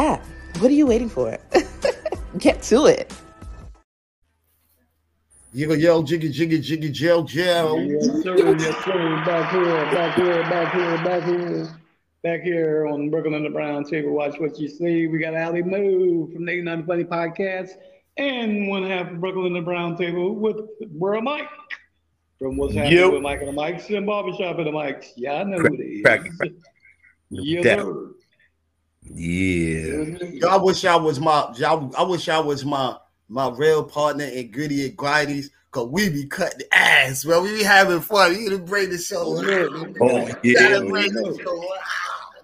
What are you waiting for? Get to it. Yo, yo, jiggy, jiggy, jiggy, gel, gel. Yes, sir. Yes, sir. Back here, back here, back here, back here. Back here on Brooklyn and the Brown Table. Watch what you see. We got Ali Moo from the 89 Funny Podcast and one half of Brooklyn and the Brown Table with Bro Mike. From what's happening Yo. with Mike and the Mics and Barbershop and the Mics. Yeah, I know who it is. Crack crack Yes, sir. Yeah. Mm-hmm. Yo, I wish I was my. Y'all, I wish I was my my real partner in Gritty and Grindies. Cause we be cutting ass, bro. We be having fun. You to bring the show. Oh Gotta yeah. bring the show.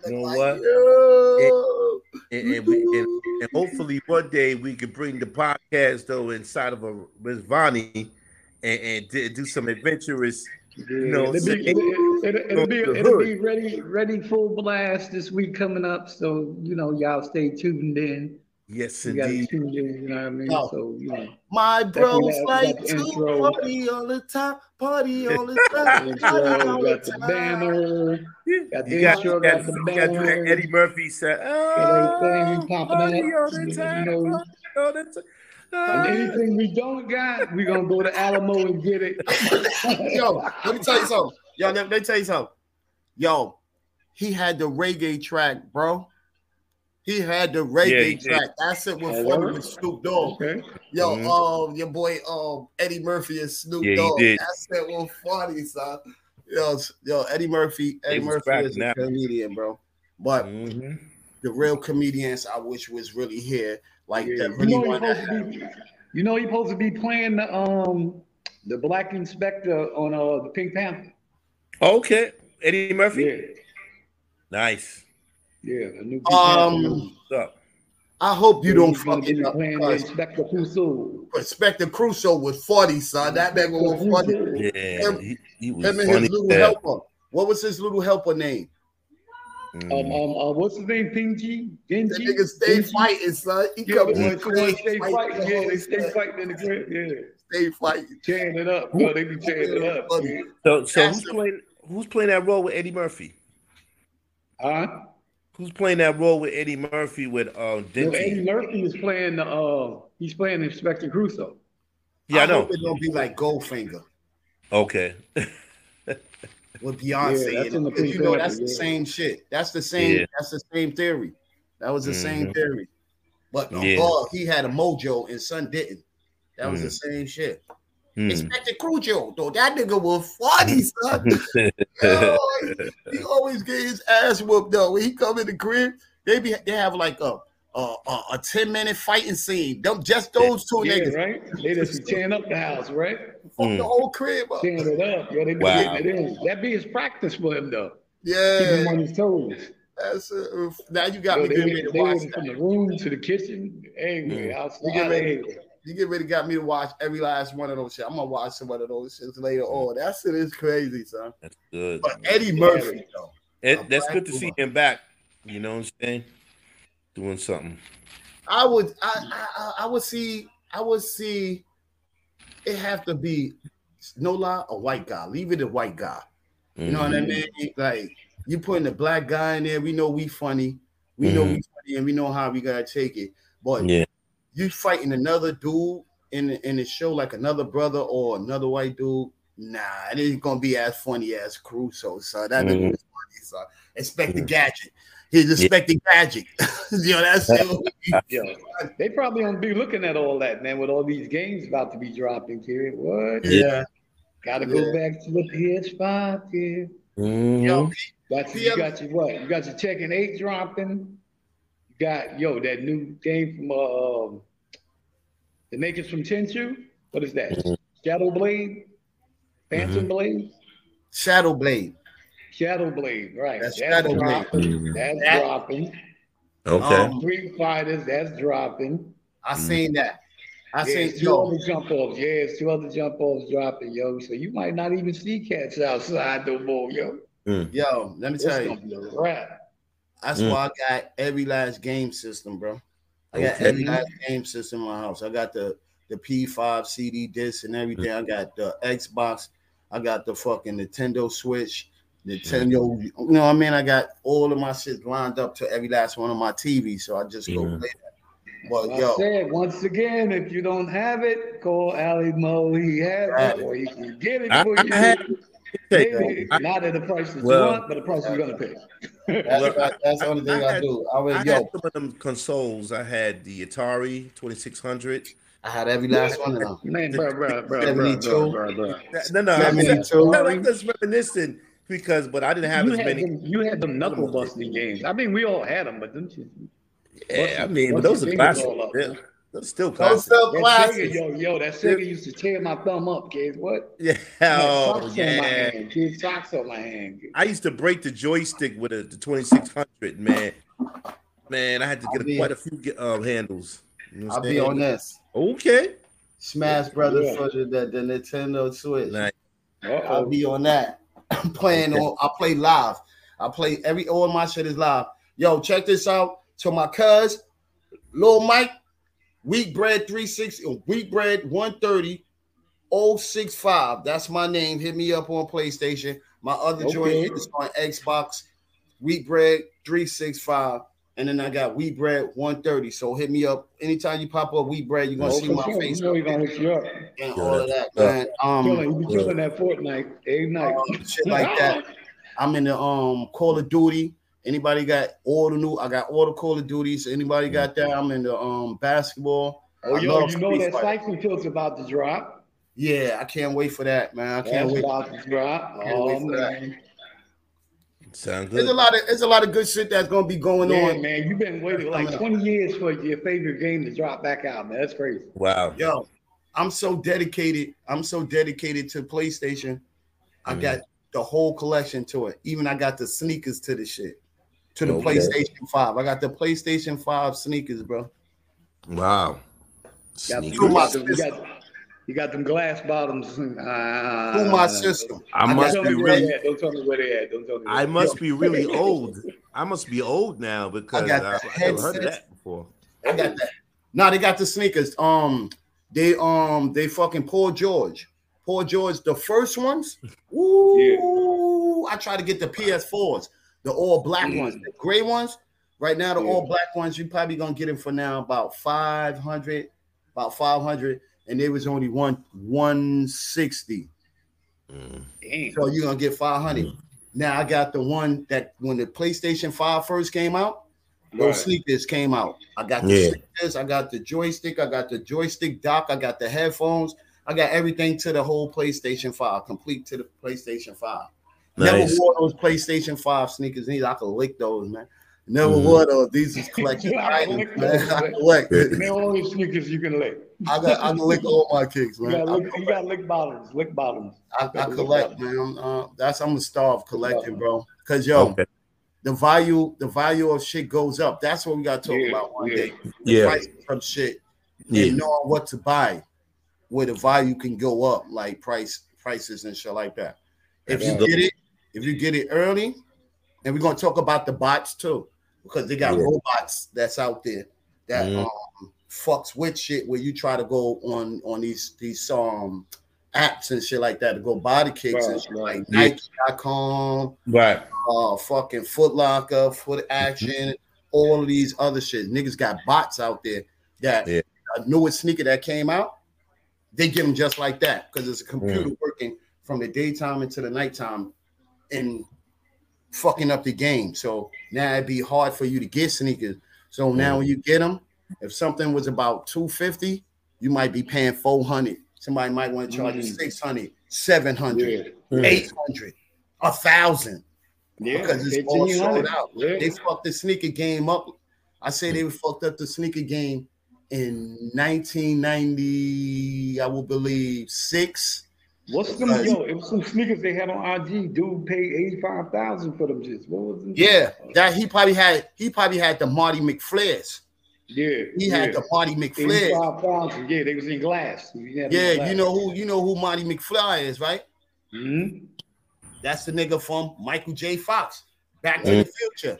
You know what? Yo. And, and, and, and hopefully one day we could bring the podcast though inside of a Miss Vonnie and, and do some adventurous, you know, it'll be, it'll, it'll, it'll be, go to the it'll be ready, ready full blast this week coming up. So you know, y'all stay tuned in. Yes, You got to indeed. tune in. You know what I mean? Yo. So you know, My Definitely bros got- like to intro. party all the time, party all the the time, intro, all got the the time. banner, got the You got, intro, you got, got the you got that banner. Eddie Murphy said, oh, everything popping party up. all the You time, know, party all the time. And anything we don't got, we gonna go to Alamo and get it. Yo, let me tell you something. Yo, let, me tell you something. Yo, he had the reggae track, bro. He had the reggae did. track. That's it with with Snoop Dogg. Okay. Yo, Mhm. um, your boy um Eddie Murphy and Snoop Yeah, Dogg. That's it with funny, son. Yo, yo, Eddie Murphy, Eddie Murphy is a comedian, bro. But Mhm. the real comedians I wish was really here, like Yeah. that You know want supposed to be. You know he's supposed to be playing the um the Black Inspector on uh the Pink Panther. Okay, Eddie Murphy. Yeah, Nice. yeah. The new Pink Um, What's up? I hope you don't he's gonna fuck it be up. playing the Inspector Clouseau. Inspector Crusoe was funny, son. That man was funny. Yeah, Him- he, he was Him and funny. his little helper. What was his little helper name? Um, Mhm. um, uh, what's his name? Pingy? That Genji? nigga stay Genji? fighting, son. He Yeah, come the in ones the who crib, wanna stay fight fighting. Yeah, they stay fighting in the crib. Yeah, Stay fighting. tearing it up. Yo, they be tearing it up. So, so That's who's the- playing? Who's playing that role with Eddie Murphy? Huh? Who's playing that role with Eddie Murphy with uh, No, Eddie Murphy is playing the uh he's playing Inspector Crusoe. Yeah, I know. hope it don't be like Goldfinger Okay. with Beyonce. Yeah, that's in in it, the 'cause you know Panther, that's the same shit. That's the same. Yeah. That's the same theory. That was the same Mhm. theory. But oh, Yeah. God, he had a mojo and son didn't. That was the Mhm. same shit. Hmm. Inspector Crusoe, though, that nigga was funny, son. Yo, he, he always get his ass whooped though. When he come in the crib, they be they have like a a, a, a 10 minute fighting scene. Them just those two Yeah, niggas. right? They just be tearing up the house, right? Fuck Mm. the whole crib up. Tearing it up. Yeah, they be Wow. getting it in. That be his practice for him though. Keep Yeah, him on his toes. that's uh, now you got Yo, me getting ready to they watch that. from the room to the kitchen. Anyway, Mm. outside. You get ready. anyway. You get ready, got me to watch every last one of those shit. I'm gonna watch some of those shits later on. That shit is crazy, son. That's good. But Eddie Murphy, though. It, that's good to see him back. You know what I'm saying? Doing something. I would I, I I- would see I would see it have to be no lie a white guy. Leave it a white guy. You know what I Mhm. mean? Like you putting a black guy in there. We know we funny. We know we funny and we know how we gotta take it. But Yeah. you fighting another dude in the, in the show like another brother or another white dude. Nah, it ain't gonna be as funny as Crusoe, son. That Mhm. was funny, son. Expect the gadget. He's expecting magic. you know, that's it. Yo, they probably don't be looking at all that, man, with all these games about to be dropping, kid. What? Yeah. Gotta go Yeah. back to the PS5, kid. Mhm. Yo, Got you, you got your what? You got your Tekken 8 dropping. You got yo, that new game from um the makers from Tenchu. What is that? Mhm. Shadow Blade? Phantom Blade? Shadow Blade. Shadow Blade, right. That's Shadow Blade. dropping. Mhm. That's That- dropping. Okay. Um, Street Fighters, that's dropping. I seen that. I Yeah, seen it's two yo, other jump offs. Yeah, it's two other jump offs dropping, yo. So you might not even see cats outside no more, yo. yo, let me It's tell you. be a wrap. That's Mm. why I got every last game system, bro. I got Okay. every last game system in my house. I got the the P5 CD disc and everything. I got the Xbox. I got the fucking Nintendo Switch, Nintendo. You know what I mean? I got all of my shit lined up to every last one of my TVs. So I just go play that. But I yo, said once again, if you don't have it, call Ali Mo. He has Right. it, or he can get it I- for I you. had- Maybe not at the price that Well- you want, but the price you're gonna pay. that's, that's, that's the only thing I, had- do. I I was had some of them consoles. I had the Atari 2600. I had every last one of them. Man, bro, bro, bro, bro, 72. bro, bro, bro. No, no, I'm, Seventy just, two. no, I'm just reminiscing because, but I didn't have You as many. them, you had them knuckle busting games. I mean, we all had them, but didn't you? Yeah, I mean, but those are fingers classics. all up, Yeah, man? those still Those classics. still That classics. Sega, yo, yo, that Sega used to tear my thumb up, kid. What? Yeah, I had oh, socks on my hand, kid. Socks on my hand. kid. I used to break the joystick with a, the 2600, man. Man, I had to get a, quite a few um, handles. You know I'll I'm be saying? on this. Okay. Smash Brothers Yeah. for the, the, the Nintendo Switch. Nice. I'll be on that. I'm playing Okay. on. I play live. I play every all my shit is live. Yo, check this out. To my cuz, Lil Mike, Wheat Bread 360, uh, Wheat Bread 130 065. That's my name. Hit me up on PlayStation. My other joint is on Xbox. Wheat Bread 365. And then I got Wheat Bread 130. So hit me up anytime you pop up Wheat Bread. You're gonna Oh, see my sure. face You know he gonna hit you up. and Yeah, all of that, yeah. man. Um, Killing, you be killing that Fortnite every night. um, shit like that. I'm in the um Call of Duty. Anybody got all the new? I got all the Call of Duties. Anybody got that? I'm in the um basketball. Oh, I yo, you know Street that Fighter. Siphon about to drop. Yeah, I can't wait for that, man. I can't That's wait. about to drop. Can't Oh wait for that. Man, Sound There's a lot of there's a lot of good shit that's gonna be going yeah, on. man, you've been waiting like 20 years for your favorite game to drop back out, man. That's crazy. Wow. Yo, I'm so dedicated. I'm so dedicated to PlayStation. I Mm. got the whole collection to it. Even I got the sneakers to the shit. To the Okay. PlayStation 5. I got the PlayStation 5 sneakers, bro. Wow. Got, Sneakers. You, got them, you, got, you got them glass bottoms. Uh, Through my system. I Don't must be really. Don't tell me where they at. Don't tell me. I must at. be really old. I must be old now because I got I, the I never heard of that before. I got that. Now they got the sneakers. Um, they um they fucking Paul George. Paul George, the first ones. Ooh, I try to get the PS4s, the all black Mm. ones, the gray ones. Right now, the Yeah. all black ones, you probably gonna get them for now about 500, about 500, and it was only one 160. Damn. So you're gonna get 500. Now I got the one that when the PlayStation 5 first came out, those Right. sneakers came out. I got the Yeah. sneakers, I got the joystick, I got the joystick dock, I got the headphones, I got everything to the whole PlayStation 5, complete to the PlayStation 5. Never wore those PlayStation 5 sneakers. Neither I could lick those, man. Never Mhm. wore those. These is collection I can items, lick man. those, I collect. They're only sneakers you can lick. I got I can lick all my kicks, You man. got I lick, you got lick bottoms. Lick bottoms. I, I collect, man. I'm, uh, that's I'm a star of collecting, bro. Cause yo, Okay. the value, the value of shit goes up. That's what we got to talk Yeah, about one yeah. day. The Yeah. price of shit Yeah. and knowing what to buy, where the value can go up, like price prices and shit like that. If you get it, if you get it early, and we're gonna talk about the bots too, because they got Yeah. robots that's out there that Mhm. um fucks with shit where you try to go on on these these um apps and shit like that to go buy the kicks and Right, shit right. like Yeah. Nike.com, Right. uh fucking Foot Locker, Foot Action, all of these other shit. Niggas got bots out there that Yeah. a newest sneaker that came out, they get them just like that because it's a computer working from the daytime into the nighttime and fucking up the game. So now it'd be hard for you to get sneakers. So now when you get them, if something was about 250, you might be paying 400. Somebody might want to charge you Mm. 600, 700, Yeah. 800, a thousand Yeah. because it's all sold out. Yeah. They fucked the sneaker game up. I say they fucked up the sneaker game in 1990, I will believe six. What's them? Yo, it was some sneakers they had on IG. Dude paid eighty five thousand for them. Just what was them? Yeah, that he probably had. He probably had the Marty McFlairs. yeah. He yeah. had the Marty eighty McFlairs. Yeah, they was in glass. He had them in Yeah, glass. you know who you know who Marty McFly is, right? Mhm. That's the nigga from Michael J. Fox, Back to the Future.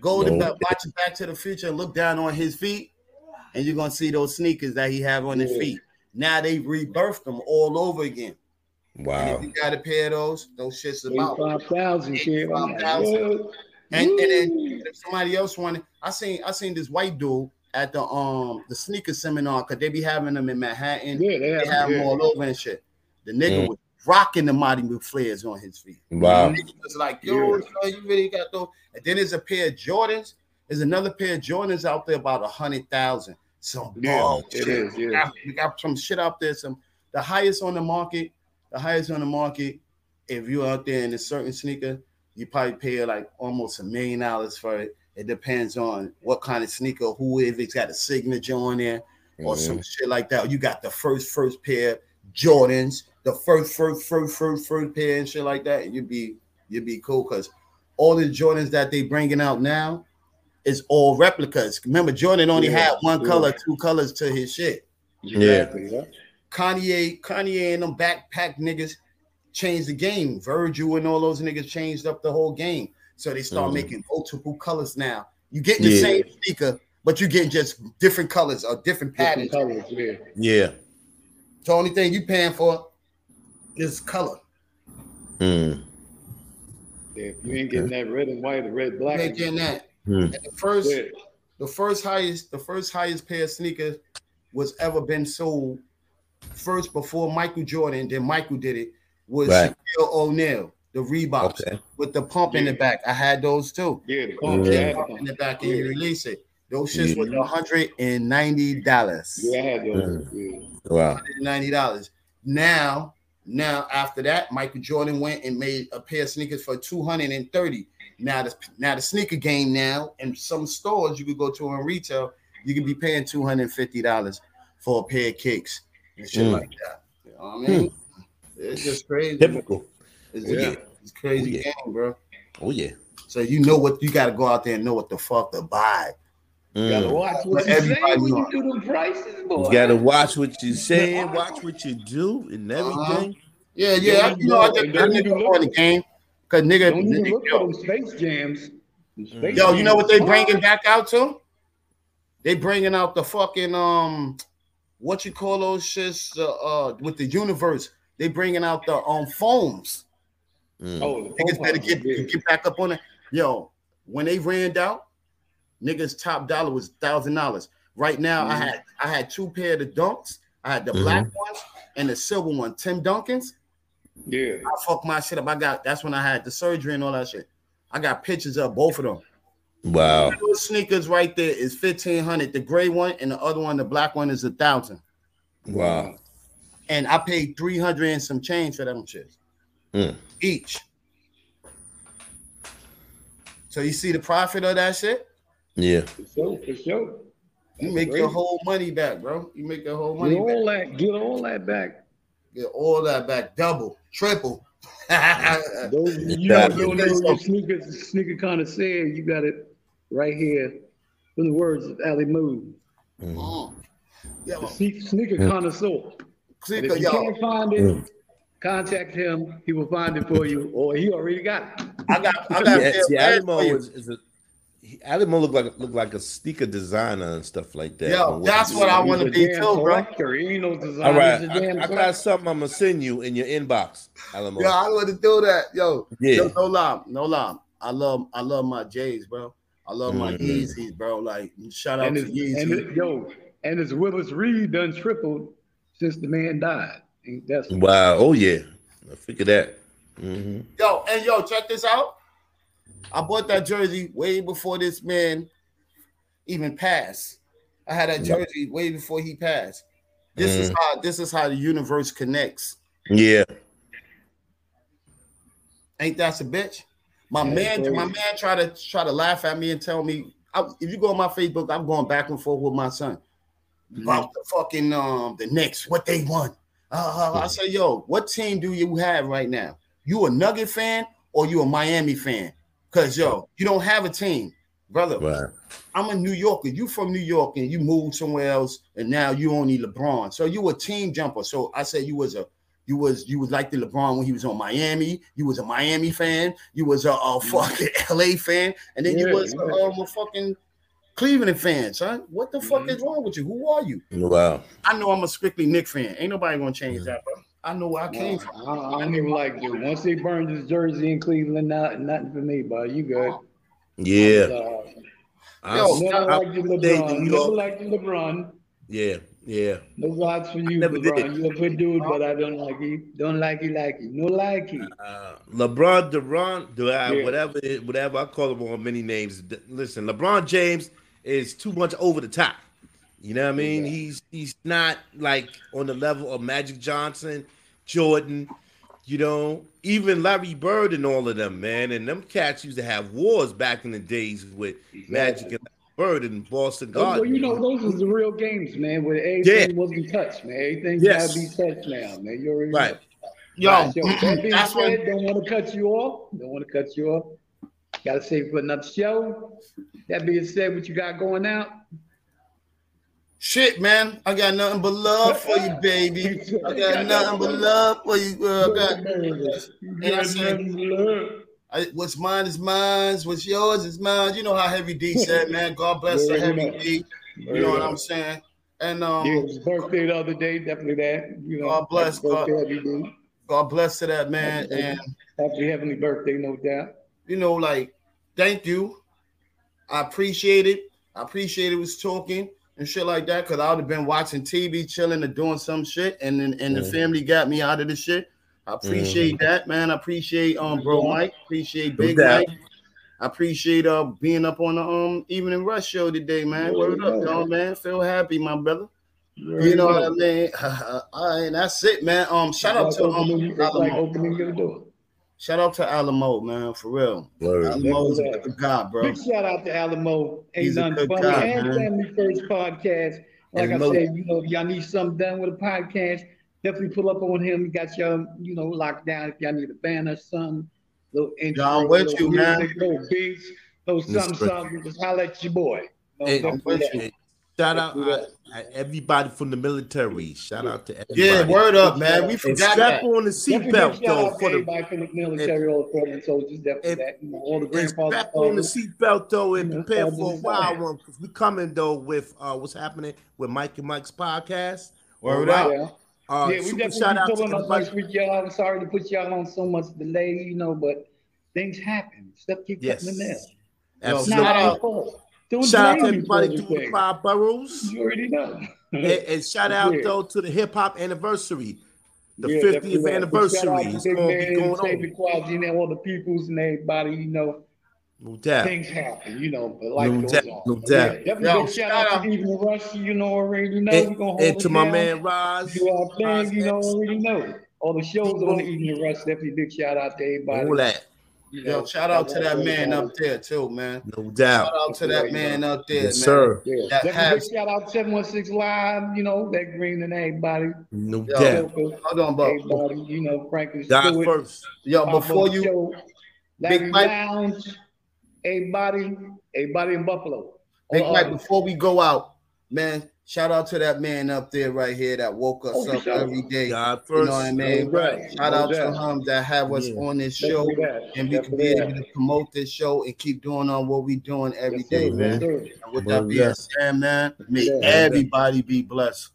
Go to No. watch Back to the Future and look down on his feet, and you're gonna see those sneakers that he have on his feet. Now they rebirthed them all over again. And Wow. if you got a pair of those, those shit's about. Eighty-five thousand, kid. I'm like, 85,000. what? And, and then if somebody else wanted, I seen I seen this white dude at the um the sneaker seminar because they be having them in Manhattan. Yeah, they They have, have them yeah. all over and shit. The nigga Mm. was rocking the Marty McFlairs on his feet. Wow. And it was like, yo, Yeah. you really got those. And then there's a pair of Jordans. There's another pair of Jordans out there about a hundred thousand. Some Yeah, bullshit. it is, yeah. We got, we got some shit out there. Some the highest on the market. The highest on the market. If you're out there in a certain sneaker, you probably pay like almost a million dollars for it. It depends on what kind of sneaker, who if it's got a signature on there or mm-hmm. some shit like that. You got the first first pair Jordans, the first first first first first pair and shit like that, and you'd be you'd be cool because all the Jordans that they bringing out now is all replicas. Remember, Jordan only Yeah, had one yeah. color, two colors to his shit. Exactly, yeah. Kanye, Kanye and them backpack niggas changed the game. Virgil and all those niggas changed up the whole game. So they start Mhm. making multiple colors now. You getting the Yeah. same sneaker, but you getting just different colors or different patterns. Different colors, yeah. Yeah. The only thing you paying for is color. Mm. Yeah, if you ain't getting that red and white or red You black. ain't getting that. Hmm. And the first, Yeah. the first highest, the first highest pair of sneakers was ever been sold. First before Michael Jordan, then Michael did it. Was Right. Shaquille O'Neal, the Reeboks Okay. with the pump in the back. I had those too. Yeah, the Yeah, pump, Yeah. yeah, pump in the back and you release it. Those shits was Yeah. hundred and ninety dollars. Yeah, I had those. Mm. Yeah. Wow. ninety dollars. Now, now after that, Michael Jordan went and made a pair of sneakers for two hundred and thirty. Now the now the sneaker game now in some stores you could go to in retail, you could be paying two hundred and fifty dollars for a pair of kicks and shit Mm. like that. You know what I mean? It's just crazy. Typical. It's, Yeah. it's crazy Oh, yeah. game, bro. Oh yeah. So you know what you got to go out there and know what the fuck to buy. You gotta Mm. watch what you say when you do them prices, boy. You gotta watch what you say, watch what you do, and everything. Yeah, yeah. Don't you know, I just look- that don't nigga even on the game because nigga, Don't even nigga, look yo, for them space jams. Them Space Yo, you know what they Jams. bringing back out to? They bringing out the fucking um, what you call those shits? Uh, uh with the universe. They bringing out the um foams. Mm. Oh, the Niggas better get get back up on it. Yo, when they ran out, niggas top dollar was thousand dollars. Right now, I Mhm. had I had two pair of the dunks. I had the Mhm. black ones and the silver one, Tim Duncans. Yeah. I fucked my shit up. I got that's when I had the surgery and all that shit. I got pictures of both of them. Wow. Those sneakers right there is fifteen hundred. The gray one and the other one, the black one, is a thousand. Wow. And I paid three hundred and some change for them shits Mm. each. So you see the profit of that shit? Yeah. For sure, for sure. You That's make your whole money back, bro. You make your whole Get money back. all that, get all that back. Get all that back, double, triple. Those you Yeah. know, don't know your sneakers, sneaker connoisseur, you got it right here in the words of Ali Moon. Mm. Yo, The sneaker Mm. connoisseur. Sneaker, if you yo, can't find it, contact him. He will find it for you, or he already got it. I got, I got. Yeah, pair see, pants Alamo for you. is, is a he, Alamo look like look like a sneaker designer and stuff like that. Yo, that's what I want to be damn too, bro. collector. He ain't no designer. All right, He's a I, damn I got something I'm gonna send you in your inbox, Alamo. Yo, I want to do that. Yo, Yeah. yo, no lie, no lie. I love, I love my J's, bro. I love my Mhm. Yeezys, bro. Like, shout out And to his, Yeezy. and his, yo, and his Willis Reed done tripled since the man died. That's Wow. Oh yeah. I figured that. hmm Yo, and yo, check this out. I bought that jersey way before this man even passed. I had that Yeah. jersey way before he passed. This is Mhm. how this is how the universe connects. Yeah. Ain't that a bitch? My man, my man tried to try to laugh at me and tell me I, if you go on my Facebook, I'm going back and forth with my son about the fucking um the Knicks, what they won. Uh, I say, yo, what team do you have right now? You a Nugget fan or you a Miami fan? Cause yo, you don't have a team, brother. Right. I'm a New Yorker. You from New York and you moved somewhere else, and now you only LeBron. So you a team jumper. So I said you was a you was you was like the LeBron when he was on Miami. You was a Miami fan. You was a, a fucking LA fan, and then you was yeah. um, a fucking Cleveland fan, son. What the fuck Mhm. is wrong with you? Who are you? Wow. I know I'm a strictly Knick fan. Ain't nobody gonna change that, bro. I know where I came No, from. I, I don't even like it. Once they burned his jersey in Cleveland, not nothing for me, but you good. Yeah. i Uh, I- Yo, never I- liked the they- LeBron. you Never know, liked the LeBron. Yeah. Yeah. No odds for you. LeBron. You a good dude, but I don't like you. Don't like you, like you. No like you. Uh, LeBron, Duran, Duran, Yeah. whatever, whatever I call him on many names. Listen, LeBron James is too much over the top. You know what I mean? He's he's not like on the level of Magic Johnson, Jordan, You know, even Larry Bird and all of them, man, and them cats used to have wars back in the days with Magic and Bird and Boston Well, you know, those was the real games, man, where everything Yeah. wasn't touched, man. Everything Yes. gotta be touched now, man. You already Right. know. Yo, Right. So, that being that's when- said, don't want to cut you off. Don't want to cut you off. Got to save for another show. That being said, what you got going out? Shit, man. I got nothing but love for you, baby. I got nothing but love for you. Uh, I got, and I said, I, what's mine is mine. What's yours is mine. You know how Heavy D said, man. God bless the Heavy. D. You know what I'm saying? And um, Yeah, his birthday the other day, definitely that. You know, God bless God. birthday, Heavy D. God bless to that man. Happy And Happy heavenly birthday, no doubt. you know, like, thank you. I appreciate it. I appreciate it was talking and shit like that because I would have been watching TV, chilling and doing some shit, and then and the family got me out of the shit. I appreciate that, man. I appreciate um bro Mike. Appreciate Big doubt. Mike. I appreciate uh being up on the um evening rush show today, man. Yeah, Word up, yeah. y'all, man. Feel happy, my brother. already You know what. I mean? All right, that's it, man. Um, shout out to like opening- um it's like Alamo. opening your door. Shout out to Alamo, man, for real. Word. Alamo's a good guy, bro. Big shout out to Alamo. Ain't He's a nothing good funny. guy, and man. Family First Podcast. Like And I said, you know, if y'all need something done with a podcast, definitely pull up on him. He got y'all, you know, locked down. If y'all need a band or something, little intro, John, with little you, man. music, little beats, little Yes, something, sir. something, just holler at your boy. No, And- definitely with that. you. shout out Let's uh, uh, everybody from the military. Shout out to everybody. Yeah, word up, man. We forgot strap that. on the seatbelt though for the everybody from the military, all the fallen soldiers, definitely and- that. You know, all the grandfathers. strap on the seatbelt though and You know, prepare for a wild sons. one because we coming though with uh what's happening with Mike and Mike's podcast. Word All up. Yeah. Uh, yeah, we super definitely shout be out to pulling up everybody. next week, y'all. I'm sorry to put y'all on so much delay, you know, but things happen. Stuff keep Yes, getting in there. Yo, It's shout not out- our fault. Don't Shout out to everybody for through the everything. five boroughs. You already know. and, and shout out Yeah. though to the hip hop anniversary, the Yeah, 50th definitely that. Big anniversary. Shout out to It's Big going to be Man, going David on. Quality, and all the peoples and everybody, you know, No doubt. things happen, you know, but life No goes doubt, on. no But doubt. Yeah, definitely Yo, big shout shout out out- to Evening Rush, you know, already know. And, we gonna hold and it to my man Roz. do our Roz you know, already know. All the shows People- on the Evening Rush, definitely big shout out to everybody. all that. You Yo, shout out to that man up there too, man. No doubt. Shout out to that man up there, man. Yes, sir. Yeah, That definitely has- big shout out 716 Live, you know, that Green and everybody. No Yo, doubt. Hold on, bro. Everybody, you know, Franklin God Stewart, first. Yo, Pablo before you, Show, Big Mike- Lounge, everybody, everybody in Buffalo. Big All uh, Mike, before we go out, man, shout out to that man up there right here that woke us Oh, up sure. every day. God first, You know what I mean? No doubt. Shout No out to doubt. him that have us Yeah. on this show, and we can be that. able to promote this show and keep doing on what we doing every Yes, day, man. Yes. And with Well, that being yeah. said, man, may Yeah. everybody be blessed.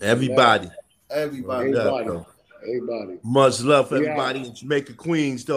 Everybody. Everybody. Yeah, Everybody. Everybody. Much love for We out. everybody in Jamaica, Queens, though.